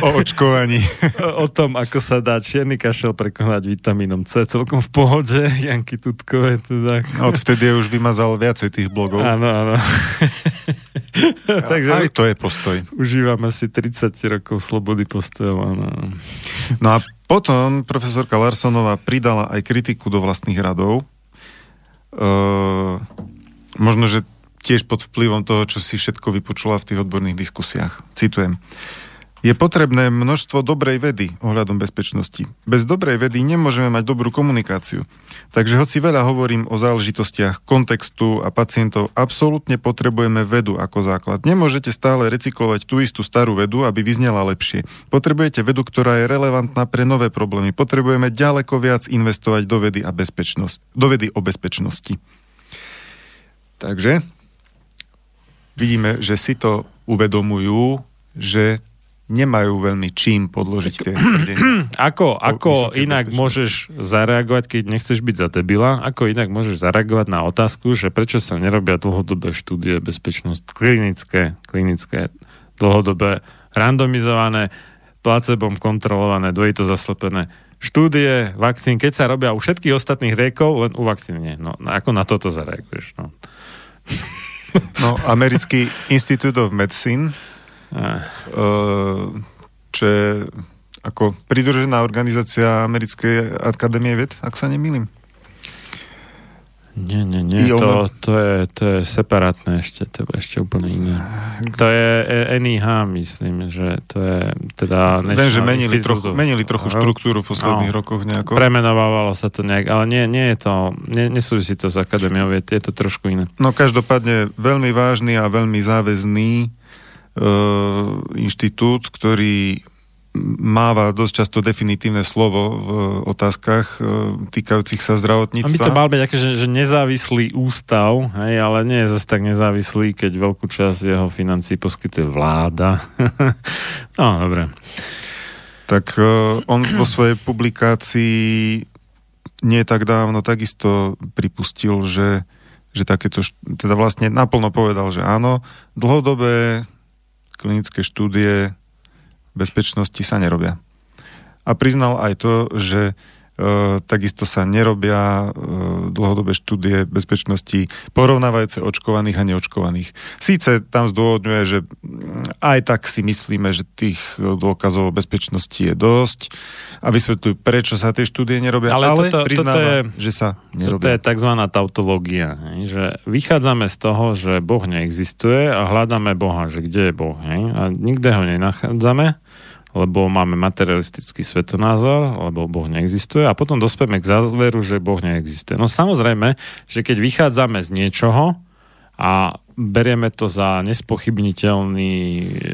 o očkovaní. o, tom, ako sa dá čierny kašel prekonať vitamínom C. Celkom v pohode, Janky Tutkové. Teda. Odvtedy je už vymazal viacej tých blogov. Áno, áno. Takže aj to je postoj. Užívame si 30 rokov slobody postojov. Áno. No a potom profesorka Larsonová pridala aj kritiku do vlastných radov, Uh, možno, že tiež pod vplyvom toho, čo si všetko vypočula v tých odborných diskusiách. Citujem. Je potrebné množstvo dobrej vedy ohľadom bezpečnosti. Bez dobrej vedy nemôžeme mať dobrú komunikáciu. Takže hoci veľa hovorím o záležitostiach kontextu a pacientov, absolútne potrebujeme vedu ako základ. Nemôžete stále recyklovať tú istú starú vedu, aby vyznela lepšie. Potrebujete vedu, ktorá je relevantná pre nové problémy. Potrebujeme ďaleko viac investovať do vedy a bezpečnosť, do vedy o bezpečnosti. Takže vidíme, že si to uvedomujú, že nemajú veľmi čím podložiť tie Ako, ako inak môžeš zareagovať, keď nechceš byť za debila, ako inak môžeš zareagovať na otázku, že prečo sa nerobia dlhodobé štúdie bezpečnosť, klinické, klinické, dlhodobé, randomizované, placebom kontrolované, dvojito zaslepené štúdie, vakcín, keď sa robia u všetkých ostatných riekov, len u vakcín nie. No, ako na toto zareaguješ? No. No, americký Institute of Medicine čo je ako pridružená organizácia Americkej akadémie ved, ak sa nemýlim. Nie, nie, nie, to, to, je, to je separátne ešte, to je ešte úplne iné. To je NIH, myslím, že to je teda... Viem, že menili trochu, menili trochu štruktúru v posledných no, rokoch nejako. Premenovávalo sa to nejak, ale nie, nie je to, nie, nesúvisí to s akadémiou, je, je to trošku iné. No každopádne veľmi vážny a veľmi záväzný E, inštitút, ktorý máva dosť často definitívne slovo v otázkach e, týkajúcich sa zdravotníctva. A by to mal byť aké, že, že nezávislý ústav, hej, ale nie je zase tak nezávislý, keď veľkú časť jeho financí poskytuje vláda. no, dobre. Tak uh, on vo svojej publikácii nie tak dávno takisto pripustil, že, že takéto, teda vlastne naplno povedal, že áno, dlhodobé klinické štúdie bezpečnosti sa nerobia. A priznal aj to, že takisto sa nerobia e, dlhodobé štúdie bezpečnosti porovnávajúce očkovaných a neočkovaných. Síce tam zdôvodňuje, že aj tak si myslíme, že tých dôkazov o bezpečnosti je dosť a vysvetľujú, prečo sa tie štúdie nerobia, ale, ale toto, priznáva, toto je, že sa nerobia. To je tzv. tautológia, že vychádzame z toho, že Boh neexistuje a hľadáme Boha, že kde je Boh. A nikde ho nenachádzame lebo máme materialistický svetonázor, lebo Boh neexistuje a potom dospieme k záveru, že Boh neexistuje. No samozrejme, že keď vychádzame z niečoho a berieme to za nespochybniteľný,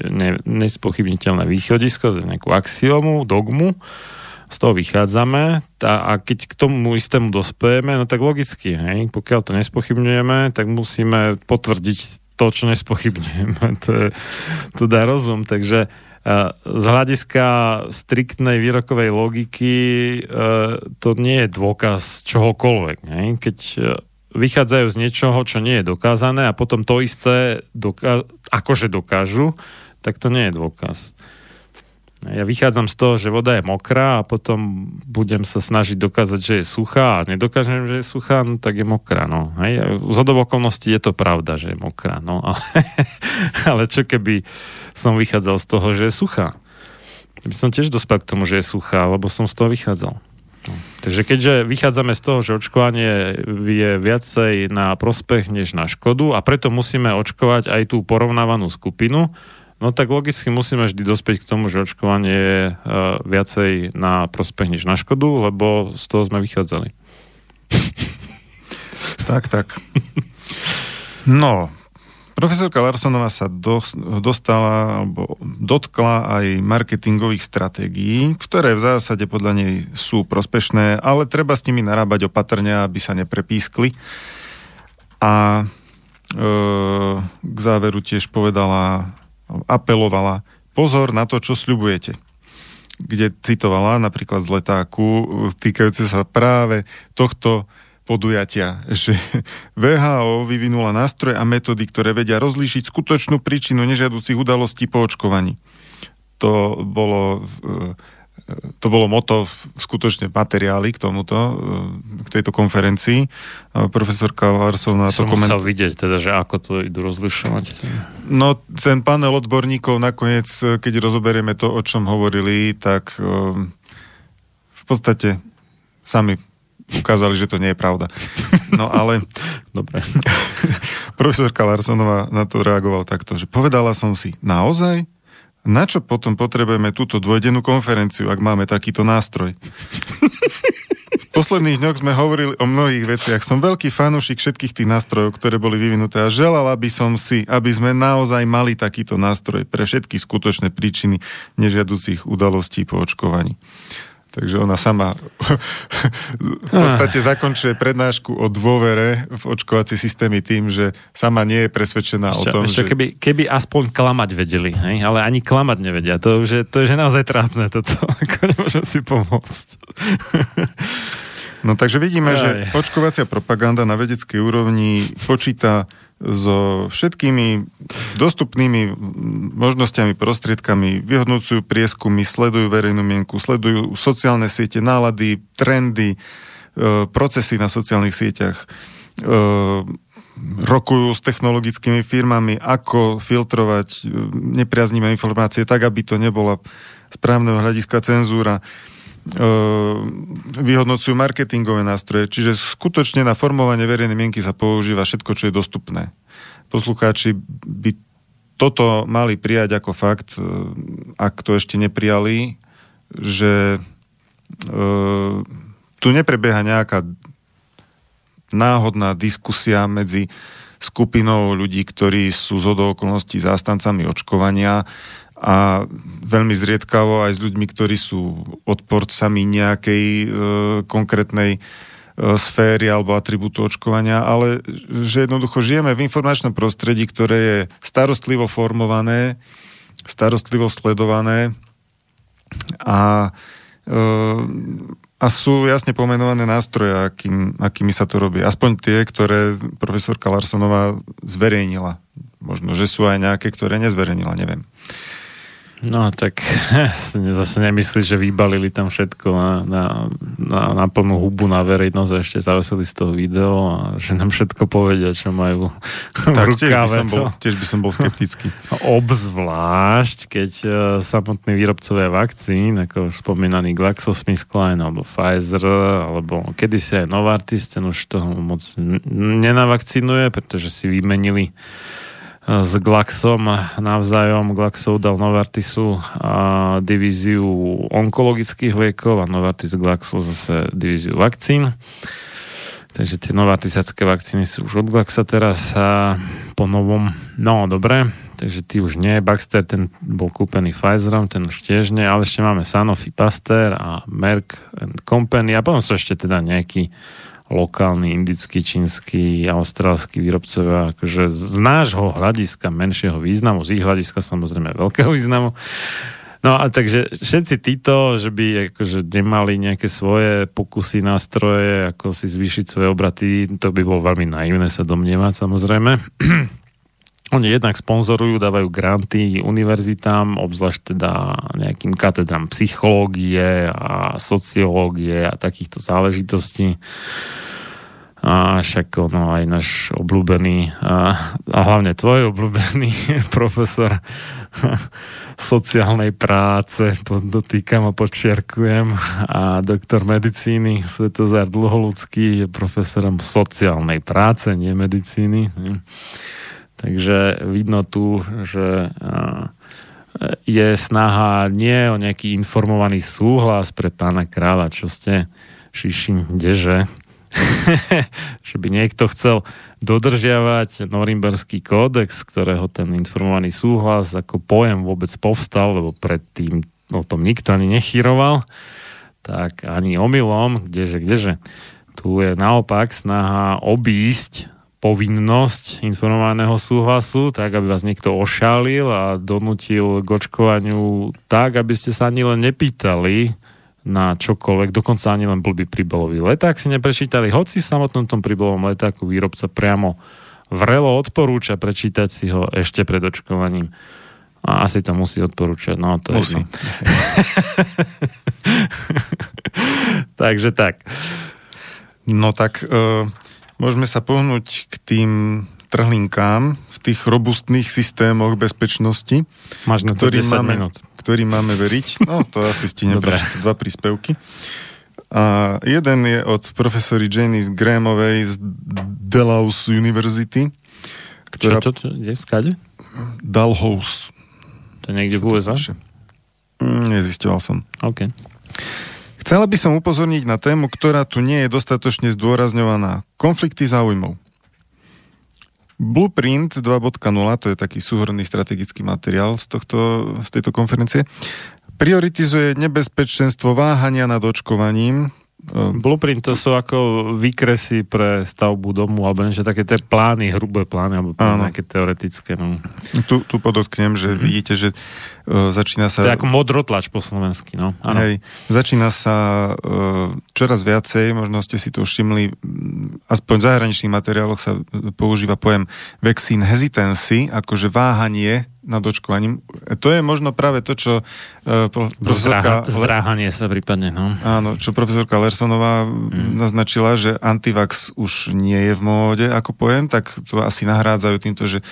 ne, nespochybniteľné východisko, za nejakú axiomu, dogmu, z toho vychádzame tá, a keď k tomu istému dospejeme, no tak logicky, hej, pokiaľ to nespochybňujeme, tak musíme potvrdiť to, čo nespochybňujeme. To, je, to dá rozum, takže z hľadiska striktnej výrokovej logiky e, to nie je dôkaz čohokoľvek. Ne? Keď e, vychádzajú z niečoho, čo nie je dokázané a potom to isté doká- akože dokážu, tak to nie je dôkaz. Ja vychádzam z toho, že voda je mokrá a potom budem sa snažiť dokázať, že je suchá a nedokážem, že je suchá, no tak je mokrá. No. Hej. Z okolností je to pravda, že je mokrá. No. Ale, čo keby som vychádzal z toho, že je suchá? By som tiež dospel k tomu, že je suchá, lebo som z toho vychádzal. No. Takže keďže vychádzame z toho, že očkovanie je viacej na prospech než na škodu a preto musíme očkovať aj tú porovnávanú skupinu, No tak logicky musíme vždy dospieť k tomu, že očkovanie je uh, viacej na prospech než na škodu, lebo z toho sme vychádzali. tak, tak. No, profesorka Larsonová sa dos, dostala alebo dotkla aj marketingových stratégií, ktoré v zásade podľa nej sú prospešné, ale treba s nimi narábať opatrne, aby sa neprepískli. A e, k záveru tiež povedala apelovala, pozor na to, čo sľubujete kde citovala napríklad z letáku týkajúce sa práve tohto podujatia, že VHO vyvinula nástroje a metódy, ktoré vedia rozlíšiť skutočnú príčinu nežiaducích udalostí po očkovaní. To bolo to bolo moto skutočne materiály k tomuto, e, k tejto konferencii. Profesorka Larsov na to komentovala. vidieť teda, že ako to idú rozlišovať. No, ten panel odborníkov nakoniec, e, keď rozoberieme to, o čom hovorili, tak e, v podstate sami ukázali, že to nie je pravda. No ale... Dobre. profesorka Larsonová na to reagoval takto, že povedala som si, naozaj? Na čo potom potrebujeme túto dvojdennú konferenciu, ak máme takýto nástroj? v posledných dňoch sme hovorili o mnohých veciach. Som veľký fanúšik všetkých tých nástrojov, ktoré boli vyvinuté a želala by som si, aby sme naozaj mali takýto nástroj pre všetky skutočné príčiny nežiaducich udalostí po očkovaní. Takže ona sama v podstate zakončuje prednášku o dôvere v očkovacie systémy tým, že sama nie je presvedčená ešte, o tom, ešte, že... Keby, keby aspoň klamať vedeli, hej? ale ani klamať nevedia. To už je, to je naozaj trápne toto. Ako nemôžem si pomôcť. No takže vidíme, Aj. že očkovacia propaganda na vedeckej úrovni počíta so všetkými dostupnými možnosťami, prostriedkami, vyhodnocujú prieskumy, sledujú verejnú mienku, sledujú sociálne siete, nálady, trendy, e, procesy na sociálnych sieťach, e, rokujú s technologickými firmami, ako filtrovať e, nepriaznivé informácie tak, aby to nebola správneho hľadiska cenzúra vyhodnocujú marketingové nástroje, čiže skutočne na formovanie verejnej mienky sa používa všetko, čo je dostupné. Poslucháči by toto mali prijať ako fakt, ak to ešte neprijali, že e, tu neprebieha nejaká náhodná diskusia medzi skupinou ľudí, ktorí sú z okolností zástancami očkovania a veľmi zriedkavo aj s ľuďmi, ktorí sú odporcami nejakej e, konkrétnej e, sféry alebo atribútu očkovania, ale že jednoducho žijeme v informačnom prostredí, ktoré je starostlivo formované, starostlivo sledované a, e, a sú jasne pomenované nástroje, akým, akými sa to robí. Aspoň tie, ktoré profesorka Larsonová zverejnila. Možno, že sú aj nejaké, ktoré nezverejnila, neviem. No tak zase nemyslíš, že vybalili tam všetko na, na, na, na plnú hubu na verejnosť a ešte zaveseli z toho video a že nám všetko povedia, čo majú tak, tiež by, som bol, tiež by som bol skeptický. Obzvlášť, keď uh, samotní výrobcovia vakcín, ako spomínaný GlaxoSmithKline alebo Pfizer, alebo kedysi aj Novartis, ten už toho moc nenavakcinuje, pretože si vymenili s Glaxom navzájom. Glaxov dal Novartisu a divíziu onkologických liekov a Novartis Glaxo zase divíziu vakcín. Takže tie novartisacké vakcíny sú už od Glaxa teraz a po novom, no dobre, takže ty už nie, Baxter ten bol kúpený Pfizerom, ten už tiež nie, ale ešte máme Sanofi Pasteur a Merck and Company a potom sú ešte teda nejaký lokálny, indický, čínsky, austrálsky výrobcovia, akože z nášho hľadiska menšieho významu, z ich hľadiska samozrejme veľkého významu. No a takže všetci títo, že by akože nemali nejaké svoje pokusy, nástroje, ako si zvýšiť svoje obraty, to by bolo veľmi naivné sa domnievať samozrejme. Oni jednak sponzorujú, dávajú granty univerzitám, obzvlášť teda nejakým katedrám psychológie a sociológie a takýchto záležitostí. A však ono aj náš obľúbený a, a hlavne tvoj obľúbený profesor sociálnej práce, dotýkam a počiarkujem a doktor medicíny Svetozár Dlholudský je profesorom sociálnej práce, nie medicíny. Takže vidno tu, že je snaha nie o nejaký informovaný súhlas pre pána kráľa, čo ste šišim deže, že by niekto chcel dodržiavať Norimberský kódex, ktorého ten informovaný súhlas ako pojem vôbec povstal, lebo predtým o tom nikto ani nechyroval, tak ani omylom, kdeže, kdeže. Tu je naopak snaha obísť povinnosť informovaného súhlasu, tak aby vás niekto ošálil a donútil k očkovaniu tak, aby ste sa ani len nepýtali na čokoľvek, dokonca ani len blbý príbalový leták si neprečítali, hoci v samotnom tom príbalovom letáku výrobca priamo vrelo odporúča prečítať si ho ešte pred očkovaním. A asi to musí odporúčať, no to musí. je Takže tak. No tak... Uh Môžeme sa pohnúť k tým trhlinkám v tých robustných systémoch bezpečnosti. Máš na to 10 máme, minút. Ktorý máme veriť. No, to asi stihne dva príspevky. A jeden je od profesory Janice Grahamovej z Dalhousie University. Ktorá... Čo to, je skade? Dalhouse. To niekde v USA? Mm, nezisťoval som. OK. Chcela by som upozorniť na tému, ktorá tu nie je dostatočne zdôrazňovaná. Konflikty záujmov. Blueprint 2.0, to je taký súhrný strategický materiál z, tohto, z tejto konferencie, prioritizuje nebezpečenstvo váhania nad očkovaním, Blueprint to sú ako výkresy pre stavbu domu, alebo niečo také tie plány, hrubé plány, alebo plány nejaké teoretické. No. Tu, tu podotknem, že mm-hmm. vidíte, že uh, začína sa... To je ako modrotlač po slovensky, no. Ano. Hej, začína sa uh, čoraz viacej, možno ste si to všimli, aspoň v zahraničných materiáloch sa používa pojem vaccine hesitancy, akože váhanie nad očkovaním. To je možno práve to, čo uh, profesorka... Zdráhanie sa prípadne, no. Áno, čo profesorka Lersonová mm. naznačila, že antivax už nie je v móde ako pojem, tak to asi nahrádzajú týmto, že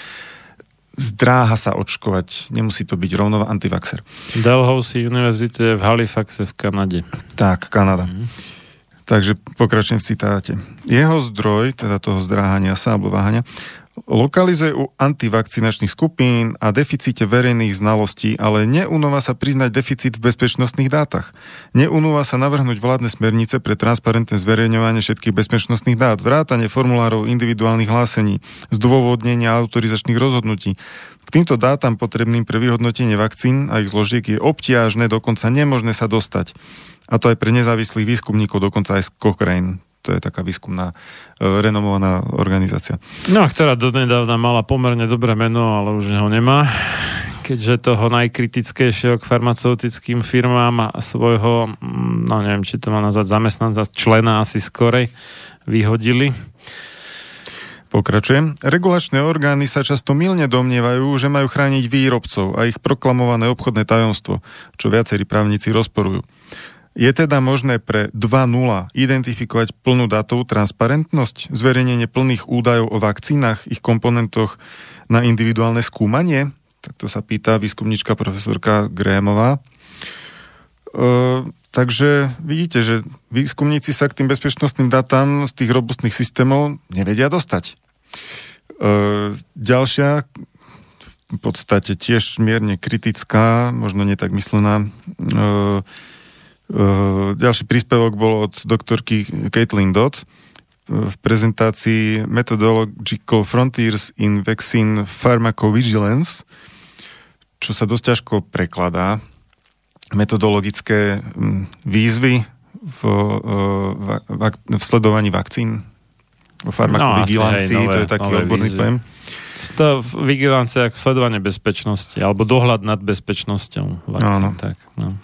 zdráha sa očkovať. Nemusí to byť rovno antivaxer. Dalhousie univerzite v Halifaxe v Kanade. Tak, Kanada. Mm. Takže pokračujem v citáte. Jeho zdroj, teda toho zdráhania sa alebo váhania, lokalizuje u antivakcinačných skupín a deficite verejných znalostí, ale neunúva sa priznať deficit v bezpečnostných dátach. Neunúva sa navrhnúť vládne smernice pre transparentné zverejňovanie všetkých bezpečnostných dát, vrátanie formulárov individuálnych hlásení, zdôvodnenia autorizačných rozhodnutí. K týmto dátam potrebným pre vyhodnotenie vakcín a ich zložiek je obtiažné, dokonca nemožné sa dostať. A to aj pre nezávislých výskumníkov, dokonca aj z Cochrane to je taká výskumná, e, renomovaná organizácia. No, ktorá donedávna mala pomerne dobré meno, ale už ho nemá keďže toho najkritickejšieho k farmaceutickým firmám a svojho, mm, no neviem, či to má nazvať zamestnanca, člena asi skorej, vyhodili. Pokračujem. Regulačné orgány sa často milne domnievajú, že majú chrániť výrobcov a ich proklamované obchodné tajomstvo, čo viacerí právnici rozporujú. Je teda možné pre 2.0 identifikovať plnú datovú transparentnosť, zverejnenie plných údajov o vakcínach, ich komponentoch na individuálne skúmanie? Tak to sa pýta výskumnička profesorka Grémová. E, takže vidíte, že výskumníci sa k tým bezpečnostným datám z tých robustných systémov nevedia dostať. E, ďalšia, v podstate tiež mierne kritická, možno nie tak myslená, e, ďalší príspevok bol od doktorky Caitlin Dodd v prezentácii Methodological Frontiers in Vaccine Pharmacovigilance, čo sa dosť ťažko prekladá metodologické mm, výzvy v, e, v, v sledovaní vakcín, v farmakovigilancii, no, to je taký odborný pojem. Vigilancia ako sledovanie bezpečnosti, alebo dohľad nad bezpečnosťou vakcín. Tak, no.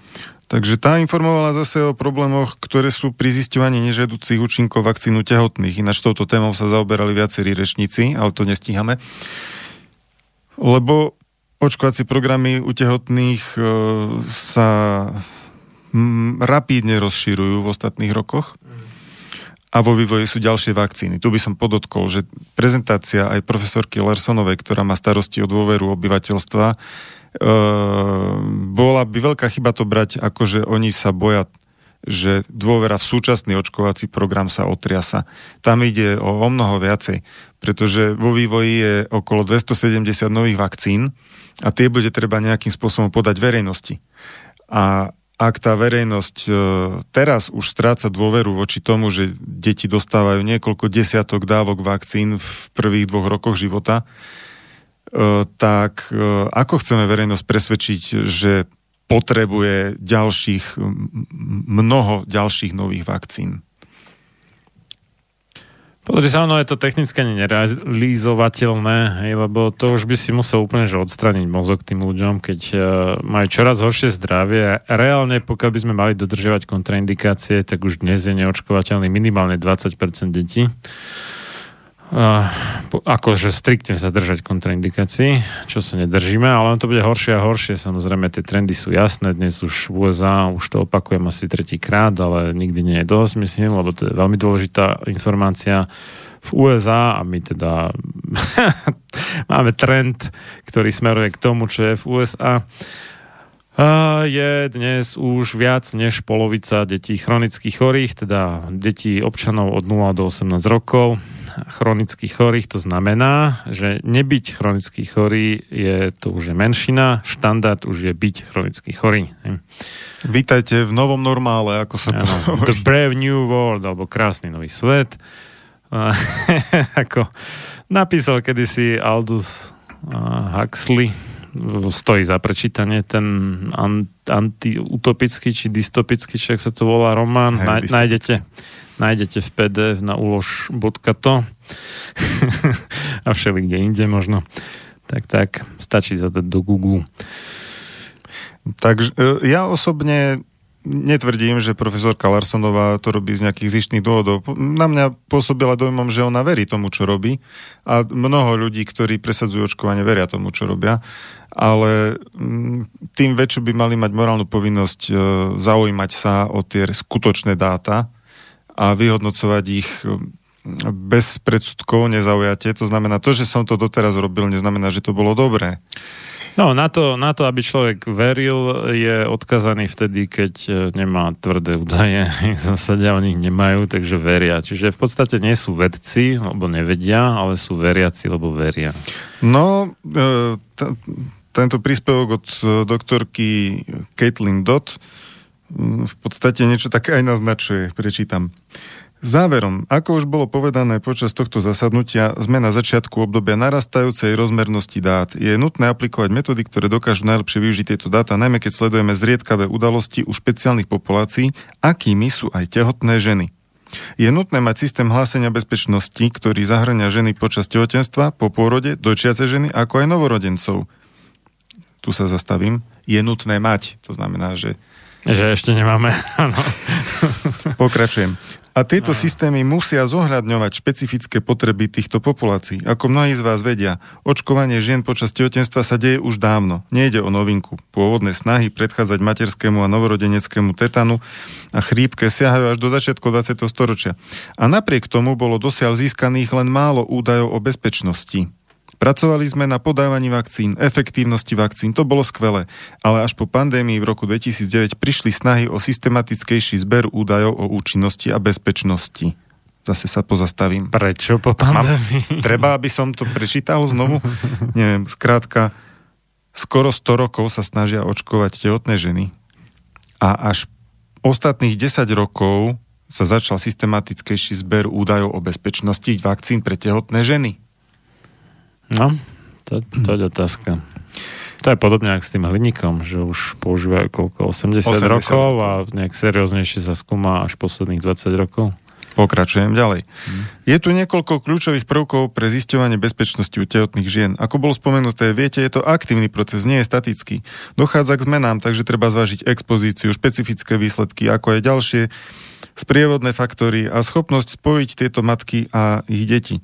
Takže tá informovala zase o problémoch, ktoré sú pri zisťovaní nežiaducich účinkov vakcínu tehotných. Ináč touto témou sa zaoberali viacerí rečníci, ale to nestíhame. Lebo očkovacie programy u tehotných e, sa m, rapídne rozširujú v ostatných rokoch a vo vývoji sú ďalšie vakcíny. Tu by som podotkol, že prezentácia aj profesorky Larsonovej, ktorá má starosti o dôveru obyvateľstva, bola by veľká chyba to brať ako, oni sa boja že dôvera v súčasný očkovací program sa otriasa. Tam ide o, o mnoho viacej, pretože vo vývoji je okolo 270 nových vakcín, a tie bude treba nejakým spôsobom podať verejnosti. A ak tá verejnosť e, teraz už stráca dôveru voči tomu, že deti dostávajú niekoľko desiatok dávok vakcín v prvých dvoch rokoch života, tak e, ako chceme verejnosť presvedčiť, že potrebuje ďalších, mnoho ďalších nových vakcín? Pozri sa, ono je to technicky nerealizovateľné, hej, lebo to už by si musel úplne že odstraniť mozog tým ľuďom, keď uh, majú čoraz horšie zdravie. Reálne, pokiaľ by sme mali dodržiavať kontraindikácie, tak už dnes je neočkovateľný minimálne 20% detí akože striktne sa držať kontraindikácií, čo sa nedržíme, ale on to bude horšie a horšie. Samozrejme, tie trendy sú jasné. Dnes už v USA, už to opakujem asi tretíkrát, ale nikdy nie je dosť, myslím, lebo to je veľmi dôležitá informácia v USA a my teda máme trend, ktorý smeruje k tomu, čo je v USA. Uh, je dnes už viac než polovica detí chronických chorých, teda detí občanov od 0 do 18 rokov chronicky chorých, to znamená, že nebyť chronicky chorý je to už je menšina, štandard už je byť chronicky chorý. Vítajte v novom normále, ako sa to ano, The Brave New World, alebo krásny nový svet. ako napísal kedysi Aldous Huxley, stojí za prečítanie ten antiutopický či dystopický, či sa to volá román, hey, nájdete nájdete v PDF na ulož.to a všeli kde inde možno. Tak tak, stačí zadať do Google. Takže e, ja osobne netvrdím, že profesorka Larsonová to robí z nejakých zištných dôvodov. Na mňa pôsobila dojmom, že ona verí tomu, čo robí a mnoho ľudí, ktorí presadzujú očkovanie, veria tomu, čo robia, ale mm, tým väčšiu by mali mať morálnu povinnosť e, zaujímať sa o tie skutočné dáta, a vyhodnocovať ich um, bez predsudkov, nezaujate. To znamená, to, že som to doteraz robil, neznamená, že to bolo dobré. No, na to, na to, aby človek veril, je odkazaný vtedy, keď e, nemá tvrdé údaje. V zásade oni nemajú, takže veria. Čiže v podstate nie sú vedci, lebo nevedia, ale sú veriaci, lebo veria. No, e, t- tento príspevok od e, doktorky Caitlin Dodd v podstate niečo také aj naznačuje. Prečítam. Záverom, ako už bolo povedané počas tohto zasadnutia, sme na začiatku obdobia narastajúcej rozmernosti dát. Je nutné aplikovať metódy, ktoré dokážu najlepšie využiť tieto dáta, najmä keď sledujeme zriedkavé udalosti u špeciálnych populácií, akými sú aj tehotné ženy. Je nutné mať systém hlásenia bezpečnosti, ktorý zahrania ženy počas tehotenstva, po pôrode, dočiace ženy, ako aj novorodencov. Tu sa zastavím. Je nutné mať. To znamená, že že ešte nemáme, áno. Pokračujem. A tieto systémy musia zohľadňovať špecifické potreby týchto populácií. Ako mnohí z vás vedia, očkovanie žien počas tehotenstva sa deje už dávno. Nejde o novinku. Pôvodné snahy predchádzať materskému a novorodeneckému tetanu a chrípke siahajú až do začiatku 20. storočia. A napriek tomu bolo dosiaľ získaných len málo údajov o bezpečnosti. Pracovali sme na podávaní vakcín, efektívnosti vakcín, to bolo skvelé, ale až po pandémii v roku 2009 prišli snahy o systematickejší zber údajov o účinnosti a bezpečnosti. Zase sa pozastavím. Prečo po pandémii? Treba, aby som to prečítal znovu? Neviem, skrátka, skoro 100 rokov sa snažia očkovať tehotné ženy a až ostatných 10 rokov sa začal systematickejší zber údajov o bezpečnosti vakcín pre tehotné ženy. No, to, to je otázka. To je podobne ako s tým hliníkom, že už používajú koľko, 80, 80 rokov a nejak serióznejšie sa skúma až posledných 20 rokov. Pokračujem ďalej. Hmm. Je tu niekoľko kľúčových prvkov pre zisťovanie bezpečnosti u tehotných žien. Ako bolo spomenuté, viete, je to aktívny proces, nie je statický. Dochádza k zmenám, takže treba zvážiť expozíciu, špecifické výsledky, ako aj ďalšie sprievodné faktory a schopnosť spojiť tieto matky a ich deti.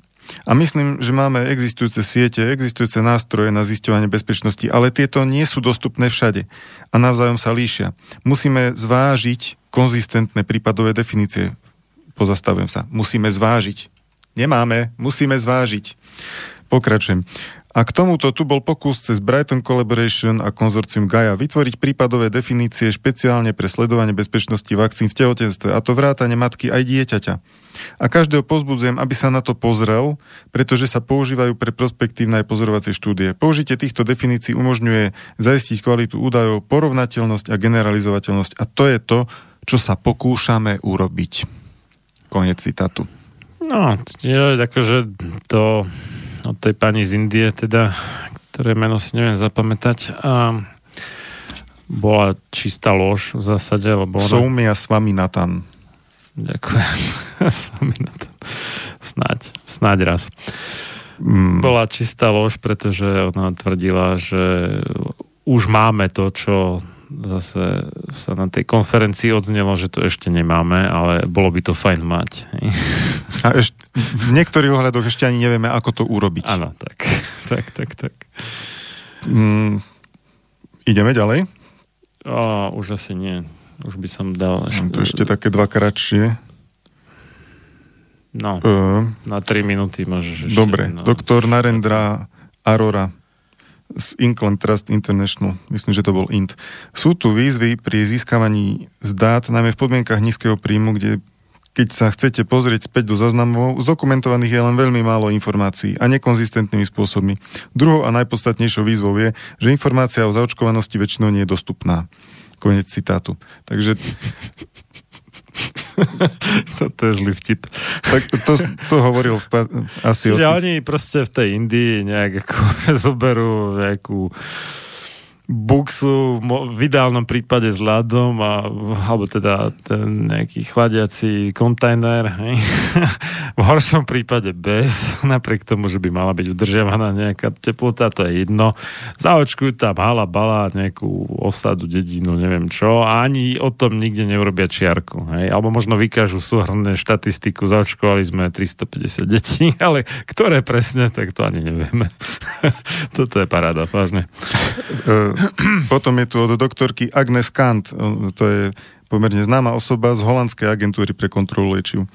A myslím, že máme existujúce siete, existujúce nástroje na zisťovanie bezpečnosti, ale tieto nie sú dostupné všade a navzájom sa líšia. Musíme zvážiť konzistentné prípadové definície. Pozastavujem sa. Musíme zvážiť. Nemáme, musíme zvážiť. Pokračujem. A k tomuto tu bol pokus cez Brighton Collaboration a konzorcium Gaia vytvoriť prípadové definície špeciálne pre sledovanie bezpečnosti vakcín v tehotenstve, a to vrátane matky aj dieťaťa. A každého pozbudzujem, aby sa na to pozrel, pretože sa používajú pre prospektívne aj pozorovacie štúdie. Použitie týchto definícií umožňuje zaistiť kvalitu údajov, porovnateľnosť a generalizovateľnosť a to je to, čo sa pokúšame urobiť. Konec citátu. No, je, akože to od tej pani z Indie, teda, ktoré meno si neviem zapamätať. A bola čistá lož v zásade, lebo ona... Soumia Swaminathan. Ďakujem. Swaminathan. Snáď, snáď raz. Mm. Bola čistá lož, pretože ona tvrdila, že už máme to, čo zase sa na tej konferencii odznelo, že to ešte nemáme, ale bolo by to fajn mať. A ešte, v niektorých ohľadoch ešte ani nevieme, ako to urobiť. Áno, tak, tak, tak, tak. Mm, ideme ďalej? O, už asi nie. Už by som dal... Ešte... to ešte také dva kratšie. No, uh, na 3 minúty môžeš ešte. Dobre, no, doktor Narendra Arora z Income Trust International, myslím, že to bol INT. Sú tu výzvy pri získavaní z dát, najmä v podmienkach nízkeho príjmu, kde keď sa chcete pozrieť späť do záznamov, zdokumentovaných je len veľmi málo informácií a nekonzistentnými spôsobmi. Druhou a najpodstatnejšou výzvou je, že informácia o zaočkovanosti väčšinou nie je dostupná. Konec citátu. Takže to je zlý vtip. Tak to, to hovoril v, asi Čiže o tých... oni proste v tej Indii nejak ako zoberú nejakú buksu v ideálnom prípade s ľadom a, alebo teda ten nejaký chladiaci kontajner hej. v horšom prípade bez. Napriek tomu, že by mala byť udržiavaná nejaká teplota, to je jedno. Zaočkujú tam hala, bala nejakú osadu, dedinu, neviem čo. A ani o tom nikde neurobia čiarku hej. alebo možno vykážu súhrné štatistiku zaočkovali sme 350 detí ale ktoré presne, tak to ani nevieme. Toto je paráda, vážne. E, Potom je tu od doktorky Agnes Kant, to je pomerne známa osoba z holandskej agentúry pre kontrolu liečiv.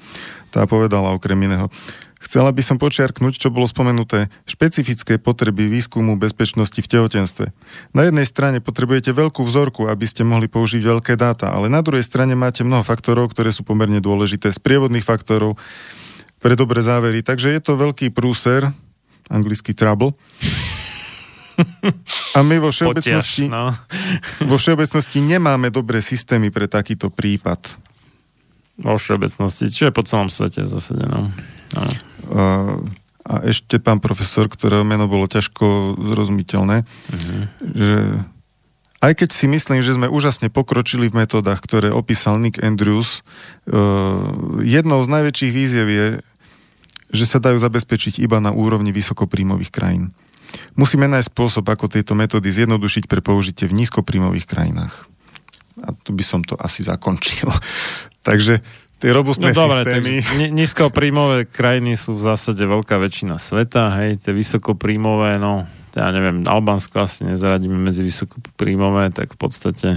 Tá povedala okrem iného. Chcela by som počiarknúť, čo bolo spomenuté, špecifické potreby výskumu bezpečnosti v tehotenstve. Na jednej strane potrebujete veľkú vzorku, aby ste mohli použiť veľké dáta, ale na druhej strane máte mnoho faktorov, ktoré sú pomerne dôležité, z prievodných faktorov pre dobré závery. Takže je to veľký prúser, anglický trouble, a my vo všeobecnosti, Potiaž, no. vo všeobecnosti nemáme dobré systémy pre takýto prípad. Vo všeobecnosti, čiže po celom svete v zásade, no. no. Uh, a ešte pán profesor, ktorého meno bolo ťažko zrozumiteľné, uh-huh. že aj keď si myslím, že sme úžasne pokročili v metodách, ktoré opísal Nick Andrews, uh, jednou z najväčších víziev je, že sa dajú zabezpečiť iba na úrovni vysokopríjmových krajín. Musíme nájsť spôsob, ako tieto metódy zjednodušiť pre použitie v nízkoprímových krajinách. A tu by som to asi zakončil. Takže tie robustné No dobre, systémy. takže nízkopríjmové krajiny sú v zásade veľká väčšina sveta, hej, tie vysokopríjmové, no, ja neviem, Albánsko asi nezaradíme medzi vysokopríjmové, tak v podstate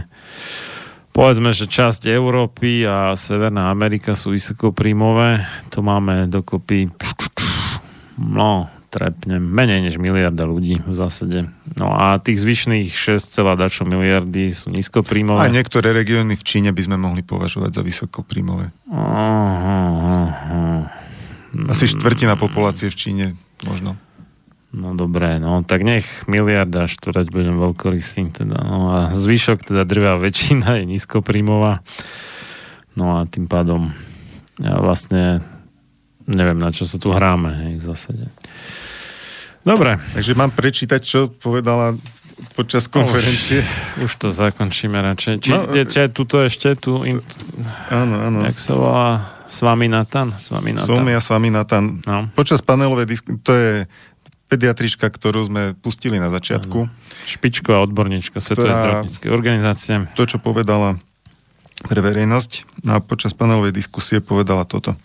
povedzme, že časť Európy a Severná Amerika sú vysokopríjmové, to máme dokopy no, trepnem, menej než miliarda ľudí v zásade. No a tých zvyšných 6, dačo miliardy sú nízkopríjmové. A niektoré regióny v Číne by sme mohli považovať za vysokopríjmové. Asi štvrtina populácie v Číne možno. No dobré, no tak nech miliarda štvrať budem veľkorysý teda. No a zvyšok teda drvá väčšina je nízkopríjmová. No a tým pádom ja vlastne neviem, na čo sa tu hráme, hej, v zásade. Dobre, Takže mám prečítať, čo povedala počas konferencie. už to zakončíme radšej. Či, No, no, či tuto ešte tu, in, Áno, áno. jak sa volá, s vami Natan? S vami Natan. Som ja s vami, Natan. No. Počas panelovej disk- to je pediatrička, ktorú sme pustili na začiatku. Špičková odborníčka Svetovej zdravotníckej organizácie. To, čo povedala pre verejnosť no a počas panelovej diskusie povedala toto.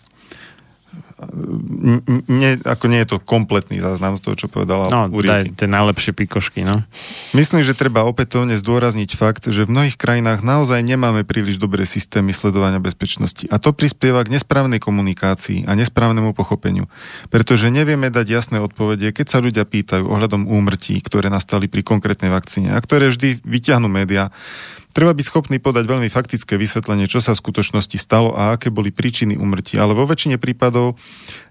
Nie, ako nie je to kompletný záznam z toho, čo povedala No, daj tie najlepšie pikošky, no. Myslím, že treba opätovne zdôrazniť fakt, že v mnohých krajinách naozaj nemáme príliš dobré systémy sledovania bezpečnosti. A to prispieva k nesprávnej komunikácii a nesprávnemu pochopeniu. Pretože nevieme dať jasné odpovede, keď sa ľudia pýtajú ohľadom úmrtí, ktoré nastali pri konkrétnej vakcíne a ktoré vždy vyťahnú médiá. Treba byť schopný podať veľmi faktické vysvetlenie, čo sa v skutočnosti stalo a aké boli príčiny úmrtí. Ale vo väčšine prípadov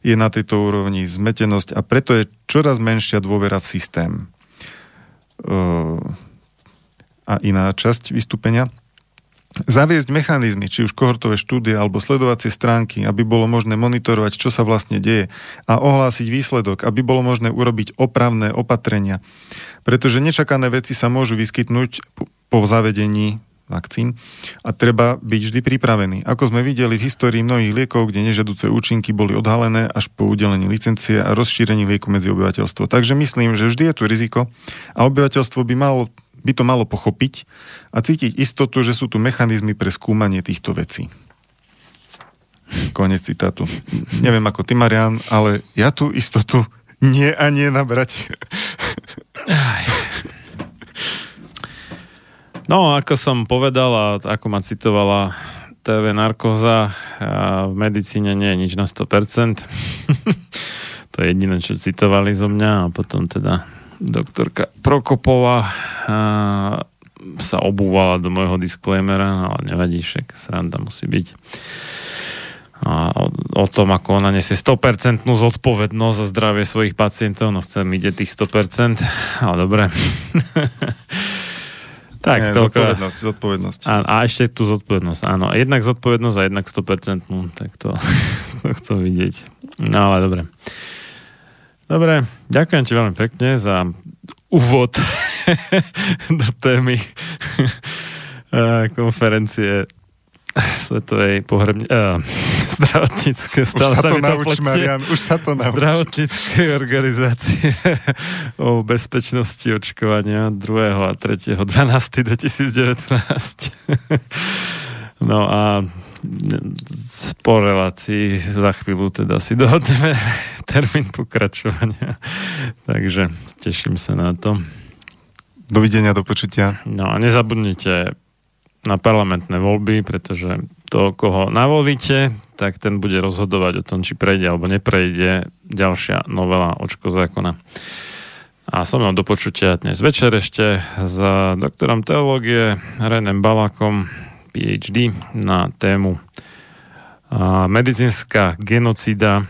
je na tejto úrovni zmetenosť a preto je čoraz menšia dôvera v systém. Uh, a iná časť vystúpenia. Zaviesť mechanizmy, či už kohortové štúdie alebo sledovacie stránky, aby bolo možné monitorovať, čo sa vlastne deje a ohlásiť výsledok, aby bolo možné urobiť opravné opatrenia. Pretože nečakané veci sa môžu vyskytnúť po- zavedení vakcín a treba byť vždy pripravený. Ako sme videli v histórii mnohých liekov, kde nežadúce účinky boli odhalené až po udelení licencie a rozšírení lieku medzi obyvateľstvo. Takže myslím, že vždy je tu riziko a obyvateľstvo by malo by to malo pochopiť a cítiť istotu, že sú tu mechanizmy pre skúmanie týchto vecí. Konec citátu. Neviem ako ty, Marian, ale ja tú istotu nie a nie nabrať. No, ako som povedal a ako ma citovala TV Narkoza, v medicíne nie je nič na 100%. to je jediné, čo citovali zo mňa a potom teda doktorka Prokopová a, sa obúvala do môjho disclaimera, ale nevadí, však sranda musí byť. A o, o tom, ako ona nesie 100% zodpovednosť za zdravie svojich pacientov, no chcem ide tých 100%, ale dobre. tak, Nie, toľko. zodpovednosť, zodpovednosť. A, a ešte tú zodpovednosť, áno. Jednak zodpovednosť a jednak 100%, no, tak to, to chcem vidieť. No ale dobre. Dobre, ďakujem ti veľmi pekne za úvod do témy eh, konferencie Svetovej pohrebne... Uh, zdravotnícke, Už sa to nauč. Marian, už sa to nauč. Zdravotníckej organizácie o bezpečnosti očkovania 2. a 3. 12. 2019. No a po relácii za chvíľu teda si dohodneme termín pokračovania. Takže teším sa na to. Dovidenia, do počutia. No a nezabudnite na parlamentné voľby, pretože to, koho navolíte, tak ten bude rozhodovať o tom, či prejde alebo neprejde ďalšia novela očko zákona. A som mnou do počutia dnes večer ešte s doktorom teológie Renem Balakom, PhD, na tému medicínska genocída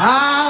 Táto